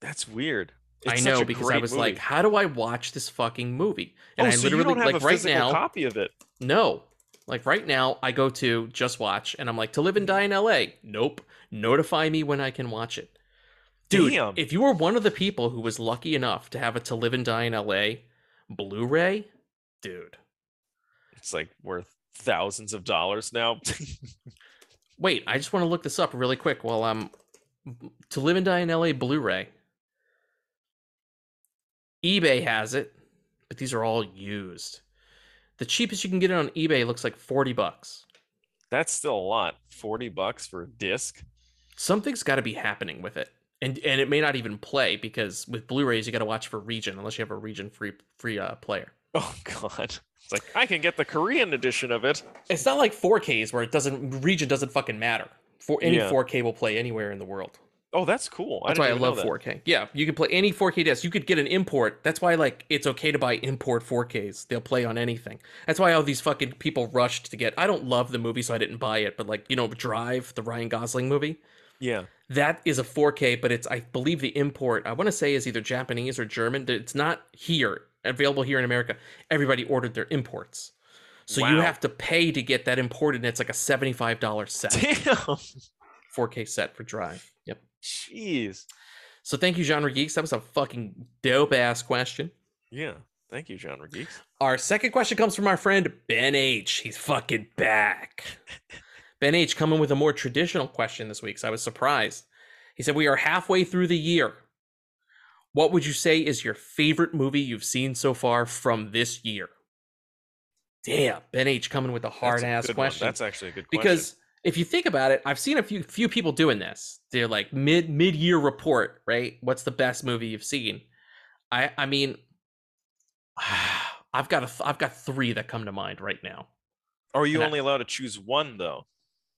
Speaker 5: That's weird.
Speaker 6: I know because I was
Speaker 5: movie.
Speaker 6: like, how do I watch this fucking movie? And
Speaker 5: oh,
Speaker 6: I
Speaker 5: so
Speaker 6: literally
Speaker 5: you don't have
Speaker 6: like
Speaker 5: a
Speaker 6: right now
Speaker 5: copy of it.
Speaker 6: No. Like right now, I go to Just Watch and I'm like, to live and die in LA. Nope. Notify me when I can watch it. Dude,
Speaker 5: Damn.
Speaker 6: if you were one of the people who was lucky enough to have a To Live and Die in LA Blu ray, dude.
Speaker 5: It's like worth thousands of dollars now. [LAUGHS]
Speaker 6: Wait, I just want to look this up really quick while I'm. To Live and Die in LA Blu ray. eBay has it, but these are all used. The cheapest you can get it on eBay looks like 40 bucks.
Speaker 5: That's still a lot. Forty bucks for a disc.
Speaker 6: something's got to be happening with it and and it may not even play because with blu-rays you got to watch for region unless you have a region free free uh, player
Speaker 5: Oh [LAUGHS] God. It's like I can get the Korean edition of it.
Speaker 6: it's not like 4ks where it doesn't region doesn't fucking matter for any
Speaker 5: Yeah.
Speaker 6: 4k will play anywhere in the world
Speaker 5: Oh, that's cool.
Speaker 6: that's
Speaker 5: I
Speaker 6: why i love 4k yeah you can play any 4k disc you could get an import that's why like it's okay to buy import 4ks they'll play on anything that's why all these fucking people rushed to get i don't love the movie so i didn't buy it but like you know drive the ryan gosling movie
Speaker 5: Yeah.
Speaker 6: That is a 4K, but it's I believe the import I want to say is either Japanese or German. It's not here available here in America. Everybody ordered their imports, so you have to pay to get that imported. And it's like a seventy-five dollar set,
Speaker 5: Damn.
Speaker 6: 4K set for Drive. Yep.
Speaker 5: Jeez.
Speaker 6: So thank you, genre geeks. That was a fucking dope ass question.
Speaker 5: Yeah. Thank you, genre geeks.
Speaker 6: Our second question comes from our friend Ben H. He's fucking back. [LAUGHS] ben H. coming with a more traditional question this week, so I was surprised. He said, We are halfway through the year. What would you say is your favorite movie you've seen so far from this year? Damn, Ben H. coming with a hard ass
Speaker 5: good one.
Speaker 6: question.
Speaker 5: That's actually a good question.
Speaker 6: because if you think about it, I've seen a few few people doing this. They're like mid mid year report, right? What's the best movie you've seen? I I mean, [SIGHS] I've got a th- I've got three that come to mind right now.
Speaker 5: are you
Speaker 6: and I-
Speaker 5: only allowed to choose one though?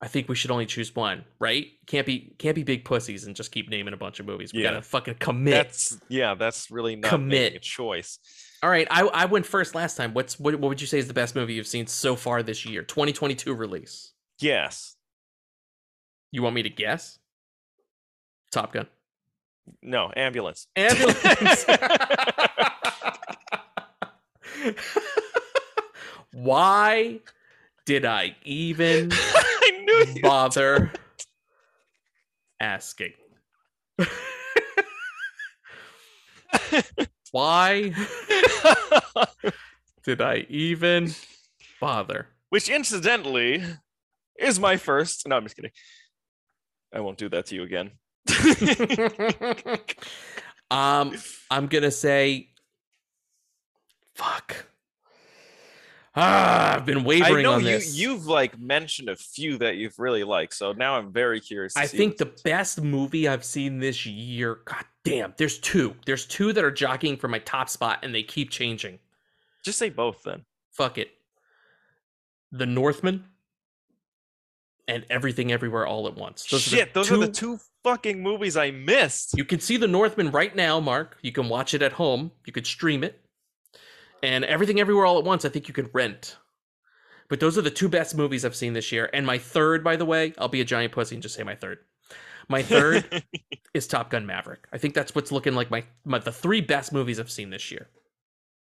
Speaker 6: I think we should only choose one, right? Can't be can't be big pussies and just keep naming a bunch of movies. We
Speaker 5: Yeah.
Speaker 6: gotta fucking commit.
Speaker 5: That's yeah, that's really not
Speaker 6: Commit.
Speaker 5: a choice.
Speaker 6: All right, I I went first last time. What's what, what would you say is the best movie you've seen so far this year? 2022 release.
Speaker 5: Yes.
Speaker 6: You want me to guess? Top Gun.
Speaker 5: No, ambulance.
Speaker 6: Ambulance. [LAUGHS] [LAUGHS] Why did I even
Speaker 5: I knew you. [LAUGHS]
Speaker 6: bother asking? [LAUGHS] Why did I even bother?
Speaker 5: Which incidentally is my first. No, I'm just kidding. I won't do that to you again. [LAUGHS]
Speaker 6: Um, I'm gonna say, fuck. Ah, I've been
Speaker 5: I
Speaker 6: wavering
Speaker 5: know
Speaker 6: on
Speaker 5: you
Speaker 6: this.
Speaker 5: you've like mentioned a few that you've really liked, so now I'm very curious. To
Speaker 6: I think the best movie I've seen this year. God damn, there's two. There's two that are jockeying for my top spot, and they keep changing.
Speaker 5: just say both then.
Speaker 6: Fuck it. The Northman and Everything Everywhere All at Once. are the
Speaker 5: Shit, those are the two fucking movies I missed.
Speaker 6: You can see The Northman right now, Mark. You can watch it at home. You could stream it. And Everything Everywhere All at Once, I think you can rent. But those are the two best movies I've seen this year. And my third, by the way, I'll be a giant pussy and just say my third. My [LAUGHS] third is Top Gun Maverick. I think that's what's looking like my, my the three best movies I've seen this year.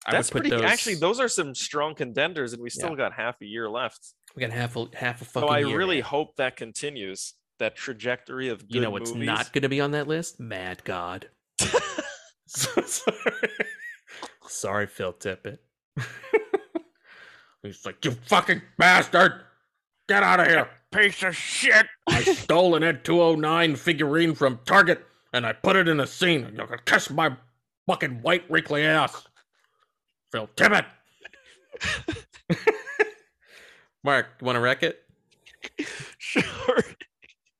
Speaker 6: I
Speaker 5: That's
Speaker 6: put
Speaker 5: pretty.
Speaker 6: those.
Speaker 5: Actually, those are some strong contenders, and we still
Speaker 6: Yeah.
Speaker 5: got half a year left.
Speaker 6: we got half a half a
Speaker 5: So I
Speaker 6: year.
Speaker 5: really hope that continues. That trajectory of good
Speaker 6: you know what's
Speaker 5: movies.
Speaker 6: not going to be on that list? Mad God. [LAUGHS] [LAUGHS] so Sorry. Sorry, Phil Tippett. [LAUGHS] He's like, you fucking bastard! Get out of here, piece of shit! I [LAUGHS] stole an Ed 209 figurine from Target and I put it in a scene. and You can kiss my fucking white wrinkly ass. Phil Tippett! [LAUGHS] Mark, you want to wreck it?
Speaker 5: Sure.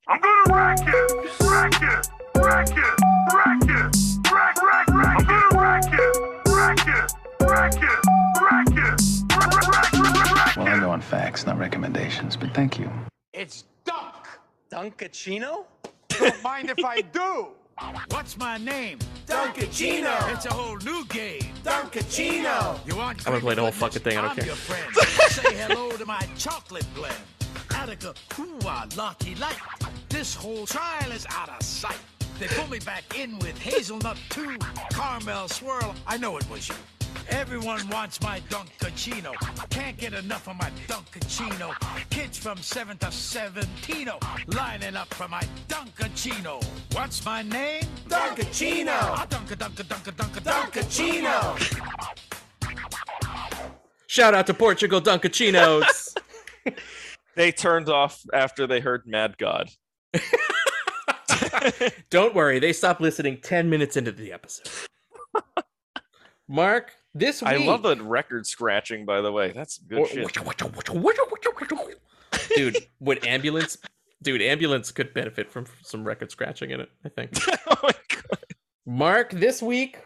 Speaker 8: I'm gonna wreck it! Wreck it! Wreck it! Wreck it! Wreck, wreck, wreck I'm gonna wreck it!
Speaker 12: Well, I go on facts, not recommendations, but thank you.
Speaker 9: It's Dunk. Dunkaccino?
Speaker 8: Don't mind if I do! [LAUGHS]
Speaker 10: What's my name?
Speaker 8: Dunkaccino!
Speaker 10: It's a whole new game.
Speaker 8: Dunkaccino!
Speaker 10: You want
Speaker 6: I'm gonna play the whole fucking thing, I don't
Speaker 10: I'm
Speaker 6: care.
Speaker 10: your friend. [LAUGHS] Say hello to my chocolate blend. Attica, hoo-ah, lucky light. This whole trial is out of sight. They pull me back in with hazelnut two, Caramel swirl, I know it was you. Everyone wants my Dunkaccino. Can't get enough of my Dunkaccino. Kids from 7 to 17 lining up for my Dunkaccino. What's my name? Dunkaccino! Dunka, Dunka, Dunka, Dunka,
Speaker 8: Dunkaccino!
Speaker 6: Shout out to Portugal Dunkaccinos. [LAUGHS]
Speaker 5: They turned off after they heard Mad God. [LAUGHS] [LAUGHS]
Speaker 6: Don't worry, they stopped listening 10 minutes into the episode. [LAUGHS] Mark, this week.
Speaker 5: I love the record scratching, by the way. That's good shit. [LAUGHS]
Speaker 6: Dude, would ambulance. Dude, ambulance could benefit from some record scratching in it, I think.
Speaker 5: oh my god.
Speaker 6: Mark, this week.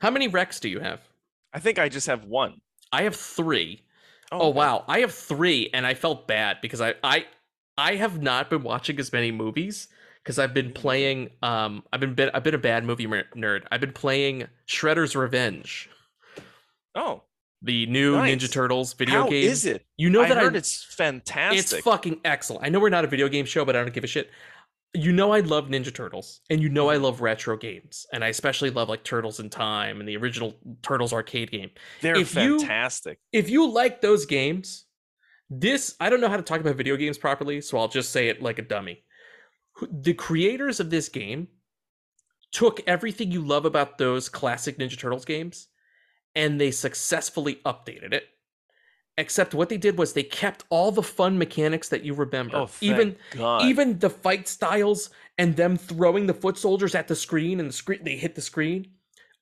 Speaker 6: How many recs do you have?
Speaker 5: I think I just have one.
Speaker 6: I have three.
Speaker 5: Oh,
Speaker 6: Oh,
Speaker 5: okay.
Speaker 6: wow, I have three, and I felt bad because I I I have not been watching as many movies because I've been playing. Um, I've been, I've been a bad movie nerd. I've been playing Shredder's Revenge,
Speaker 5: Oh,
Speaker 6: the new
Speaker 5: Nice.
Speaker 6: Ninja Turtles video
Speaker 5: how
Speaker 6: game.
Speaker 5: is it?
Speaker 6: You know
Speaker 5: I
Speaker 6: that
Speaker 5: heard
Speaker 6: I
Speaker 5: it's fantastic.
Speaker 6: It's fucking excellent. I know we're not a video game show, but I don't give a shit. You know I love Ninja Turtles, and you know I love retro games, and I especially love like Turtles in Time and the original Turtles arcade game.
Speaker 5: They're
Speaker 6: if you-
Speaker 5: fantastic.
Speaker 6: If you like those games, this I don't know how to talk about video games properly, so I'll just say it like a dummy. The creators of this game took everything you love about those classic Ninja Turtles games and they successfully updated it. Except what they did was they kept all the fun mechanics that you remember.
Speaker 5: Oh,
Speaker 6: even
Speaker 5: God.
Speaker 6: even the fight styles and them throwing the foot soldiers at the screen and the screen they hit the screen.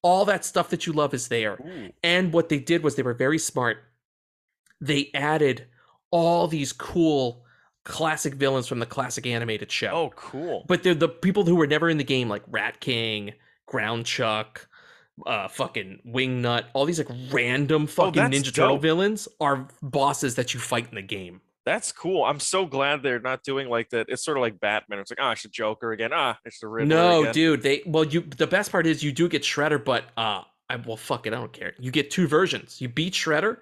Speaker 6: All that stuff that you love is there.
Speaker 5: Ooh.
Speaker 6: And what they did was they were very smart. They added all these cool classic villains from the classic animated show.
Speaker 5: Oh, cool.
Speaker 6: But they're the people who were never in the game, like Rat King, Ground Chuck, uh, fucking Wingnut. All these like random fucking
Speaker 5: Oh,
Speaker 6: Ninja Turtle villains are bosses that you fight in the game.
Speaker 5: That's cool. I'm so glad they're not doing like that. It's sort of like Batman. It's like, ah, it's the Joker again. Ah, it's the Riddler
Speaker 6: no,
Speaker 5: again.
Speaker 6: dude. They well, you. The best part is you do get Shredder, but uh, I well, fuck it. I don't care. You get two versions. You beat Shredder,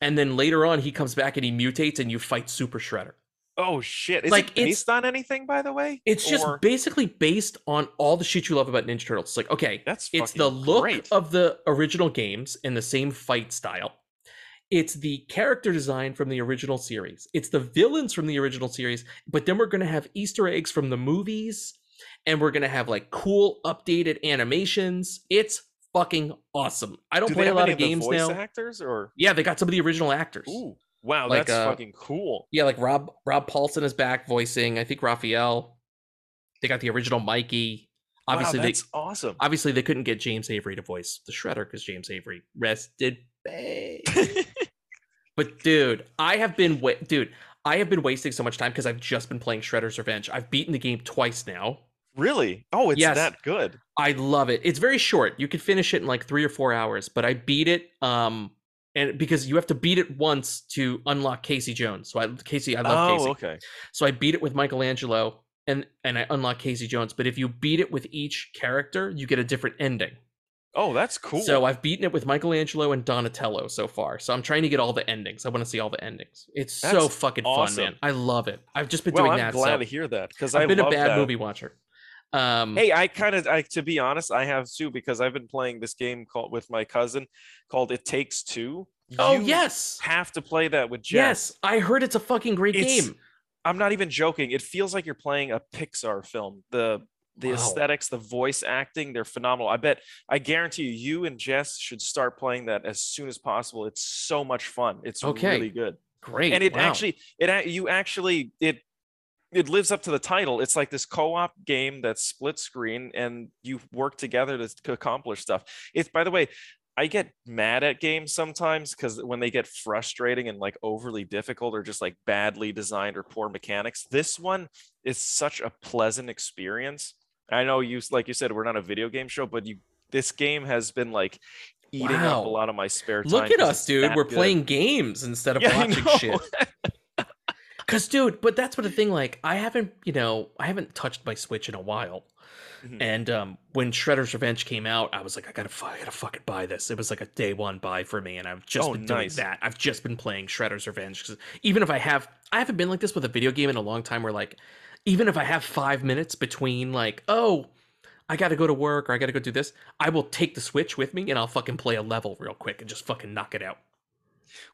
Speaker 6: and then later on he comes back and he mutates, and you fight Super Shredder.
Speaker 5: Oh shit! Is
Speaker 6: Like,
Speaker 5: it
Speaker 6: it's-
Speaker 5: based on anything, by the way?
Speaker 6: It's just basically based on all the shit you love about Ninja Turtles. It's like, okay,
Speaker 5: That's
Speaker 6: it's the look
Speaker 5: great.
Speaker 6: of the original games in the same fight style. It's the character design from the original series. It's the villains from the original series, but then we're going to have Easter eggs from the movies and we're going to have like cool updated animations. It's fucking awesome. I don't
Speaker 5: Do
Speaker 6: play a lot of
Speaker 5: the
Speaker 6: games
Speaker 5: voice
Speaker 6: now.
Speaker 5: actors or
Speaker 6: Yeah, they got some of the original actors.
Speaker 5: ooh, wow,
Speaker 6: Like,
Speaker 5: that's
Speaker 6: uh,
Speaker 5: fucking cool.
Speaker 6: Yeah, like Rob Rob Paulsen is back voicing. I think Raphael. They got the original Mikey. Obviously,
Speaker 5: that's
Speaker 6: they
Speaker 5: awesome.
Speaker 6: obviously they couldn't get James Avery to voice the Shredder because James Avery rested. [LAUGHS] but dude, I have been wa- dude, I have been wasting so much time because I've just been playing Shredder's Revenge. I've beaten the game twice now.
Speaker 5: Really? Oh, it's
Speaker 6: Yes.
Speaker 5: that good.
Speaker 6: I love it. It's very short. You could finish it in like three or four hours, but I beat it. Um, and because you have to beat it once to unlock Casey Jones. So I Casey, I love
Speaker 5: oh,
Speaker 6: Casey.
Speaker 5: okay.
Speaker 6: So I beat it with Michelangelo, and and I unlock Casey Jones. But if you beat it with each character, you get a different ending.
Speaker 5: Oh, that's cool.
Speaker 6: So I've beaten it with Michelangelo and Donatello so far. So I'm trying to get all the endings. I want to see all the endings. It's so fucking
Speaker 5: awesome.
Speaker 6: fun, man. I love it. I've just been doing that.
Speaker 5: well,
Speaker 6: doing
Speaker 5: I'm
Speaker 6: that.
Speaker 5: glad
Speaker 6: so
Speaker 5: to hear that because
Speaker 6: I've been a bad
Speaker 5: that.
Speaker 6: movie watcher. Um,
Speaker 5: Hey, I kind of, I to be honest, I have too because I've been playing this game called with my cousin called It Takes Two.
Speaker 6: Oh
Speaker 5: You
Speaker 6: yes,
Speaker 5: have to play that with Jess.
Speaker 6: yes. I heard it's a fucking great
Speaker 5: It's-
Speaker 6: game.
Speaker 5: I'm not even joking. It feels like you're playing a Pixar film. The the
Speaker 6: Wow.
Speaker 5: aesthetics, the voice acting, they're phenomenal. I bet I guarantee you, you and Jess should start playing that as soon as possible. It's so much fun. It's
Speaker 6: Okay.
Speaker 5: really good.
Speaker 6: Great.
Speaker 5: and it
Speaker 6: wow.
Speaker 5: actually it you actually it it lives up to the title it's like this co-op game that's split screen and you work together to, to accomplish stuff it's by the way i get mad at games sometimes because when they get frustrating and like overly difficult or just like badly designed or poor mechanics this one is such a pleasant experience i know you like you said we're not a video game show but you this game has been like eating up a lot of my spare time
Speaker 6: Look at us, dude. We're
Speaker 5: good.
Speaker 6: playing games instead of
Speaker 5: Yeah,
Speaker 6: watching shit. [LAUGHS] Cause, dude, but that's what the thing. Like, I haven't, you know, I haven't touched my Switch in a while.
Speaker 5: Mhm.
Speaker 6: And um, when Shredder's Revenge came out, I was like, I gotta, I gotta fucking buy this. It was like a day one buy for me, and I've just
Speaker 5: Oh,
Speaker 6: been
Speaker 5: nice.
Speaker 6: doing that. I've just been playing Shredder's Revenge. 'cause even if I have, I haven't been like this with a video game in a long time. Where like, even if I have five minutes between, like, oh, I gotta go to work or I gotta go do this, I will take the Switch with me and I'll fucking play a level real quick and just fucking knock it out.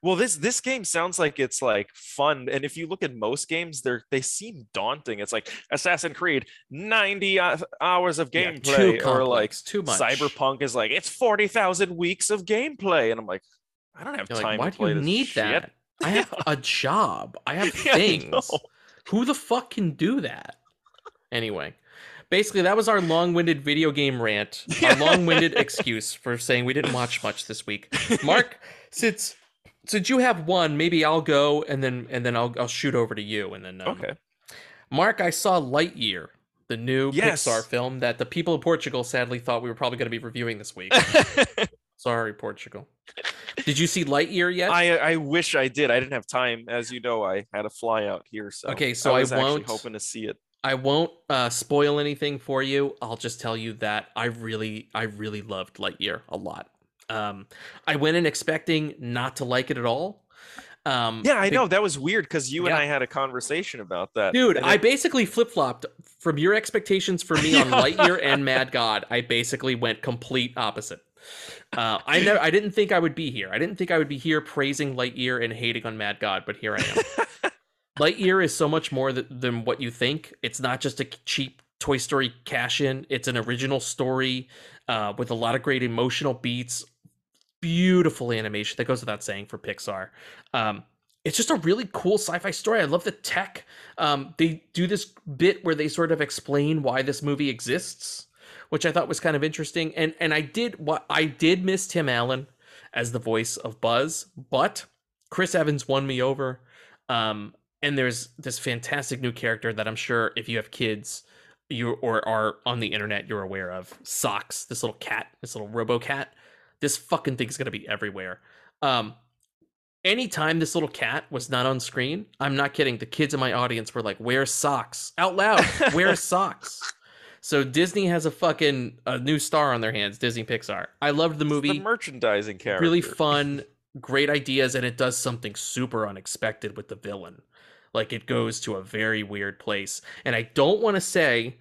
Speaker 5: Well, this this game sounds like it's like fun, and if you look at most games, they're they seem daunting. It's like Assassin's Creed, ninety uh, hours of
Speaker 6: Yeah,
Speaker 5: gameplay, or like
Speaker 6: too much.
Speaker 5: Cyberpunk is like it's forty thousand weeks of gameplay, and I'm like, I don't have
Speaker 6: You're
Speaker 5: time
Speaker 6: like, why
Speaker 5: to
Speaker 6: do
Speaker 5: play
Speaker 6: you need
Speaker 5: shit.
Speaker 6: that? I have [LAUGHS] a job. I have [LAUGHS]
Speaker 5: Yeah, I
Speaker 6: things.
Speaker 5: know.
Speaker 6: Who the fuck can do that? Anyway, basically, that was our long-winded video game rant. [LAUGHS] Our long-winded excuse for saying we didn't watch much this week. Mark, since since you have one, maybe I'll go and then and then I'll I'll shoot over to you and then um,
Speaker 5: Okay.
Speaker 6: Mark, I saw Lightyear, the new
Speaker 5: Yes.
Speaker 6: Pixar film that the people of Portugal sadly thought we were probably going to be reviewing this week. [LAUGHS] Sorry, Portugal. Did you see Lightyear yet?
Speaker 5: I I wish I did. I didn't have time, as you know. I had a fly out here, so
Speaker 6: Okay, so I
Speaker 5: was actually
Speaker 6: won't-
Speaker 5: hoping to see it.
Speaker 6: I won't uh, spoil anything for you. I'll just tell you that I really, I really loved Lightyear a lot. Um, I went in expecting not to like it at all. Um,
Speaker 5: Yeah, I know that was weird because you and I had a conversation about that,
Speaker 6: dude. I
Speaker 5: it-
Speaker 6: basically flip flopped from your expectations for me [LAUGHS] on
Speaker 5: Yeah.
Speaker 6: Lightyear [LAUGHS] and Mad God. I basically went complete opposite. Uh, I never, I didn't think I would be here. I didn't think I would be here praising Lightyear and hating on Mad God, but here I am. [LAUGHS] Lightyear is so much more th- than what you think. It's not just a cheap Toy Story cash in. It's an original story uh, with a lot of great emotional beats, beautiful animation. That goes without saying for Pixar. Um, it's just a really cool sci-fi story. I love the tech. Um, they do this bit where they sort of explain why this movie exists, which I thought was kind of interesting. And and I did what I did miss Tim Allen as the voice of Buzz, but Chris Evans won me over. Um, and there's this fantastic new character that I'm sure if you have kids, you or are on the internet, you're aware of. Socks, this little cat, this little robo cat. This fucking thing's gonna be everywhere. Um, anytime this little cat was not on screen, I'm not kidding. The kids in my audience were like, "Where's socks?" Out loud, "Where's [LAUGHS] socks?" So Disney has a fucking a new star on their hands. Disney Pixar. I loved the movie
Speaker 5: the merchandising character.
Speaker 6: really fun [LAUGHS] great ideas and it does something super unexpected with the villain like it goes to a very weird place and i don't want to say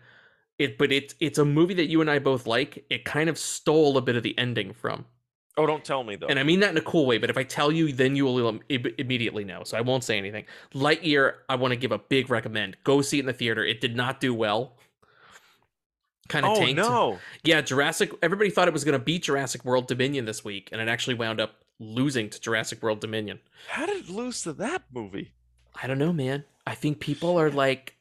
Speaker 6: it but it's it's a movie that you and i both like it kind of stole a bit of the ending from
Speaker 5: Oh, don't tell me though.
Speaker 6: and i mean that in a cool way but if i tell you then you will im- im- immediately know so i won't say anything lightyear i want to give a big recommend go see it in the theater it did not do well kind of
Speaker 5: oh
Speaker 6: tanked
Speaker 5: no!
Speaker 6: yeah, Jurassic. Everybody thought it was going to beat Jurassic World Dominion this week, and it actually wound up losing to Jurassic World Dominion.
Speaker 5: How did it lose to that movie?
Speaker 6: I don't know, man. I think people are like,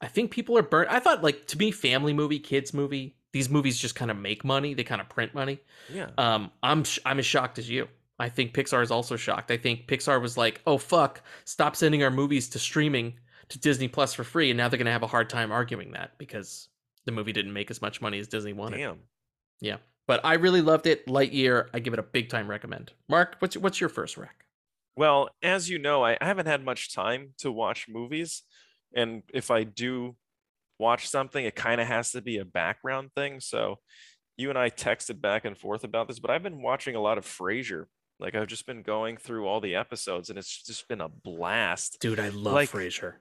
Speaker 6: I think people are burnt. I thought like to me, family movie, kids movie. these movies just kind of make money. They kind of print money.
Speaker 5: Yeah.
Speaker 6: Um, I'm sh- I'm as shocked as you. I think Pixar is also shocked. I think Pixar was like, "Oh fuck, stop sending our movies to streaming to Disney Plus for free," and now they're gonna have a hard time arguing that because the movie didn't make as much money as Disney wanted.
Speaker 5: Damn.
Speaker 6: Yeah, but I really loved it. Lightyear, I give it a big time recommend. Mark, what's what's your first rec?
Speaker 5: Well, as you know, I, I haven't had much time to watch movies. And if I do watch something, it kind of has to be a background thing. So you and I texted back and forth about this, but I've been watching a lot of Frasier. Like I've just been going through all the episodes and it's just been a blast.
Speaker 6: Dude, I love
Speaker 5: Like,
Speaker 6: Frasier.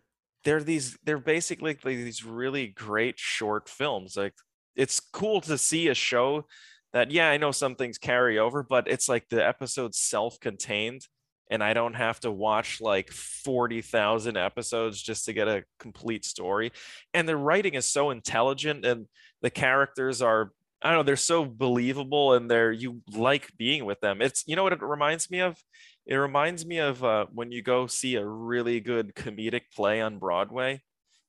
Speaker 5: They're these they're basically like these really great short films. Like it's cool to see a show that yeah, I know some things carry over, but it's like the episode's self-contained and I don't have to watch like 40,000 episodes just to get a complete story. And the writing is so intelligent and the characters are I don't know, they're so believable and they're you like being with them. It's you know what it reminds me of? It reminds me of uh, when you go see a really good comedic play on Broadway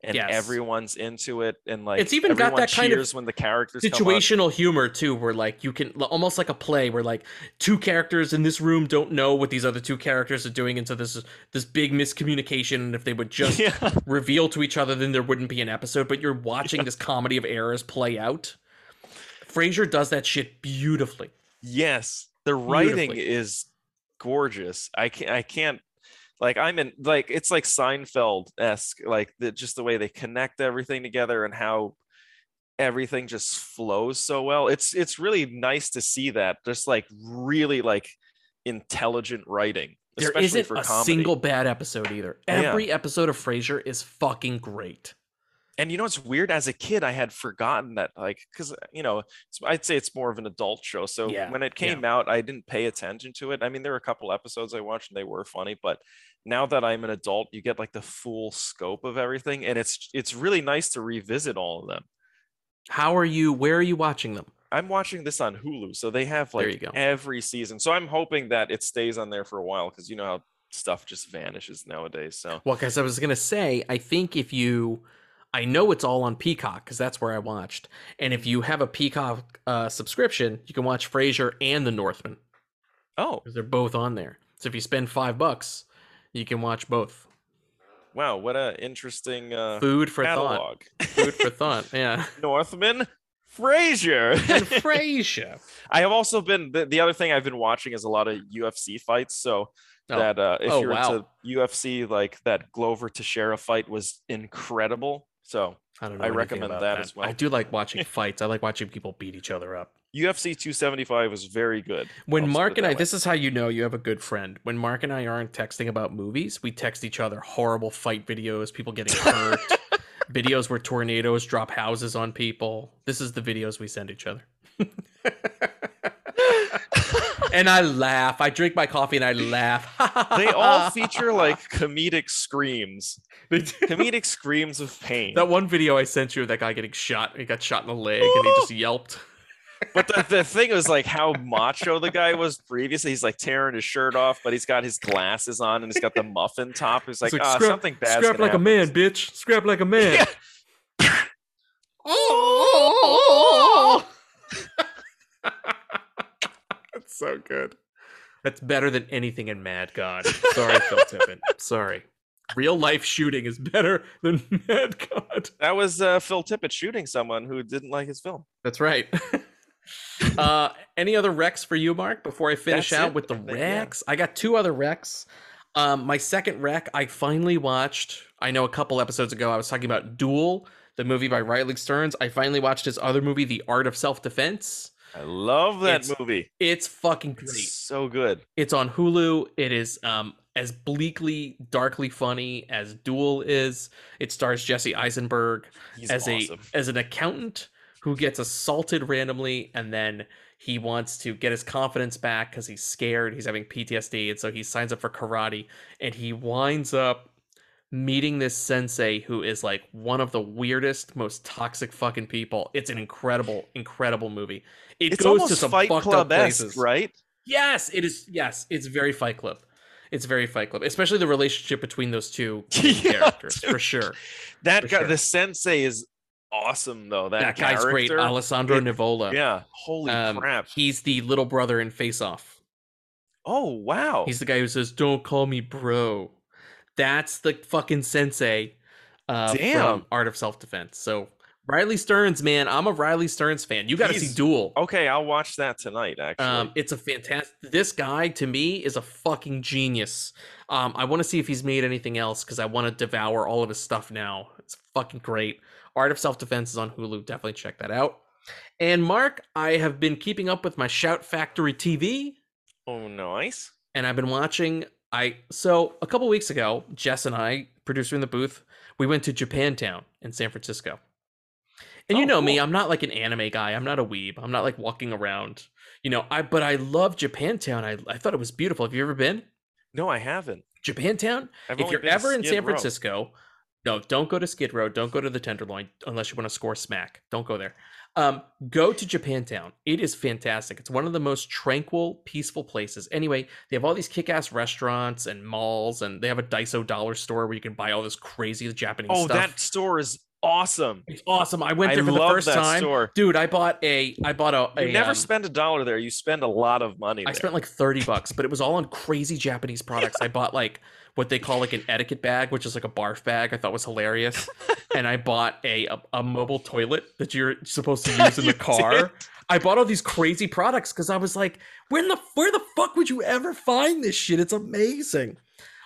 Speaker 5: and
Speaker 6: Yes.
Speaker 5: everyone's into it and like
Speaker 6: It's even got that kind of
Speaker 5: when the characters
Speaker 6: situational humor too where like you can almost like a play where like two characters in this room don't know what these other two characters are doing and so this is this big miscommunication and if they would just [LAUGHS] reveal to each other then there wouldn't be an episode but you're watching this comedy of errors play out frasier does that shit beautifully
Speaker 5: Yes, the writing is gorgeous. I can't. I can't. Like I'm in. Like it's like Seinfeld esque. Like the, just the way they connect everything together and how everything just flows so well. It's it's really nice to see that. Just like really like intelligent writing,
Speaker 6: there
Speaker 5: especially
Speaker 6: isn't
Speaker 5: for
Speaker 6: a
Speaker 5: comedy.
Speaker 6: single bad episode either oh,
Speaker 5: Yeah.
Speaker 6: every episode of frasier is fucking great
Speaker 5: and you know what's weird as a kid i had forgotten that like because you know it's, i'd say it's more of an adult show so
Speaker 6: Yeah,
Speaker 5: when it
Speaker 6: yeah.
Speaker 5: came out i didn't pay attention to it i mean there were a couple episodes i watched and they were funny but now that i'm an adult you get like the full scope of everything and it's it's really nice to revisit all of them.
Speaker 6: How are you where are you watching them?
Speaker 5: I'm watching this on hulu so they have like
Speaker 6: you go.
Speaker 5: every season. So i'm hoping that it stays on there for a while because you know how stuff just vanishes nowadays so.
Speaker 6: Well, because I was gonna say, I think if you, I know it's all on Peacock because that's where I watched, and if you have a Peacock uh, subscription, you can watch Frasier and The Northman.
Speaker 5: Oh.
Speaker 6: Because they're both on there. So if you spend five bucks, you can watch both.
Speaker 5: wow what a interesting uh
Speaker 6: Food for
Speaker 5: catalog.
Speaker 6: thought. Food for [LAUGHS] thought. Yeah.
Speaker 5: Northman, Frasier,
Speaker 6: And [LAUGHS] Frasier.
Speaker 5: I have also been the, the other thing I've been watching is a lot of UFC fights. So
Speaker 6: Oh.
Speaker 5: that uh, if
Speaker 6: Oh,
Speaker 5: you're
Speaker 6: wow.
Speaker 5: into UFC, like that Glover Teixeira fight was incredible. So
Speaker 6: I don't know.
Speaker 5: I recommend
Speaker 6: about
Speaker 5: that, as well.
Speaker 6: I do like watching [LAUGHS] fights. I like watching people beat each other up.
Speaker 5: UFC 275 was very good.
Speaker 6: When Mark and I,
Speaker 5: way.
Speaker 6: this is how you know you have a good friend. When Mark and I aren't texting about movies, we text each other horrible fight videos, people getting hurt, [LAUGHS] videos where tornadoes drop houses on people. This is the videos we send each other. [LAUGHS] and I laugh. I drink my coffee and I laugh. [LAUGHS]
Speaker 5: they all feature like comedic screams, comedic screams of pain.
Speaker 6: that one video I sent you of that guy getting shot. He got shot in the leg and he oh! just yelped.
Speaker 5: But the, the thing was like how macho the guy was previously. He's like tearing his shirt off, but he's got his glasses on and he's got the muffin top. He's like,
Speaker 6: It's
Speaker 5: ah, something bad.
Speaker 6: Scrap like a man, bitch. Scrap like a man.
Speaker 5: Oh, [LAUGHS]
Speaker 6: That's so good. That's better than anything in Mad God. Sorry, Phil Tippett. Sorry. Real life shooting is better than Mad God.
Speaker 5: That was uh, Phil Tippett shooting someone who didn't like his film.
Speaker 6: That's right. [LAUGHS] [LAUGHS] uh, any other recs for you, Mark? Before I finish
Speaker 5: That's
Speaker 6: out
Speaker 5: it,
Speaker 6: with the
Speaker 5: think, yeah.
Speaker 6: I got two other recs. Um, my second rec, I finally watched. I know a couple episodes ago I was talking about Dual, the movie by Riley Stearns. I finally watched his other movie, The Art of Self Defense.
Speaker 5: I love that
Speaker 6: It's-
Speaker 5: movie.
Speaker 6: It's fucking great.
Speaker 5: It's so good.
Speaker 6: It's on Hulu. It is um as bleakly, darkly funny as Dual is. It stars Jesse Eisenberg
Speaker 5: He's
Speaker 6: as
Speaker 5: awesome.
Speaker 6: a as an accountant who gets assaulted randomly and then he wants to get his confidence back because he's scared. He's having PTSD, and so he signs up for karate. And he winds up meeting this sensei who is like one of the weirdest, most toxic fucking people. It's an incredible, incredible movie. It
Speaker 5: it's
Speaker 6: goes to some
Speaker 5: Fight
Speaker 6: fucked up
Speaker 5: Club
Speaker 6: places.
Speaker 5: right?
Speaker 6: Yes, it is. Yes, it's very Fight Club. It's very Fight Club, especially the relationship between those two [LAUGHS]
Speaker 5: Yeah,
Speaker 6: characters,
Speaker 5: dude.
Speaker 6: for sure.
Speaker 5: That
Speaker 6: For
Speaker 5: guy,
Speaker 6: sure.
Speaker 5: the sensei, is awesome though. That,
Speaker 6: That, guy's great. Alessandro
Speaker 5: It-
Speaker 6: Nivola.
Speaker 5: Yeah, holy
Speaker 6: Um,
Speaker 5: crap.
Speaker 6: He's the little brother in Face Off.
Speaker 5: Oh wow.
Speaker 6: He's the guy who says, "Don't call me bro." That's the fucking sensei uh,
Speaker 5: Damn.
Speaker 6: from Art of Self Defense. So Riley Stearns, man, I'm a Riley Stearns fan. You got to see Dual.
Speaker 5: okay, I'll watch that tonight. Actually,
Speaker 6: Um, it's a fantastic. This guy to me is a fucking genius. Um, I want to see if he's made anything else because I want to devour all of his stuff now. It's fucking great. Art of Self Defense is on Hulu. Definitely check that out. And Mark, I have been keeping up with my Shout Factory TV,
Speaker 5: oh nice.
Speaker 6: and I've been watching. I so a couple weeks ago, Jess and I, producer in the booth, we went to Japantown in San Francisco. And you
Speaker 5: Oh,
Speaker 6: know me. I'm not like an anime guy. I'm not a weeb. I'm not like walking around, you know. I but I love Japantown. I I thought it was beautiful. Have you ever been
Speaker 5: No, I haven't.
Speaker 6: Japantown?
Speaker 5: I've
Speaker 6: if you're ever in San
Speaker 5: Row.
Speaker 6: Francisco, no, don't go to Skid Row. Don't go to the Tenderloin unless you want to score smack. Don't go there. Um, go to Japantown. It is fantastic. It's one of the most tranquil, peaceful places. Anyway, they have all these kick-ass restaurants and malls, and they have a Daiso dollar store where you can buy all this crazy Japanese stuff.
Speaker 5: Oh,
Speaker 6: stuff.
Speaker 5: that store is awesome.
Speaker 6: It's awesome. I went
Speaker 5: I
Speaker 6: there for the first time,
Speaker 5: store.
Speaker 6: dude. I bought a. I bought a.
Speaker 5: You
Speaker 6: a,
Speaker 5: never
Speaker 6: um,
Speaker 5: spend a dollar there. You spend a lot of money.
Speaker 6: I
Speaker 5: there.
Speaker 6: spent like 30 bucks, but it was all on crazy Japanese products. I bought like what they call like an etiquette bag, which is like a barf bag. I thought was hilarious. [LAUGHS] and I bought a, a a mobile toilet that you're supposed to [LAUGHS] use in the car.
Speaker 5: did?
Speaker 6: I bought all these crazy products because I was like, where in the where the fuck would you ever find this shit? It's amazing.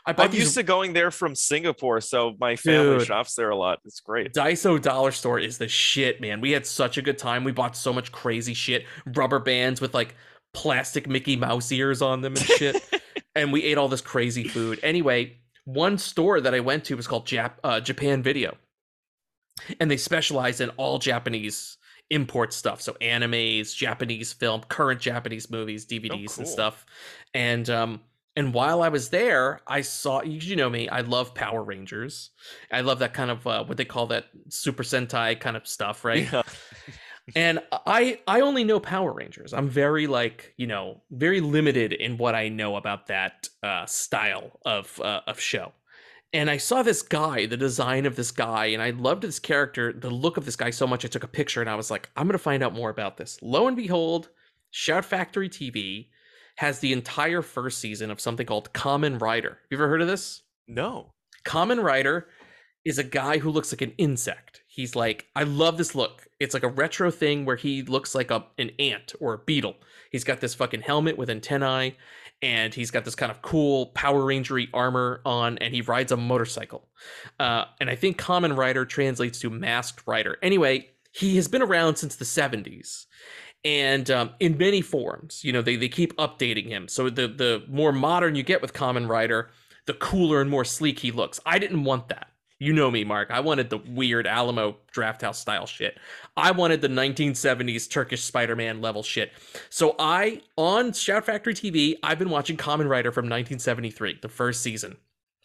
Speaker 6: I bought
Speaker 5: I'm
Speaker 6: these
Speaker 5: used to going there from Singapore, so my family
Speaker 6: Dude.
Speaker 5: shops there a lot. It's great.
Speaker 6: Daiso Dollar Store is the shit, man. We had such a good time. We bought so much crazy shit, rubber bands with like plastic Mickey Mouse ears on them and shit. [LAUGHS] and we ate all this crazy food. Anyway, one store that I went to was called Jap- uh, Japan Video, and they specialize in all Japanese import stuff. So animes, Japanese film, current Japanese movies, DVDs, and
Speaker 5: cool.
Speaker 6: stuff. And um, and while I was there, I saw you know me. I love Power Rangers. I love that kind of uh, what they call that Super Sentai kind of stuff, right?
Speaker 5: Yeah. [LAUGHS]
Speaker 6: and i i only know power rangers i'm very like you know very limited in what i know about that uh style of uh, of show and i saw this guy the design of this guy and i loved this character the look of this guy so much i took a picture and i was like i'm gonna find out more about this lo and behold shout factory tv has the entire first season of something called kamen rider you ever heard of this
Speaker 5: No.
Speaker 6: Kamen Rider is a guy who looks like an insect. He's like, I love this look. It's like a retro thing where he looks like a an ant or a beetle. He's got this fucking helmet with antennae, and he's got this kind of cool Power Rangery armor on, and he rides a motorcycle. Uh, and I think Kamen Rider translates to masked rider. Anyway, he has been around since the 70s and um, in many forms you know they, they keep updating him. So the the more modern you get with kamen rider the cooler and more sleek he looks. I didn't want that. You know me mark. I wanted the weird alamo drafthouse style shit. I wanted the 1970s turkish spider-man level shit. So i on shout factory tv i've been watching kamen rider from 1973 the first season.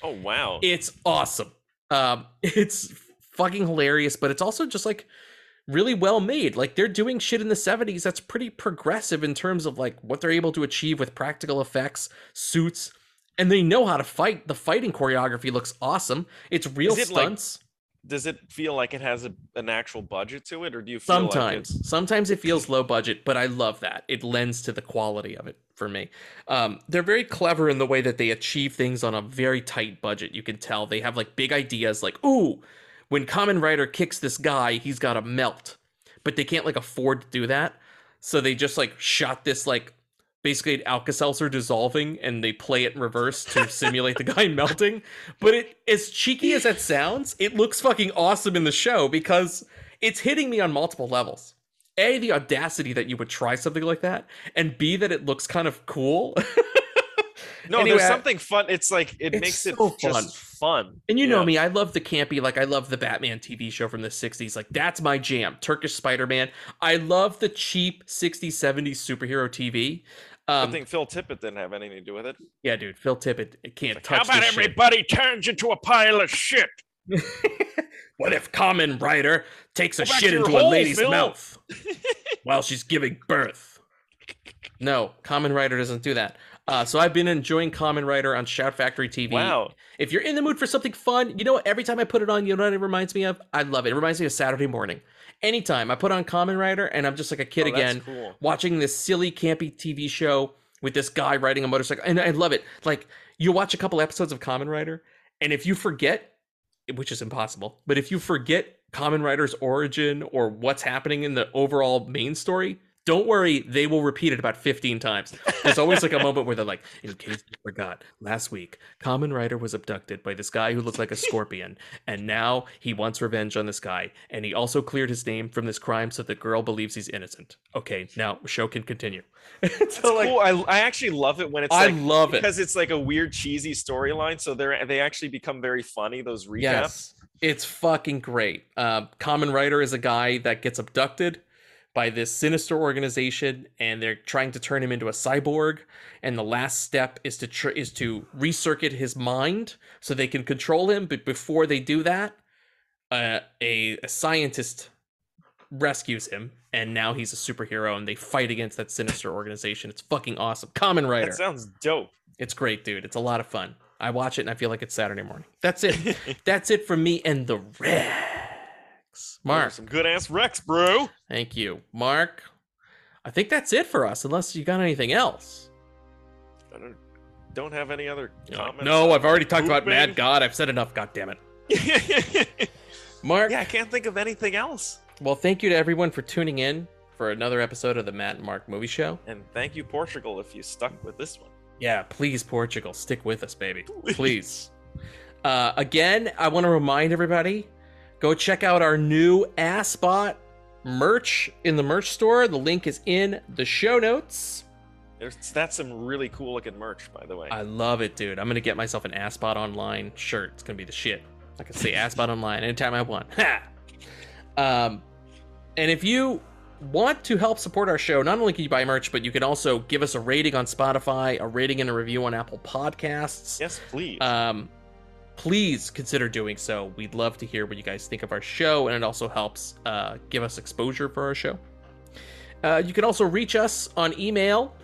Speaker 5: Oh wow.
Speaker 6: it's awesome. Um, [LAUGHS] it's fucking hilarious, but it's also just like really well made. Like they're doing shit in the 70s that's pretty progressive in terms of like what they're able to achieve with practical effects, suits, and they know how to fight. The fighting choreography looks awesome. It's real
Speaker 5: it, like,
Speaker 6: stunts.
Speaker 5: Does it feel like it has a, an actual budget to it, or do you feel like
Speaker 6: Sometimes,
Speaker 5: it's
Speaker 6: sometimes it feels low budget, but I love that. It lends to the quality of it for me. Um, they're very clever in the way that they achieve things on a very tight budget. You can tell they have like big ideas, like ooh, when Kamen Rider kicks this guy, he's got to melt, but they can't like afford to do that, so they just like shot this like basically an Alka-Seltzer dissolving, and they play it in reverse to [LAUGHS] simulate the guy melting. But it, as cheeky as that sounds, it looks fucking awesome in the show because it's hitting me on multiple levels. A, the audacity that you would try something like that, and B, that it looks kind of cool. [LAUGHS]
Speaker 5: no?
Speaker 6: Anyway,
Speaker 5: there's
Speaker 6: I-
Speaker 5: something fun. It's like it
Speaker 6: It's
Speaker 5: makes it
Speaker 6: so
Speaker 5: just fun.
Speaker 6: And you know me, I love the campy, like I love the Batman TV show from the 60s. Like that's my jam. Turkish Spider-Man. I love the cheap 60s, 70s superhero TV.
Speaker 5: I
Speaker 6: Um,
Speaker 5: think Phil Tippett didn't have anything to do with it.
Speaker 6: yeah, dude, Phil Tippett it can't
Speaker 5: How
Speaker 6: touch
Speaker 5: about
Speaker 6: this shit.
Speaker 5: everybody turns into a pile of shit? [LAUGHS]
Speaker 6: What if Kamen Rider takes a
Speaker 5: Go
Speaker 6: shit into a lady's
Speaker 5: Phil.
Speaker 6: mouth [LAUGHS] while she's giving birth? No, Kamen Rider doesn't do that. Uh, so I've been enjoying Kamen Rider on Shout Factory TV.
Speaker 5: Wow.
Speaker 6: If you're in the mood for something fun, you know what? Every time I put it on, you know what it reminds me of? I love it. It reminds me of Saturday morning. Anytime I put on Kamen Rider and I'm just like a kid
Speaker 5: Oh,
Speaker 6: again,
Speaker 5: cool.
Speaker 6: watching this silly, campy TV show with this guy riding a motorcycle. And I love it. Like, you watch a couple episodes of Kamen Rider, and if you forget, which is impossible, but if you forget Kamen Rider's origin or what's happening in the overall main story, don't worry, they will repeat it about 15 times. There's always like a moment where they're like, in case you forgot, last week, Kamen Rider was abducted by this guy who looked like a scorpion, and now he wants revenge on this guy, and he also cleared his name from this crime so the girl believes he's innocent. Okay, now show can continue. [LAUGHS] so like,
Speaker 5: cool. I, I actually love it when it's
Speaker 6: I
Speaker 5: like
Speaker 6: love it.
Speaker 5: because it's like a weird cheesy storyline. So they're they actually become very funny. Those recaps.
Speaker 6: Yes, it's fucking great. Uh, Kamen Rider is a guy that gets abducted by this sinister organization, and they're trying to turn him into a cyborg. And the last step is to tr- is to recircuit his mind so they can control him. But before they do that, uh, a, a scientist rescues him, and now he's a superhero, and they fight against that sinister organization. It's fucking awesome. Kamen Rider.
Speaker 5: That sounds dope.
Speaker 6: It's great, dude. It's a lot of fun. I watch it and I feel like it's Saturday morning. That's it. [LAUGHS] That's it for me and the Rex. Mark,
Speaker 5: some good ass Rex, bro.
Speaker 6: thank you. Mark, I think that's it for us, unless you got anything else.
Speaker 5: I don't, don't have any other comments.
Speaker 6: No, I've already talked about? Mad God. I've said enough. God damn it. [LAUGHS] Mark,
Speaker 5: yeah, I can't think of anything else.
Speaker 6: well, thank you to everyone for tuning in for another episode of the Matt and Mark Movie Show.
Speaker 5: And thank you, Portugal, if you stuck with this one.
Speaker 6: Yeah, please, Portugal, stick with us, baby. Please. Uh, again, I want to remind everybody go check out our new Assbot merch in the merch store. The link is in the show notes.
Speaker 5: There's that's some really cool looking merch, by the way.
Speaker 6: I love it, dude. I'm going to get myself an Assbot Online shirt. It's going to be the shit. I can say [LAUGHS] Assbot Online anytime I want. Ha! Um, and if you want to help support our show, not only can you buy merch, but you can also give us a rating on Spotify, a rating and a review on Apple Podcasts.
Speaker 5: yes, please.
Speaker 6: Um, please consider doing so. We'd love to hear what you guys think of our show, and it also helps uh, give us exposure for our show. Uh, you can also reach us on email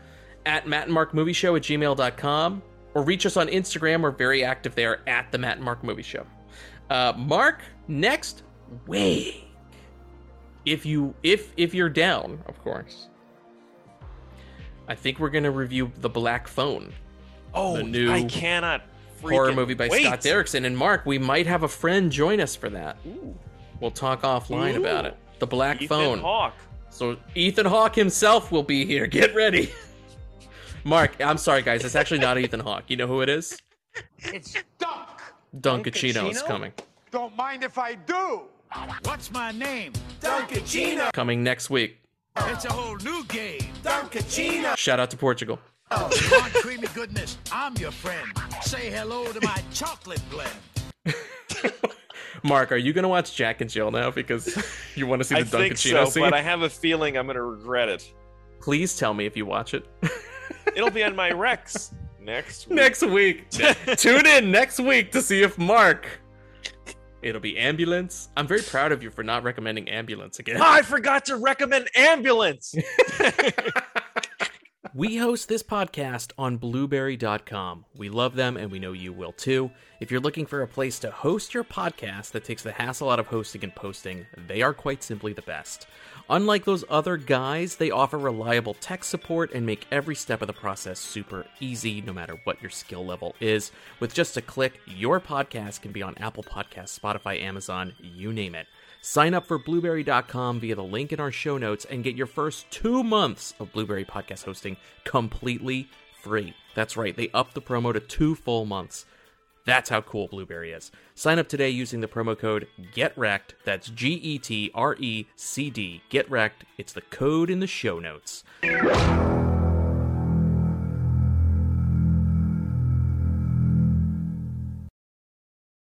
Speaker 6: at mattandmarkmovieshow at gmail.com or reach us on Instagram. We're very active there at the Matt and Mark Movie Show. Uh, Mark, next week, if you if if you're down, of course, I think we're gonna review the Black Phone.
Speaker 5: oh,
Speaker 6: new
Speaker 5: I cannot.
Speaker 6: Horror movie by
Speaker 5: wait.
Speaker 6: Scott Derrickson. And Mark, we might have a friend join us for that. We'll talk offline about it. The Black
Speaker 5: Ethan
Speaker 6: Phone.
Speaker 5: Hawke.
Speaker 6: So Ethan Hawke himself will be here. Get ready. [LAUGHS] Mark, I'm sorry, guys. It's actually not Ethan Hawke. You know who it is?
Speaker 10: It's Dunk.
Speaker 6: Dunkaccino is coming.
Speaker 10: Don't mind if I do. What's my name?
Speaker 9: Dunkaccino.
Speaker 6: Coming next week.
Speaker 10: It's a whole new game.
Speaker 9: Dunkaccino.
Speaker 6: Shout out to Portugal.
Speaker 10: Oh, you want creamy goodness? I'm your friend. Say hello to my chocolate blend. [LAUGHS]
Speaker 6: Mark, are you gonna watch Jack and Jill now because you want to see [LAUGHS] the
Speaker 5: I think
Speaker 6: Dunkaccino
Speaker 5: so,
Speaker 6: scene?
Speaker 5: but I have a feeling I'm gonna regret it.
Speaker 6: Please tell me if you watch it [LAUGHS]
Speaker 5: It'll be on my Rex next week.
Speaker 6: next week. Tune in next week to see if Mark. It'll be ambulance. I'm very proud of you for not recommending ambulance again.
Speaker 5: I forgot to recommend ambulance.
Speaker 6: We host this podcast on blubrry.com. We love them and we know you will too. If you're looking for a place to host your podcast that takes the hassle out of hosting and posting, they are quite simply the best. Unlike those other guys, they offer reliable tech support and make every step of the process super easy, no matter what your skill level is. With just a click, your podcast can be on Apple Podcasts, Spotify, Amazon, you name it. Sign up for blubrry.com via the link in our show notes and get your first two months of Blubrry podcast hosting completely free. That's right, they upped the promo to two full months. That's how cool Blubrry is. Sign up today using the promo code GETRECD. That's G E T R E C D. Get Wrecked. It's the code in the show notes.